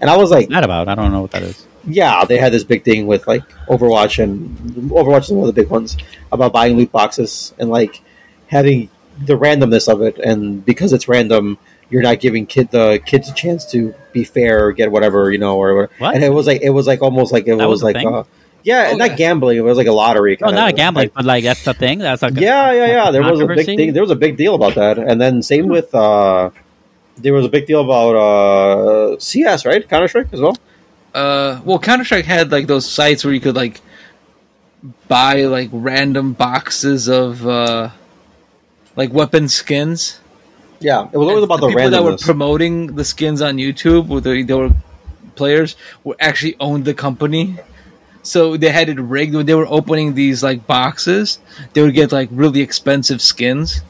And I was like, not about i don't know what that is yeah, they had this big thing with like Overwatch and Overwatch is one of the big ones about buying loot boxes and like having the randomness of it, and because it's random, you're not giving kid the kids a chance to be fair or get whatever you know or whatever. What? And it was like it was like almost like it That was, was like uh, yeah, Oh, not yeah. gambling. It was like a lottery. no kind not gambling but like that's the thing that's like a- yeah, yeah, yeah. There was a big thing. There was a big deal about that, and then same with uh, there was a big deal about uh, CS, right? Counter Strike as well. Uh, well, Counter Strike had like those sites where you could like buy like random boxes of uh, like weapon skins. Yeah, it was always And about the, people that were promoting the skins on YouTube, where they, they were players, were actually owned the company. So they had it rigged when they were opening these like boxes. They would get like really expensive skins,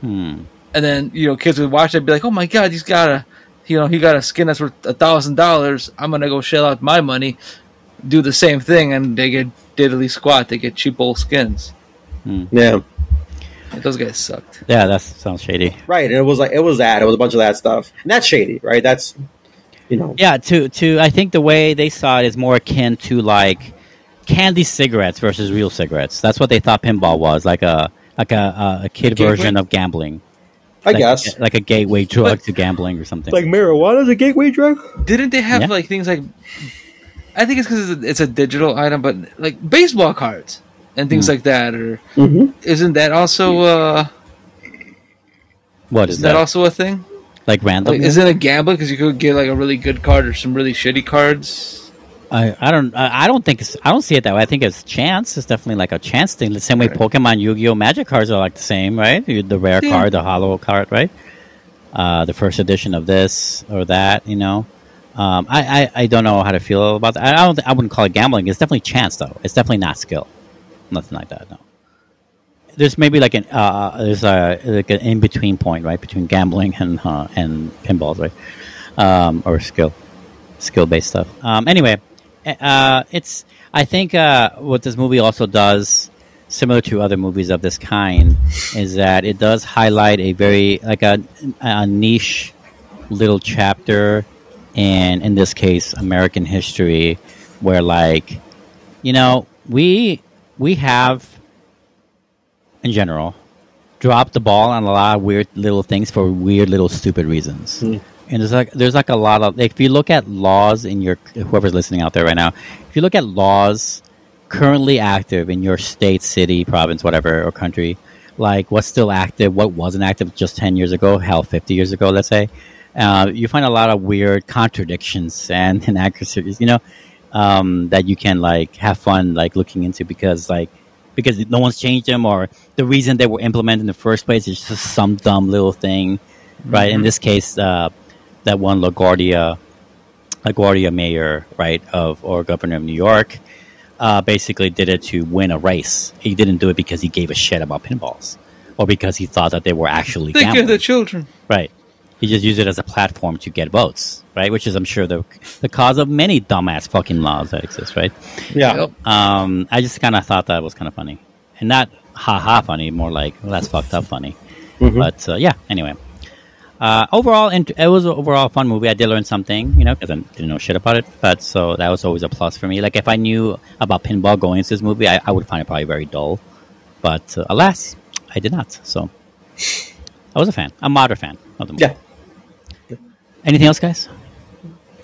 hmm. And then you know kids would watch it and be like, "Oh my god, he's got a, you know, he got a skin that's worth a thousand dollars. I'm gonna go shell out my money, do the same thing, and they get diddly squat. They get cheap old skins. Hmm. yeah, Those guys sucked. yeah that sounds shady right. And it was like it was that. It was a bunch of that stuff, and that's shady, right? That's you know, Yeah, to to I think the way they saw it is more akin to like candy cigarettes versus real cigarettes. That's what they thought pinball was, like a like a a, a kid gateway? version of gambling. I like, guess like a gateway drug But- to gambling or something. like marijuana is a gateway drug. Didn't they have Yeah. like things like? I think it's because it's, a- it's a digital item, but like baseball cards and things Hmm. like that, or Mm-hmm. isn't that also uh, what is isn't that? that also a thing? like random? Like, isn't it gambling because you could get like a really good card or some really shitty cards? I, I don't I, don't think it's, I don't see it that way. I think it's chance. It's definitely like a chance thing. The same way Pokemon, Yu Gi Oh, Magic cards are like the same, right? The rare Yeah. card, the hollow card, right? Uh, the first edition of this or that, you know. Um, I, I, I don't know how to feel about that. I don't. I wouldn't call it gambling. It's definitely chance, though. It's definitely not skill. Nothing like that. No. There's maybe like an uh, there's a like an in between point, right, between gambling and uh, and pinballs, right, um, or skill skill based stuff. Um, anyway, uh, it's I think uh, what this movie also does, similar to other movies of this kind, is that it does highlight a very like a, a niche little chapter in in this case American history, where like you know we we have in general dropped the ball on a lot of weird little things for weird little stupid reasons. And there's like there's like a lot of if you look at laws in your whoever's listening out there right now, if you look at laws currently active in your state, city, province, whatever, or country, like what's still active, what wasn't active just ten years ago, hell, fifty years ago, let's say, uh, you find a lot of weird contradictions and [laughs] inaccuracies, you know, um, that you can like have fun like looking into because like because no one's changed them or the reason they were implemented in the first place is just some dumb little thing, right? In this case, uh, that one LaGuardia, LaGuardia mayor, right, of or governor of New York, uh, basically did it to win a race. He didn't do it because he gave a shit about pinballs or because he thought that they were actually Think gambling. of the children. Right. He just used it as a platform to get votes, right? Which is, I'm sure, the the cause of many dumbass fucking laws that exist, right? Yeah. Um, I just kind of thought that was kind of funny, and not ha ha funny, more like well, that's fucked up funny. But uh, yeah, anyway. Uh, overall, it was an overall fun movie. I did learn something, you know, because I didn't know shit about it. But so that was always a plus for me. Like if I knew about pinball going into this movie, I, I would find it probably very dull. But uh, alas, I did not. So I was a fan, a moderate fan of the movie. Yeah. Anything else, guys?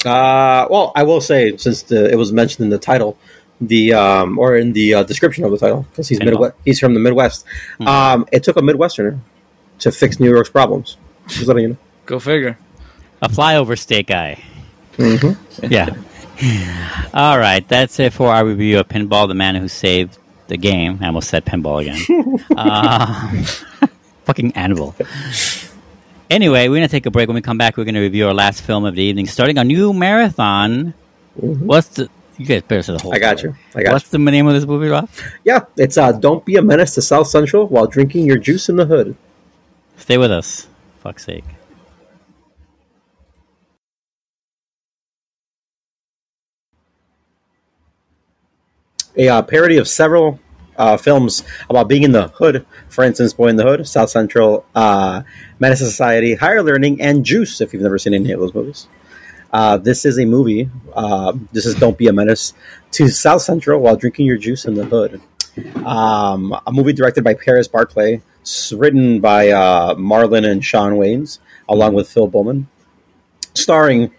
Uh, well, I will say since the, it was mentioned in the title, the um, or in the uh, description of the title, because he's Midwest, he's from the Midwest. Um, it took a Midwesterner to fix New York's problems. Just letting you know. Go figure. A flyover state guy. Mm-hmm. Yeah. [laughs] All right, that's it for our review of Pinball, the man who saved the game. I almost said pinball again. [laughs] uh, [laughs] fucking anvil. Anyway, we're gonna take a break. When we come back, we're gonna review our last film of the evening, starting a new marathon. What's the? You guys better say the whole. Mm-hmm. I got story. you. I got What's the name of this movie, Rob? Yeah, it's uh, "Don't Be a Menace to South Central While Drinking Your Juice in the Hood." Stay with us. Fuck's sake. a uh, parody of several uh, films about being in the hood. For instance, Boy in the Hood, South Central, uh, Society, Higher Learning, and Juice. If you've never seen any of those movies, uh, this is a movie. Uh, this is Don't Be a Menace to South Central while drinking your juice in the hood. Um, a movie directed by Paris Barclay, written by uh, Marlon and Sean Wayans, along with Phil Beauman, starring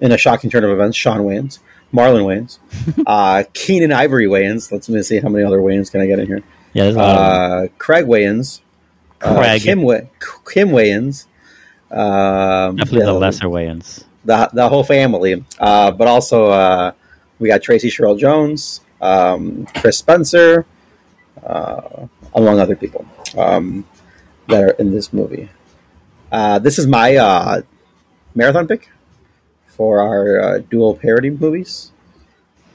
in a shocking turn of events, Sean Wayans, Marlon Wayans, [laughs] uh, Keenen Ivory Wayans. Let's let me see how many other Wayans can I get in here. Yeah, there's a lot. Uh, Craig Wayans, uh, Craig. Kim, Way- Kim Wayans, um, Definitely the lesser Wayans. the the whole family, uh, but also uh, we got Tracey Cherelle Jones, um, Chris Spencer, uh, among other people um, that are in this movie. Uh, this is my uh, marathon pick for our uh, dual parody movies.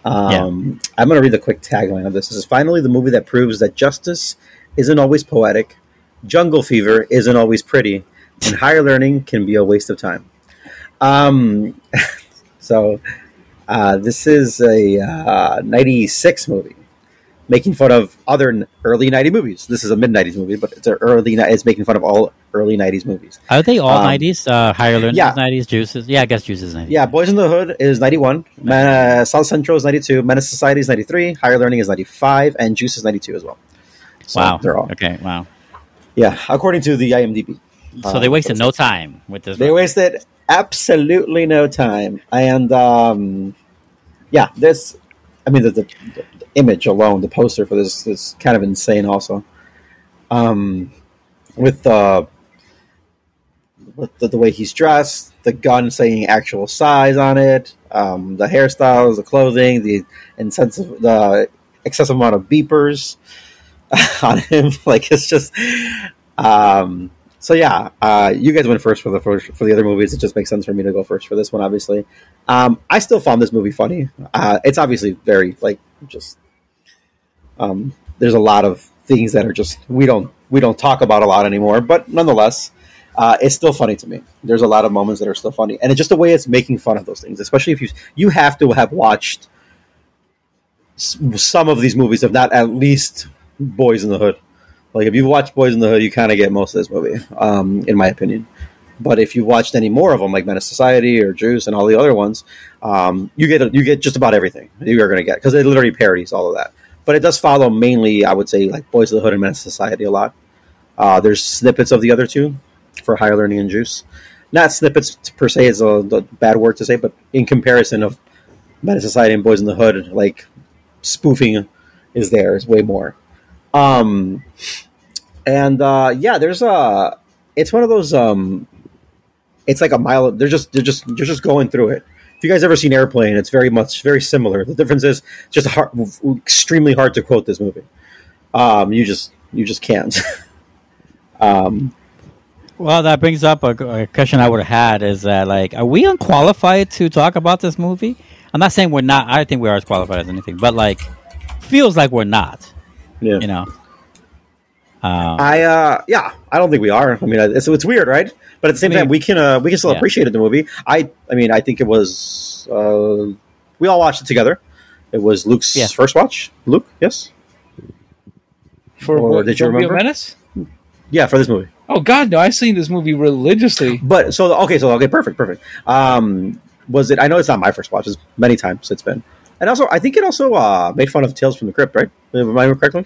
Um, I'm going to read the quick tagline of this. This is finally the movie that proves that justice isn't always poetic, jungle fever isn't always pretty, and [laughs] higher learning can be a waste of time. Um, [laughs] so uh, this is a uh, 96 movie making fun of other early 90s movies. This is a mid 90s movie, but it's a early it's making fun of all early 90s movies. Are they all Um, 90s? Uh, higher learning yeah. is 90s? Juices? Yeah, I guess Juices is 90s. Yeah, Boyz n the Hood is 91, Man, uh, South Central is 92, Menace Society is 93, Higher Learning is 95, and Juice is 92 as well. So Wow. They're all, Okay, wow. yeah, according to the IMDb. So they Uh, wasted no time with this. They wasted absolutely no time, and um, yeah, this. I mean, the, the, the image alone, the poster for this is kind of insane. Also, um, with uh, with the, the way he's dressed, the gun saying actual size on it, um, the hairstyles, the clothing, the insensitive, the excessive amount of beepers [laughs] on him. [laughs] Like it's just. Um, so yeah, uh, you guys went first for the for the other movies. It just makes sense for me to go first for this one, obviously. Um, I still found this movie funny. Uh, it's obviously very like just. Um, there's a lot of things that are just we don't we don't talk about a lot anymore, but nonetheless, uh, it's still funny to me. There's a lot of moments that are still funny, and it's just the way it's making fun of those things. Especially if you you have to have watched some of these movies, if not at least Boyz n the Hood. Like if you've watched Boyz n the Hood, you kind of get most of this movie, um, in my opinion. But if you've watched any more of them, like *Men Menace Society or Juice and all the other ones, um, you get you get just about everything you are going to get because it literally parodies all of that. But it does follow mainly, I would say, like Boys of the Hood and *Men Menace Society a lot. Uh, there's snippets of the other two for Higher Learning and Juice, not snippets per se is a, a bad word to say, but in comparison of *Men Menace Society and Boyz n the Hood, like spoofing is there is way more. Um, and uh, yeah, there's a. It's one of those. Um, it's like a mile. They're just they're just you're just going through it. If you guys ever seen Airplane, it's very much very similar. The difference is just hard, extremely hard to quote this movie. Um, you just you just can't. [laughs] um, Well, that brings up a, a question I would have had: is that like, are we unqualified to talk about this movie? I'm not saying we're not. I think we are as qualified as anything, but like, feels like we're not. yeah. You know. Um, I uh yeah, I don't think we are. I mean, it's it's weird, right? But at the same I mean- time, we can uh, we can still Yeah. appreciate the movie. I I mean, I think it was uh, we all watched it together. It was Luke's Yeah. first watch. Luke, yes, For Or what, did you Don't Be a remember? Menace? yeah, for this movie. Oh God, no! I've seen this movie religiously. But so okay, so okay, perfect, perfect. Um, was it? I know it's not my first watch. It's many times it's been, and also I think it also uh, made fun of Tales from the Crypt, right? Am I correctly?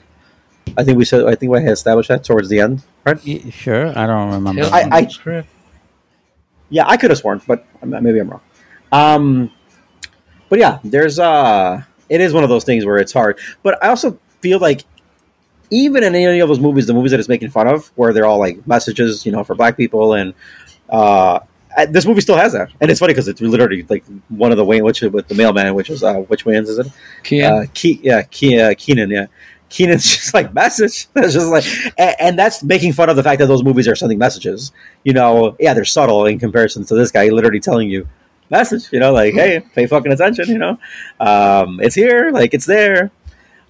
I think we said I think we had established that towards the end, right? y- sure, I don't remember. I- I- Yeah, I could have sworn, but maybe I'm wrong. Um, but yeah, there's uh, it is one of those things where it's hard. But I also feel like even in any of those movies, the movies that it's making fun of, where they're all like messages, you know, for black people, and uh, this movie still has that, and it's funny because it's literally like one of the Wayne, which with the mailman, which is uh, which Wayans is it? Kian. Uh, Ke- yeah, Ke- uh, Keenen, yeah. Keenen's [laughs] just like message. [laughs] That's just like, and, and that's making fun of the fact that those movies are sending messages. You know, yeah, they're subtle in comparison to this guy literally telling you message. You know, like, hey, pay fucking attention. You know, um, it's here, like it's there.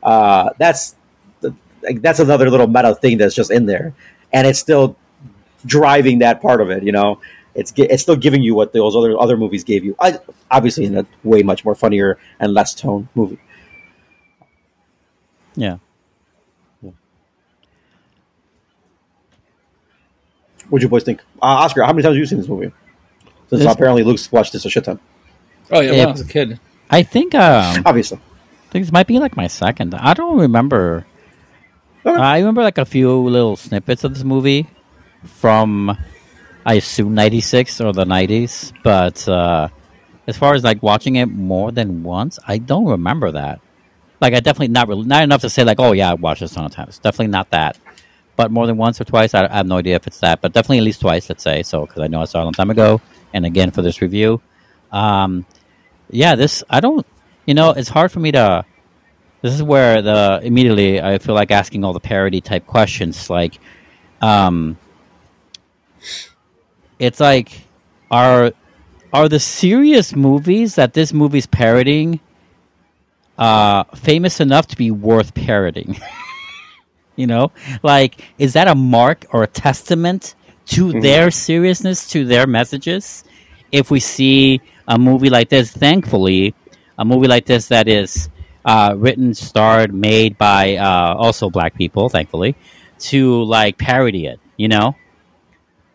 Uh, that's the- like that's another little meta thing that's just in there, and it's still driving that part of it. You know, it's it's still giving you what those other other movies gave you. I, obviously, in a way much more funnier and less tone movie. yeah. What'd you boys think? Uh, Oscar, how many times have you seen this movie? Since This- apparently Luke's watched this a shit ton. oh yeah, when yeah. I was a kid. I think um, Obviously. I think this might be like my second. I don't remember. Okay. I remember like a few little snippets of this movie from, I assume '96 or the '90s. But uh, as far as like watching it more than once, I don't remember that. Like I definitely not really, not enough to say like, oh yeah, I watched this a ton of times. Definitely not that. But more than once or twice, I, I have no idea if it's that. But definitely at least twice, let's say. So because I know I saw it a long time ago, and again for this review. Um, yeah, this I don't. You know, it's hard for me to. This is where the immediately I feel like asking all the parody type questions. Like, um, it's like, are are the serious movies that this movie's parodying uh, famous enough to be worth parodying? [laughs] you know, like, is that a mark or a testament to their seriousness, to their messages? If we see a movie like this, thankfully, a movie like this that is uh, written, starred, made by uh, also black people, thankfully, to like parody it, you know,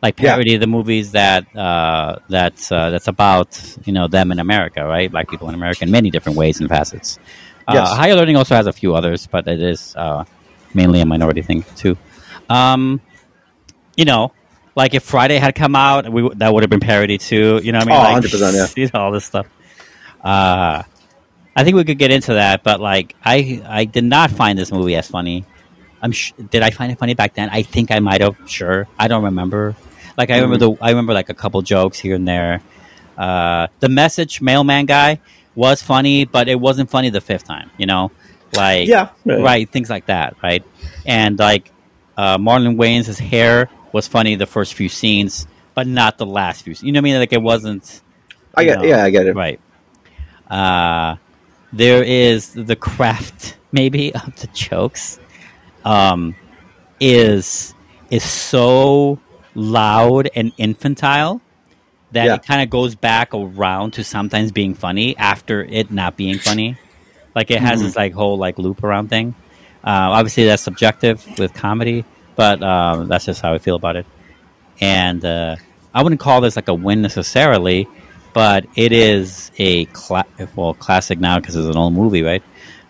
like Yeah. parody the movies that uh, that's uh, that's about you know them in America, right? Black people in America in many different ways and facets. Uh, Yes. Higher Learning also has a few others, but it is uh, mainly a minority thing too. Um, you know, like if Friday had come out, we, that would have been parody too. You know what I mean? Oh, like, 100%, yeah. [laughs] You know, all this stuff. Uh, I think we could get into that, but like, I I did not find this movie as funny. I'm sh- did I find it funny back then? I think I might have. Sure, I don't remember. Like I remember Mm-hmm. the I remember like a couple jokes here and there. Uh, the message mailman guy was funny, but it wasn't funny the fifth time. You know, like Yeah. right things like that, right? And like uh, Marlon Wayans, his hair was funny the first few scenes, but not the last few. You know what I mean? Like it wasn't. I get. No. Yeah, I get it. Right. Uh, there is the craft, [laughs] maybe, of the jokes. Um, is is so loud and infantile that Yeah. it kind of goes back around to sometimes being funny after it not being funny. Like it has this like whole like loop around thing. Uh, obviously, that's subjective with comedy, but um, that's just how I feel about it. And uh, I wouldn't call this like a win necessarily, but it is a cla- well classic now because it's an old movie, right?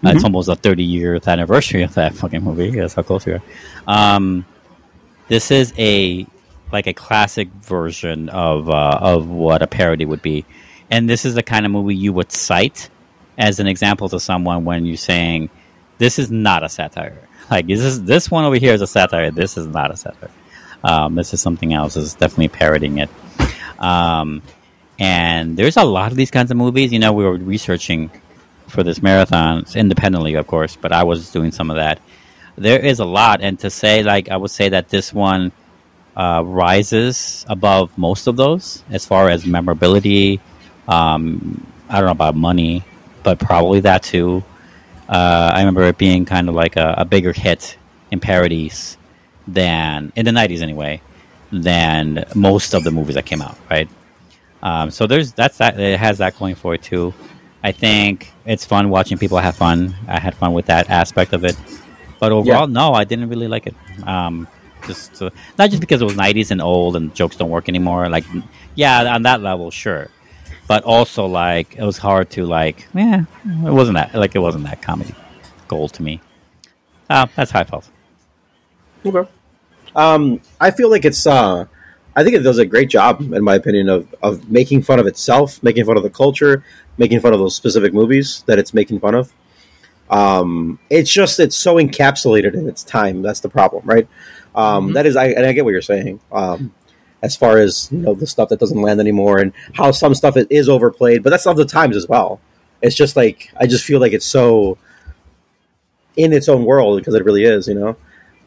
Uh, it's almost a 30 year anniversary of that fucking movie. [laughs] That's how close we are. Um, this is a like a classic version of uh, of what a parody would be, and this is the kind of movie you would cite as an example to someone when you're saying this is not a satire. Like this is this one over here is a satire. This is not a satire. Um, this is something else. Is definitely parroting it. Um, and there's a lot of these kinds of movies. You know, we were researching for this marathon independently, of course, but I was doing some of that. There is a lot, and to say like I would say that this one uh, rises above most of those as far as memorability. Um, I don't know about money, but probably that too. Uh, I remember it being kind of like a, a bigger hit in parodies than in the '90s anyway than most of the movies that came out. Right. Um, so there's that's that. It has that going for it too. I think it's fun watching people have fun. I had fun with that aspect of it. But overall, no, I didn't really like it. Um, just uh, not just because it was '90s and old and jokes don't work anymore. Like, yeah, on that level, sure. But also, like, it was hard to like. Yeah, it wasn't that like it wasn't that comedy gold to me. Uh, that's how I felt. Okay. Um, I feel like it's. Uh, I think it does a great job, in my opinion, of of making fun of itself, making fun of the culture, making fun of those specific movies that it's making fun of. Um, it's just it's so encapsulated in its time. That's the problem, right? Um, Mhm. that is, I and I get what you're saying. Um, as far as you know, the stuff that doesn't land anymore, and how some stuff is- overplayed, but that's of the times as well. It's just like I just feel like it's so in its own world because it really is, you know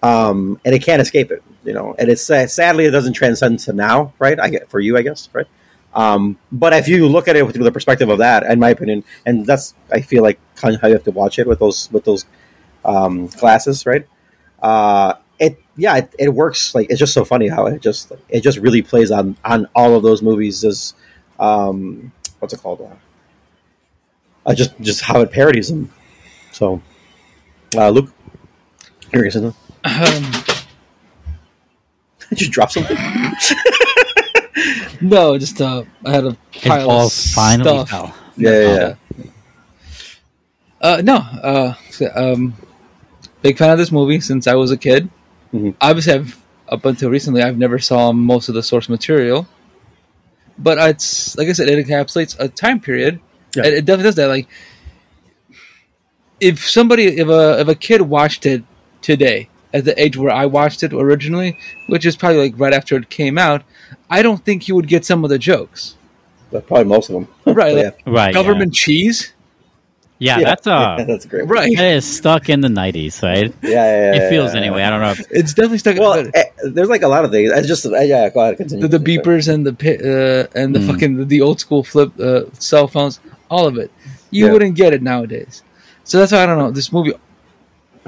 um, and it can't escape it, you know. And it's uh, sadly it doesn't transcend to now, right? I get for you, I guess, right? Um, but if you look at it with the perspective of that, in my opinion, and that's I feel like kind of how you have to watch it with those with those um, classes, right? Uh, yeah, it, it works. Like it's just so funny how it just it just really plays on on all of those movies. Is um, what's it called? Uh, uh, just just how it parodies them. So, uh, Luke, you're gonna say something? Um, [laughs] Did you drop something? [laughs] no, just uh, I had a His pile balls of finally stuff. fell. Yeah, yeah, yeah. Uh, no, uh, um, big fan of this movie since I was a kid. Mhm. Obviously, I've up until recently, I've never saw most of the source material, but it's like I said, it encapsulates a time period. Yeah. It, it definitely does that. Like, if somebody, if a if a kid watched it today at the age where I watched it originally, which is probably like right after it came out, I don't think he would get some of the jokes. But probably most of them. [laughs] Right, yeah. Right. government cheese. Yeah, yeah, that's [laughs] yeah, uh, that's great. Right. that is stuck in the '90s, right? [laughs] Yeah, yeah, yeah, It feels yeah, yeah. anyway. I don't know. If, It's definitely stuck. Well, but- eh, there's like a lot of things. I just uh, yeah. Go ahead, continue. the, the beepers and the uh, and the Mm. fucking the old school flip uh, cell phones, all of it. You Yeah. wouldn't get it nowadays. So that's why I don't know this movie.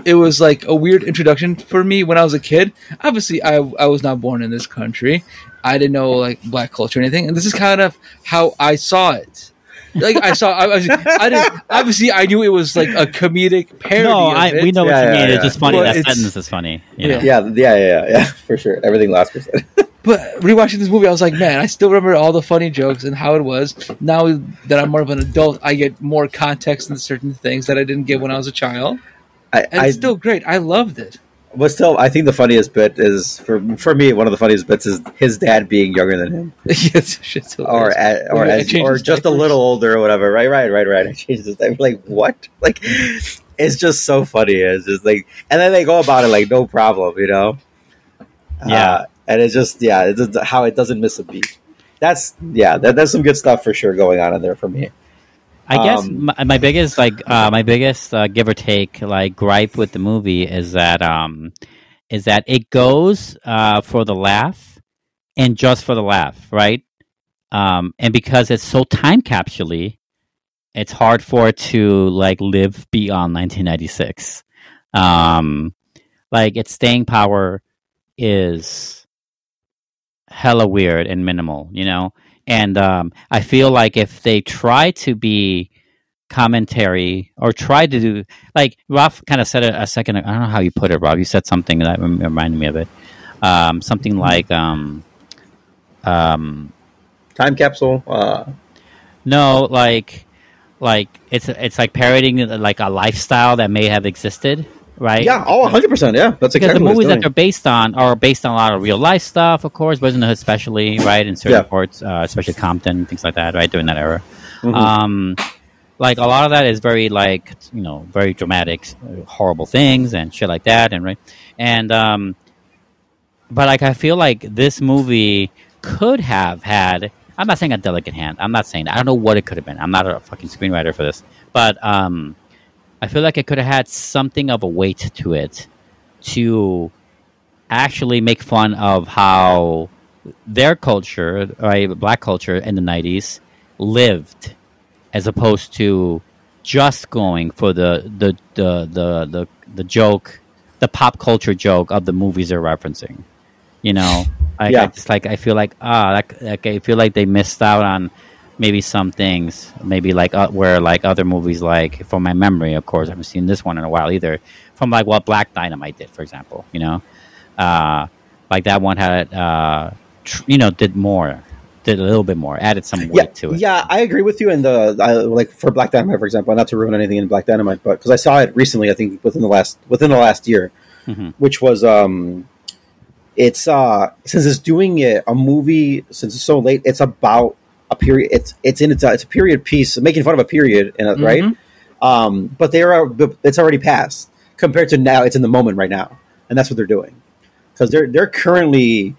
It was like a weird introduction for me when I was a kid. Obviously, I I was not born in this country. I didn't know like black culture or anything, and this is kind of how I saw it. Like I saw, I, was, I didn't. Obviously, I knew it was like a comedic parody. no, of I, it. we know Yeah, what you yeah, mean. yeah. It's just funny. Well, that sentence is funny. Yeah. yeah, yeah, yeah, yeah, yeah, for sure. Everything last percent. [laughs] But rewatching this movie, I was like, man, I still remember all the funny jokes and how it was. Now that I'm more of an adult, I get more context in certain things that I didn't get when I was a child. I, And I it's still great. I loved it. But still, I think the funniest bit is for for me. One of the funniest bits is his dad being younger than him, [laughs] Yes, shit's or hilarious. at, or Yeah, I as, changed or his just a diapers. little older or whatever. Right, right, right, right. [laughs] I changed his diaper. Like what? Like it's just so funny. It's just like, and then they go about it like no problem, you know. Yeah. Uh, and it's just yeah, it's just how it doesn't miss a beat. That's yeah, that, that's some good stuff for sure going on in there for me. I guess Um, my, my biggest like uh, my biggest uh, give or take like gripe with the movie is that um is that it goes uh, for the laugh and just for the laugh, right? Um, and because it's so time capsule it's hard for it to like live beyond 1996. Um, like its staying power is hella weird and minimal, you know. And um, I feel like if they try to be commentary or try to do like Rob kind of said it a second. I don't know how you put it, Rob. You said something that reminded me of it. Um, something like um, um, Time capsule. Uh, no, like like it's it's like parodying like a lifestyle that may have existed, right? Yeah, oh, 100 percent. Yeah, that's because exactly the movies that they're based on are based on a lot of real life stuff, of course, Boyz n the Hood, especially right in certain Yeah. parts, uh, especially Compton, things like that, right during that era. Mhm. Um, like a lot of that is very like you know very dramatic, horrible things and shit like that, and right and um, but like I feel like this movie could have had. I'm not saying a delicate hand. I'm not saying that. I don't know what it could have been. I'm not a fucking screenwriter for this, but um, I feel like it could have had something of a weight to it to actually make fun of how their culture, right, black culture in the '90s, lived, as opposed to just going for the the the the the, the joke, the pop culture joke of the movies they're referencing. You know, I, Yeah. I just like I feel like ah, like, like I feel like they missed out on maybe some things, maybe like uh, where like other movies, like from my memory, of course, I haven't seen this one in a while either. From like what Black Dynamite did, for example, you know, uh, like that one had, uh, tr- you know, did more, did a little bit more, added some weight yeah, to it. yeah, I agree with you. And the I, like for Black Dynamite, for example, not to ruin anything in Black Dynamite, but because I saw it recently, I think within the last within the last year, Mhm. which was um, it's uh since it's doing it a movie since it's so late, it's about a period. It's it's in it's a, it's a period piece, making fun of a period, in it, right? Um, but they are it's already passed compared to now. It's in the moment right now, and that's what they're doing because they're they're currently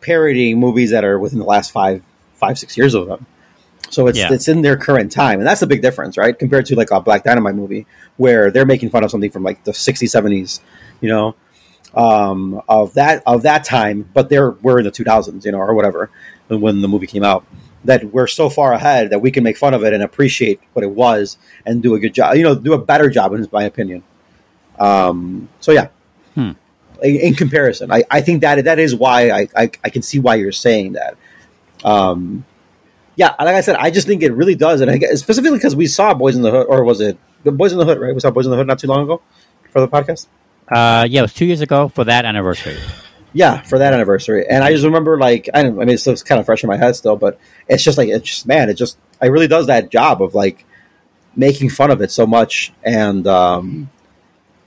parodying movies that are within the last five five six years of them. So it's Yeah. it's in their current time, and that's the big difference, right? Compared to like a Black Dynamite movie where they're making fun of something from like the '60s, '70s, you know, um, of that of that time, but they're we're in the 2000s, you know, or whatever when the movie came out. That we're so far ahead that we can make fun of it and appreciate what it was and do a good job, you know, do a better job, in my opinion. Um, so yeah, Hmm. in, in comparison, I, I think that that is why I, I I can see why you're saying that. Um, yeah, like I said, I just think it really does, and I guess, specifically because we saw Boyz n the Hood, or was it the Boyz n the Hood? Right, we saw Boyz n the Hood not too long ago for the podcast. Uh, yeah, it was two years ago for that anniversary. Yeah, for that anniversary, and I just remember like I. I mean, it's still kind of fresh in my head still, but it's just like it's just man, it just it really does that job of like making fun of it so much and um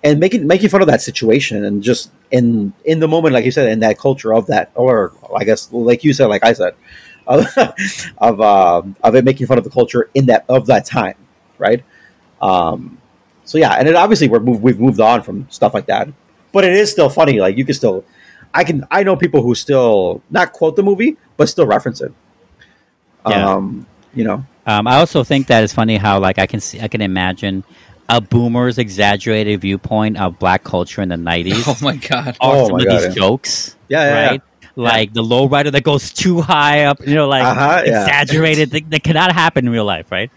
and making making fun of that situation and just in in the moment, like you said, in that culture of that, or I guess like you said, like I said, of [laughs] of, um of it making fun of the culture in that of that time, right? Um, so yeah, and it obviously we're we've moved on from stuff like that, but it is still funny. Like you can still, I can I know people who still not quote the movie, but still reference it. Yeah. Um, you know, Um, I also think that it's funny how like I can see I can imagine a boomer's exaggerated viewpoint of black culture in the nineties. [laughs] Oh my god. are Oh some my of God, these yeah. jokes, Yeah, yeah, right? Like the lowrider that goes too high up, you know, like Uh-huh, exaggerated. That, that cannot happen in real life, right?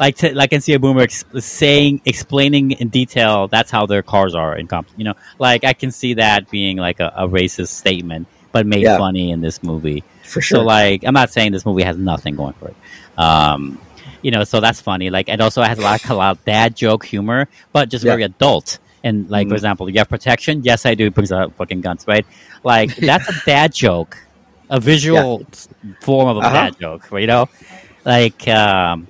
Like, to, like I can see a boomer ex- saying, explaining in detail. That's how their cars are in comp. You know, like I can see that being like a, a racist statement, but made Yeah. funny in this movie. for sure. So like, I'm not saying this movie has nothing going for it. Um, you know, so that's funny. Like, it also it has a lot, a lot of dad joke humor, but just Yeah. very adult. And like, for Mhm. example, you have protection. Yes, I do. Brings out fucking guns, right? Like, [laughs] that's a dad joke, a visual s- form of a Uh-huh. dad joke. You know, like, um,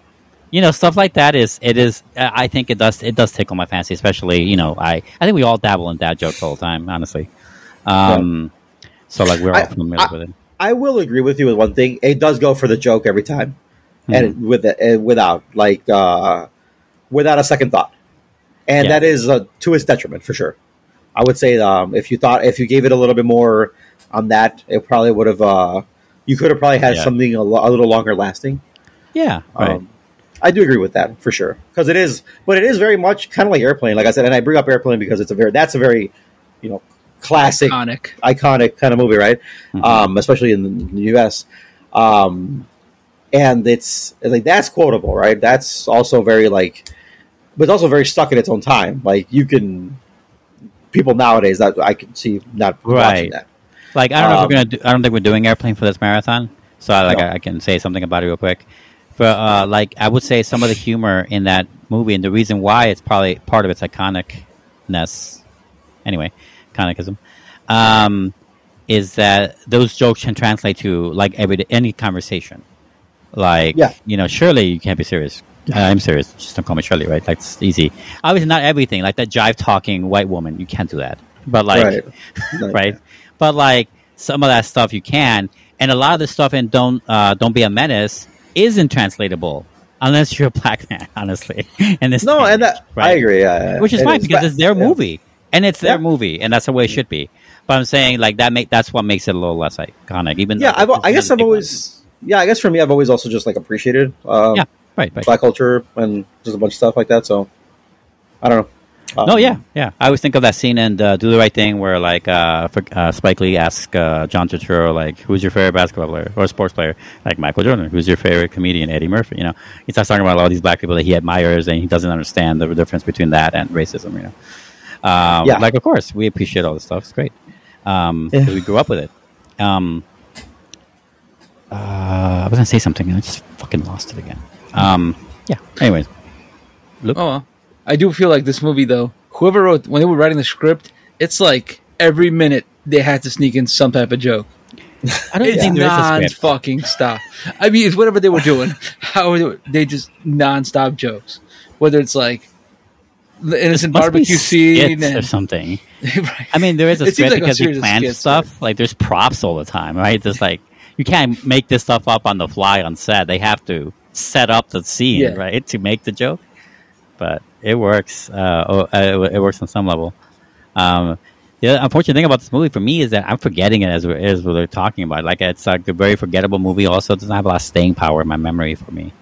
you know, stuff like that is it is. uh, I think it does it does tickle my fancy, especially you know, I I think we all dabble in dad jokes all the time, honestly. Um, so like we're all familiar I- with it. I will agree with you with one thing. It does go for the joke every time, and with it, uh, without like uh, without a second thought, and Yeah. that is uh, to its detriment for sure. I would say um, if you thought if you gave it a little bit more on that, it probably would have. Uh, you could have probably had Yeah. something a, lo- a little longer lasting. Yeah, right. Um, I do agree with that for sure because it is, but it is very much kind of like airplane. Like I said, and I bring up airplane because it's a very that's a very you know classic Iconic. iconic kind of movie, right? Mhm. Um, especially in the, U.S. Um, and it's it's like that's quotable, right? That's also very like, but it's also very stuck in its own time. Like you can people nowadays that I can see not watching Right. that. Like I don't know if Um, we're gonna. Do, I don't think we're doing airplane for this marathon. So I, like No. I, I can say something about it real quick. But uh, like I would say some of the humor in that movie and the reason why it's probably part of its iconicness. Anyway, iconicism. Um, is that those jokes can translate to like every any conversation. Like Yeah. you know, surely you can't be serious. I'm serious. Just don't call me Shirley, right? That's easy. Obviously, not everything. Like that jive talking white woman, you can't do that. But like, Right. [laughs] right? But like some of that stuff you can, and a lot of the stuff in "Don't uh, Don't Be a Menace" isn't translatable unless you're a [laughs] black man, honestly. [laughs] And this No, and that, I agree. Yeah, yeah. which is It fine because but- it's their yeah. movie and it's their movie, and that's the way it should be. But I'm saying like that make that's what makes it a little less iconic. Even Yeah, I've, I guess I've big one. always. Yeah, I guess for me, I've always also just like appreciated um, yeah right right. black culture and just a bunch of stuff like that. So I don't know. Um, No, yeah, yeah. I always think of that scene in uh, "Do the Right Thing" where like uh, for, uh, Spike Lee asks uh, John Turturro like, "Who's your favorite basketball player or sports player?" Like Michael Jordan. Who's your favorite comedian? Eddie Murphy. You know, he starts talking about all these black people that he admires, and he doesn't understand the difference between that and racism. You know, um, Yeah. like of course we appreciate all this stuff. It's great. Um, Yeah. 'cause we grew up with it. Um, uh, I was gonna say something, and I just fucking lost it again. Um, yeah. Anyways, Oh, well. I do feel like this movie though. Whoever wrote when they were writing the script, it's like every minute they had to sneak in some type of joke. I don't think there is a non fucking stop. I mean, it's whatever they were doing. [laughs] How they, just non-stop jokes. Whether it's like the innocent barbecue scene skits or something. [laughs] right. I mean, there is a It script like because we plan stuff. Like, there's props all the time, right? There's like you can't make this stuff up on the fly on set. They have to set up the scene, Yeah. right, to make the joke. But it works. Uh, oh, uh, it, it works on some level. Um, the unfortunate thing about this movie for me is that I'm forgetting it as we're, as we're talking about. it. Like, it's like a very forgettable movie. Also, it doesn't have a lot of staying power in my memory for me.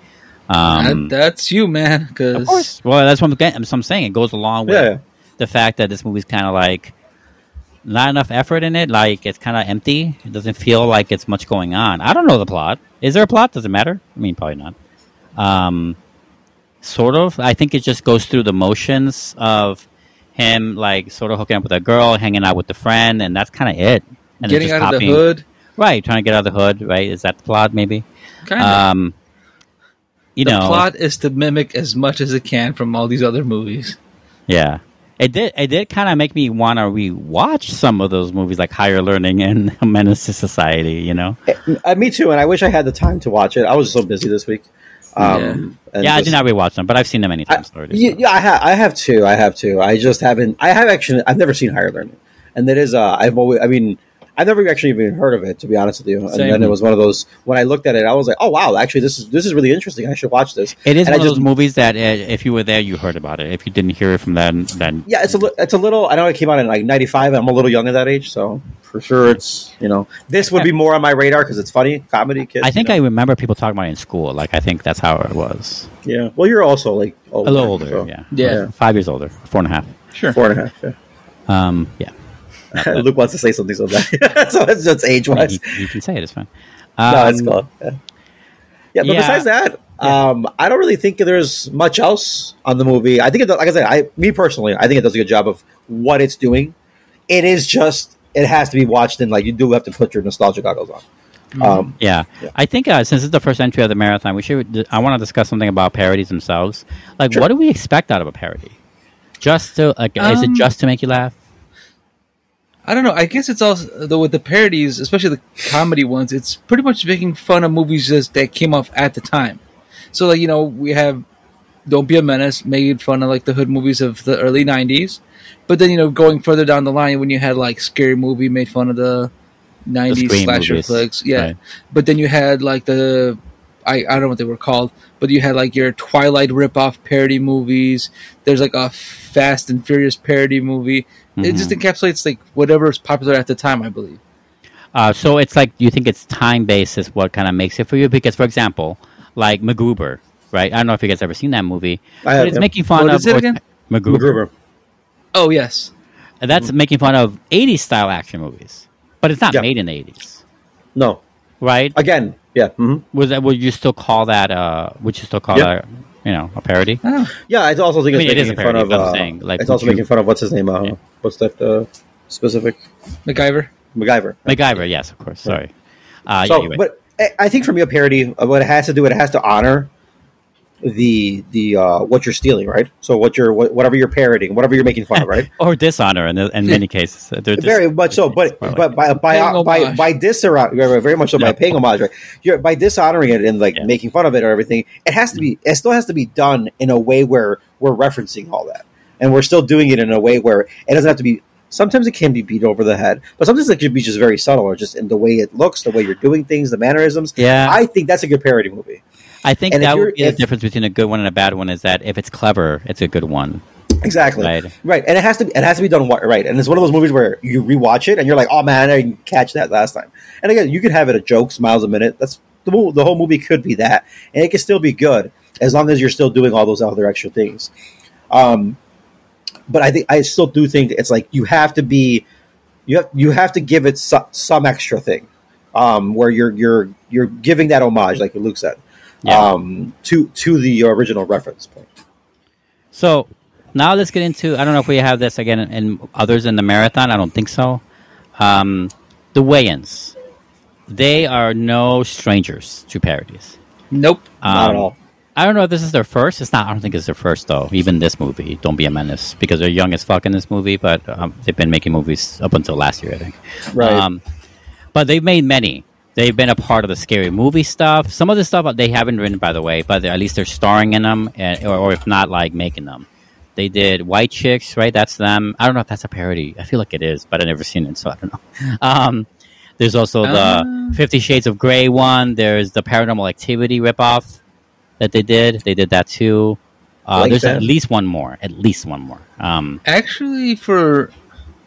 Um, That- that's you, man. of Because course. Well, that's what I'm, getting, so I'm saying. It goes along with Yeah, yeah. the fact that this movie's kind of like not enough effort in it. Like it's kind of empty. It doesn't feel like it's much going on. I don't know the plot. Is there a plot? Does it matter? I mean, probably not. Um, sort of. I think it just goes through the motions of him, like sort of hooking up with a girl, hanging out with a friend, and that's kind of it. And getting just out of the hood, right? Trying to get out of the hood, right? Is that the plot? Maybe. kind of. Um, you the know, plot is to mimic as much as it can from all these other movies. Yeah. It did. It did kind of make me want to rewatch some of those movies, like Higher Learning and [laughs] Menace to Society. You know, Uh, me too, and I wish I had the time to watch it. I was so busy this week. Um, and yeah, I did not rewatch them, but I've seen them many I, times already. yeah, so. yeah, I have. I have two. I have two. I just haven't. I have actually. I've never seen Higher Learning, and that is. Uh, I've always. I mean, I've never actually even heard of it. To be honest with you, and Same. then it was one of those. When I looked at it, I was like, "Oh wow, actually, this is this is really interesting. I should watch this." It is And I one of just- those movies that uh, if you were there, you heard about it. If you didn't hear it from then, then Yeah, it's a li- it's a little. I know it came out in like '95, I'm a little young at that age, so for sure, it's you know this would be more on my radar because it's funny comedy. Kids, I think you I remember people talking about it in school. Like I think that's how it was. yeah. Well, you're also like older, A little older, so- yeah. Yeah. five years older, four and a half. Sure. four and a half. Yeah. Um, yeah, [laughs] Luke wants to say something so bad, [laughs] so it's just age wise. you, you can say it. It's fine. no, it's Um, cool. Yeah, yeah but yeah. besides that, um, I don't really think there's much else on the movie. I think, it, like I said, I me personally, I think it does a good job of what it's doing. It is just it has to be watched in like you do have to put your nostalgia goggles on. Um, Yeah, Yeah. I think uh, since it's the first entry of the marathon, we should. I want to discuss something about parodies themselves. Like, Sure. what do we expect out of a parody? Just to like, is it Um, just to make you laugh? I don't know. I guess it's also though with the parodies, especially the comedy ones. It's pretty much making fun of movies just that came off at the time. So like you know we have Don't Be a Menace made fun of like the hood movies of the early '90s, but then you know going further down the line when you had like Scary Movie made fun of the '90s Scream slasher movies. flicks, yeah. Right. But then you had like the I, I don't know what they were called, but you had like your Twilight ripoff parody movies. There's like a Fast and Furious parody movie. It just Mm-hmm. encapsulates like whatever is popular at the time, I believe. Uh, so it's like you think it's time based is what kind of makes it for you? Because, for example, like MacGruber, right? I don't know if you guys ever seen that movie. I but have, it's making fun What of is it again? MacGruber. MacGruber. Oh yes, And That's making fun of '80s style action movies, but it's not Yeah. made in the '80s, No, right? again, yeah, hmm Was that? Would you still call that? Uh, would you still call Yeah. that? You know, a parody? oh, yeah. I also think I it's mean, it is making a fun of. I'm Uh, saying, like, it's also you- making fun of what's his name. Uh, Yeah. What's that uh, specific? MacGyver. MacGyver. MacGyver, yes, of course. Sorry. Uh, so, you're right. but I- I think for me, a parody, uh, what it has to do, it has to honor the the uh, what you're stealing, right? So what you're what, whatever you're parroting, whatever you're making fun of, right? [laughs] or dishonor in, in many cases. They're just- very much so, but Well, but by by Paying by, by dishonoring, very much so by paying homage, right? You're by dishonoring it and like Yeah. making fun of it or everything. It has to be. It still has to be done in a way where we're referencing all that, and we're still doing it in a way where it doesn't have to be. Sometimes it can be beat over the head, but sometimes it could be just very subtle, or just in the way it looks, the way you're doing things, the mannerisms. yeah, I think that's a good parody movie. I think and that would be if- the difference between a good one and a bad one is that if it's clever, it's a good one. Exactly. Right. Right. And it has to be, it has to be done right. And it's one of those movies where you rewatch it and you're like, oh man, I didn't catch that last time. And again, you could have it a joke, smiles a minute. That's the, the whole movie could be that, and it can still be good as long as you're still doing all those other extra things. Um, but I think I still do think it's like you have to be, you have you have to give it some, some extra thing, um, where you're you're you're giving that homage, like Luke said, Yeah. um, to to the original reference point. So now let's get into. I don't know if we have this again in, in others in the marathon. I don't think so. Um, the Wayans. They are no strangers to parodies. Nope. Not at Um, all. I don't know if this is their first. It's not. I don't think it's their first though. Even this movie, Don't Be a Menace, because they're young as fuck in this movie. But um, they've been making movies up until last year, I think. Right. Um, but they've made many. They've been a part of the scary movie stuff. Some of the stuff they haven't written, by the way, but at least they're starring in them, and, or, or if not, like making them. They did White Chicks, right? That's them. I don't know if that's a parody. I feel like it is, but I've never seen it, so I don't know. [laughs] Um, there's also the Ah. Fifty Shades of Grey one. There's the Paranormal Activity ripoff that they did. They did that too. Uh, Like there's that. at least one more. At least one more. Um, Actually, for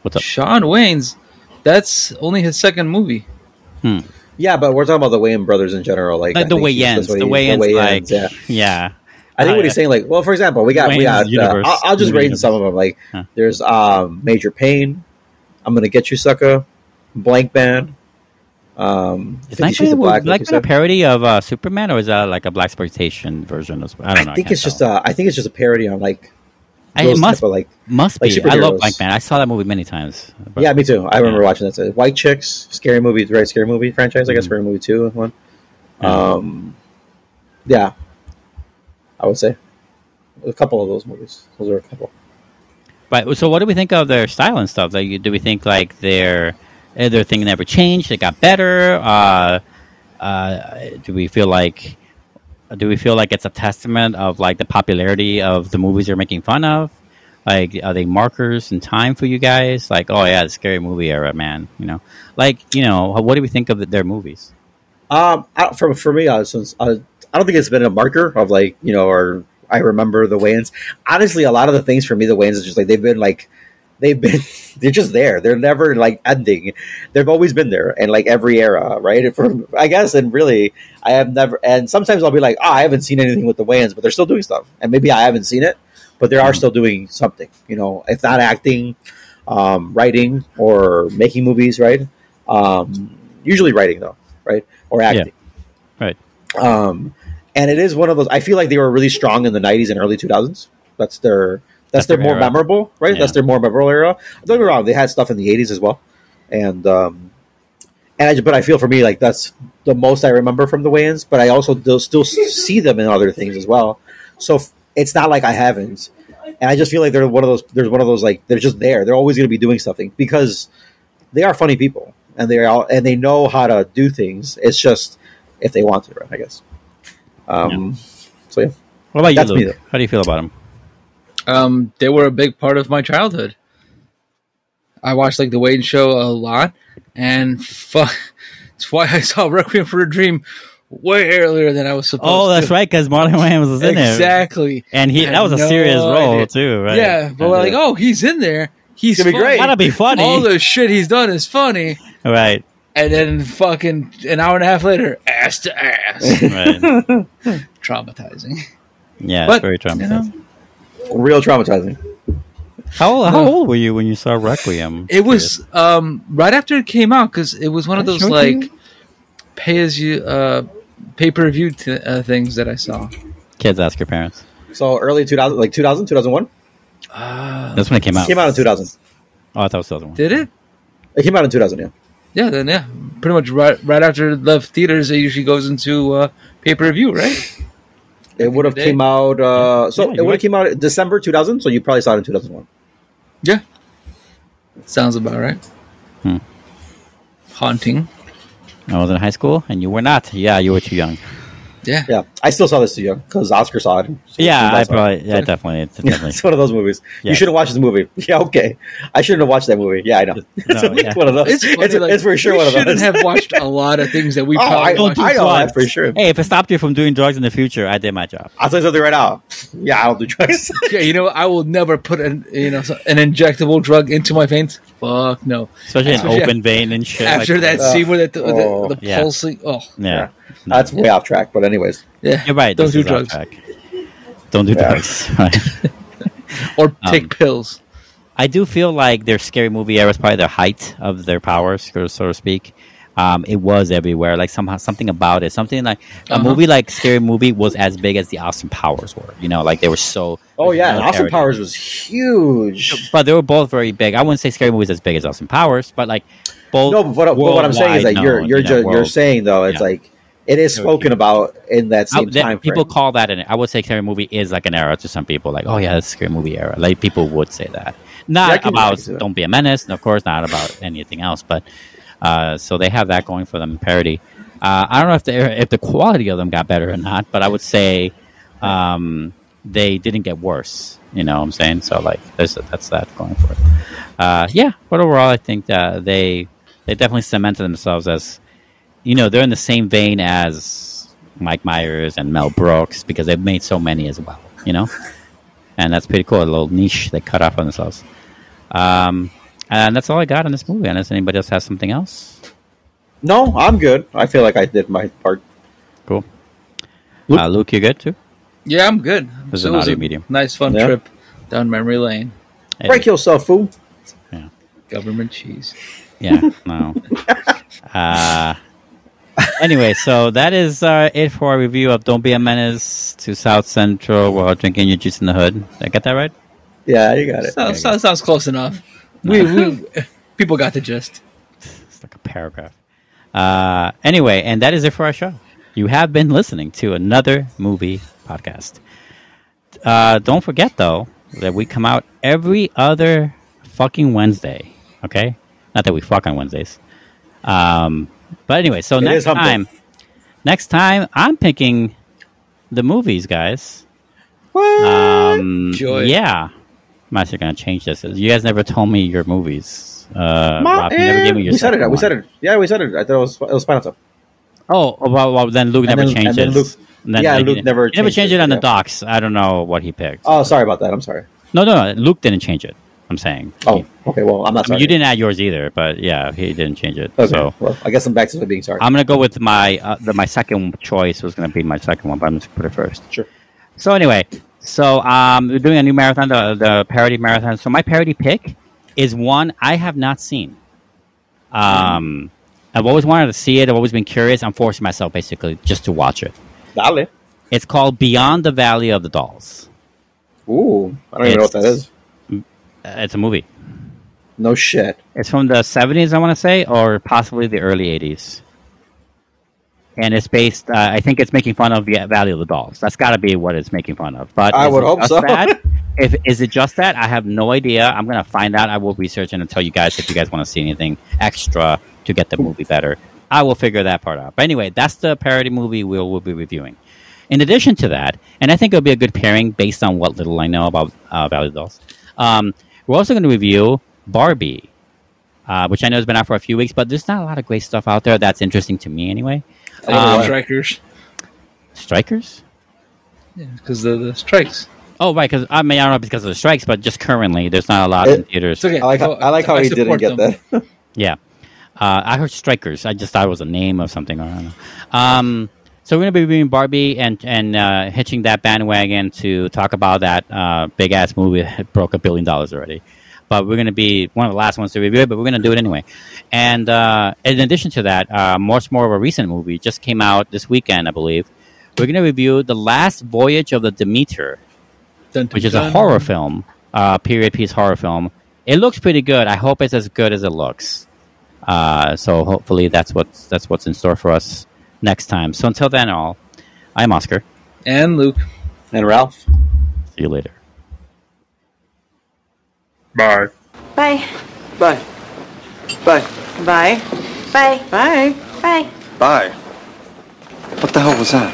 what's up? Shawn Wayans, that's only his second movie. Yeah, but we're talking about the Wayans brothers in general, like the think Wayans. The he- Wayans. Like, yeah. yeah. I think Uh, what he's saying, like, well, for example, we got we Wayans got. Uh. I'll, I'll just rate some of them. Like, Huh. there's um, Major Payne. I'm gonna get you, sucker. Blankman. Um, Is Black Shades Black. Black like a parody of uh, Superman, or is that like a black exploitation version? Of, I don't know. I think can't it's just. tell. Uh, I think it's just a parody on like. I, it must of, like. must like be. I love. Blankman. I saw that movie many times. But- Yeah, me too. I remember Yeah. watching that. Too. White Chicks, scary movie, right? Scary movie franchise. I guess scary movie two and one. Yeah. Um, yeah, I would say a couple of those movies. Those are a couple. But so, what do we think of their style and stuff? Like, do we think like their eh, their thing never changed? It got better. Uh, uh, do we feel like do we feel like it's a testament of like the popularity of the movies you're making fun of? Like, are they markers in time for you guys? Like, oh yeah, the scary movie era, man. You know, like you know, what do we think of their movies? Um, I, for for me, uh, since I don't think it's been a marker of like you know, or I remember the Wayans. Honestly, a lot of the things for me, the Wayans is just like they've been like they've been [laughs] they're just there. They're never like ending. They've always been there, and like every era, right? For I guess, and really, I have never. And sometimes I'll be like, oh, I haven't seen anything with the Wayans, but they're still doing stuff, and maybe I haven't seen it, but they are still doing something. You know, if not acting, um, writing, or making movies, right? Um, usually writing though, right? Or acting. Right. Um, and it is one of those. I feel like they were really strong in the '90s and early 2000s. That's their that's, That's their, their more era. memorable, right? Yeah. That's their more memorable era. Don't get me wrong; they had stuff in the '80s as well, and um, and I, but I feel for me like that's the most I remember from the Wayans. But I also still see them in other things as well. So f- it's not like I haven't. And I just feel like they're one of those. There's one of those like they're just there. They're always going to be doing something because they are funny people and they are and they know how to do things. It's just if they want to, right? I guess. Um, So yeah, What about you, That's me, Luke? though. How do you feel about them? Um, they were a big part of my childhood. I watched like the Wayans Show a lot, and [laughs] fuck, that's why I saw [laughs] Requiem for a Dream way earlier than I was supposed to. Oh, that's right, because Marlon Wayans was in there, exactly. and he that was a had serious no role idea. too, right? Yeah, but we're like, oh, he's in there. He's gonna be funny. great. that'll be funny, All the shit he's done is funny, right? and then fucking an hour and a half later, ass to ass, [laughs] Right. traumatizing. Yeah, But, it's very you traumatizing. know, real traumatizing. How old, how old were you when you saw Requiem? It was um, right after it came out because it was one of those like pay as you uh, pay per view t- uh, things that I saw. kids ask your parents. So early 2000, like 2000, 2001. Uh, That's when it came out. Came out in 2000. Oh, I thought it was the other one. did it? It came out in 2000. Yeah. Yeah, then yeah, pretty much right right after it left theaters, it usually goes into uh, pay per view, right? It would have in the day. came out. Uh, so Yeah, it would have right. came out December 2000. So you probably saw it in 2001. Yeah, sounds about right. Hmm. Haunting. I was in high school, and you were not. Yeah, you were too young. Yeah. Yeah, I still saw this too young because Oscar saw it. So Yeah, we I both saw it. probably. Yeah, [laughs] definitely. It's definitely. it's one of those movies. Yeah. You shouldn't watch this movie. [laughs] Yeah, okay. I shouldn't have watched that movie. Yeah, I know. [laughs] it's No, yeah. one of those. It's, It's, like, it's for sure one of those. shouldn't have watched a lot of things that we Oh, probably I, watched. I know that for sure. Hey, if it stopped you from doing drugs in the future, I did my job. I'll tell you something right now. Yeah, I don't do drugs. Yeah, you know, I will never put an you know an injectable drug into my veins. Fuck no. Especially an Especially open vein and shit. After like that Uh, scene where the, the, oh. the, Yeah. pulsing. Oh, Yeah. That's way off track. But anyways, yeah. You're right. Don't do drugs track. Don't do Yeah. drugs. [laughs] Right. or take Um, pills. I do feel like their scary movie era is probably their height of their powers, so so to speak. Um, it was everywhere. Like somehow something about it, something like a Uh-huh. movie like Scary Movie was as big as the Austin Powers were. You know, like they were so. oh yeah, no Austin. Powers was huge. But they were both very big. I wouldn't say Scary Movie is as big as Austin Powers, but like both. No, but what, but what I'm saying is that worldwide you're you're you know, ju- you're saying though it's Yeah. like it is spoken about in that I- same that- time frame. people call that an. I would say Scary Movie is like an era to some people. Like, oh yeah, it's a Scary Movie era. Like people would say that. Not Yeah, I I about can see that. Don't Be a Menace, and of course not about anything else. But uh, so they have that going for them. Parody. Uh, I don't know if the if the quality of them got better or not, but I would say um, they didn't get worse. You know what I'm saying? So like, there's, that's that going for it. Uh, yeah, but overall, I think they they definitely cemented themselves as you know they're in the same vein as Mike Myers and Mel Brooks because they've made so many as well. You know, and that's pretty cool. A little niche they cut off on themselves. Um, and that's all I got on this movie. Unless anybody else has something else. no, I'm good. I feel like I did my part. Cool. Luke? Uh, Luke, you good too? Yeah, I'm good. This is So an it was audio a medium. Nice fun Yeah. trip down memory lane. Hey, Break yourself, fool. Government cheese. Yeah, no. [laughs] uh, anyway, so that is uh, it for our review of Don't Be a Menace to South Central while drinking your juice in the hood. Did I get that right? Yeah, you got it. Sounds, sounds, sounds close enough. We, we [laughs] people got the gist. It's like a paragraph. Uh, anyway, and that is it for our show. You have been listening to another movie podcast. Uh, don't forget, though, that we come out every other fucking Wednesday. Okay? Not that we fuck on Wednesdays. Um, but anyway, so It next is hump day. time, next time, I'm picking the movies, guys. What? Um, Joy. Yeah. I'm actually to change this. You guys never told me your movies. Uh, Ma- Rob, you never gave me your we said it. We said it. Yeah, we said it. I thought it was it was Spinal Tap. Oh, well, well then Luke And never then- changed then. Luke- then yeah, he Luke never he never changed changed it, it on the docs. I don't know what he picked. Oh, sorry about that. I'm sorry. No, no, no, Luke didn't change it. I'm saying. Oh, okay. Well, I'm not I sorry. mean, you didn't add yours either, but yeah, he didn't change it. Okay. So well, I guess I'm back to being sorry. I'm gonna go with my uh, the, my second choice was gonna be my second one, but I'm gonna put it first. Sure. So anyway, so um, we're doing a new marathon, the, the parody marathon. So my parody pick is one I have not seen. Um, I've always wanted to see it. I've always been curious. I'm forcing myself basically just to watch it. Dale. It's called Beyond the Valley of the Dolls. Ooh, I don't even know what that It's- is. It's a movie. No shit. It's from the 70s, I want to say, or possibly the early 80s. And it's based, uh, I think it's making fun of the Valley of the Dolls. That's got to be what it's making fun of. But I would hope so. That? [laughs] If is it just that? I have no idea. I'm gonna find out. I will research and tell you guys if you guys want to see anything extra to get the movie better. I will figure that part out. But anyway, that's the parody movie we'll, we'll be reviewing. In addition to that, and I think it'll be a good pairing based on what little I know about uh, Valley of Dolls. Um, we're also going to review Barbie, uh, which I know has been out for a few weeks, but there's not a lot of great stuff out there that's interesting to me anyway. I Um, strikers. Strikers? Yeah, because the, the strikes. Oh, right. Because I mean, I don't know because of the strikes, but just currently, there's not a lot in theaters. It's okay. I like how, I like how he didn't support get them. that. [laughs] Yeah. Uh, I heard Strikers. I just thought it was a name of something. I don't know. Um, so we're going to be reviewing Barbie and and uh, hitching that bandwagon to talk about that uh, big ass movie that broke a billion dollars already. But we're going to be one of the last ones to review it, but we're going to do it anyway. And uh, in addition to that, uh, much more of a recent movie just came out this weekend, I believe. We're going to review The Last Voyage of the Demeter, Dun, dun, which is a horror film, uh, period piece horror film. It looks pretty good. I hope it's as good as it looks. Uh, so hopefully that's what's that's what's in store for us next time. So until then, all I'm Oscar. And Luke. And Ralph. See you later. Bye. Bye. Bye. Bye. Bye. Bye. Bye. Bye. Bye. What the hell was that?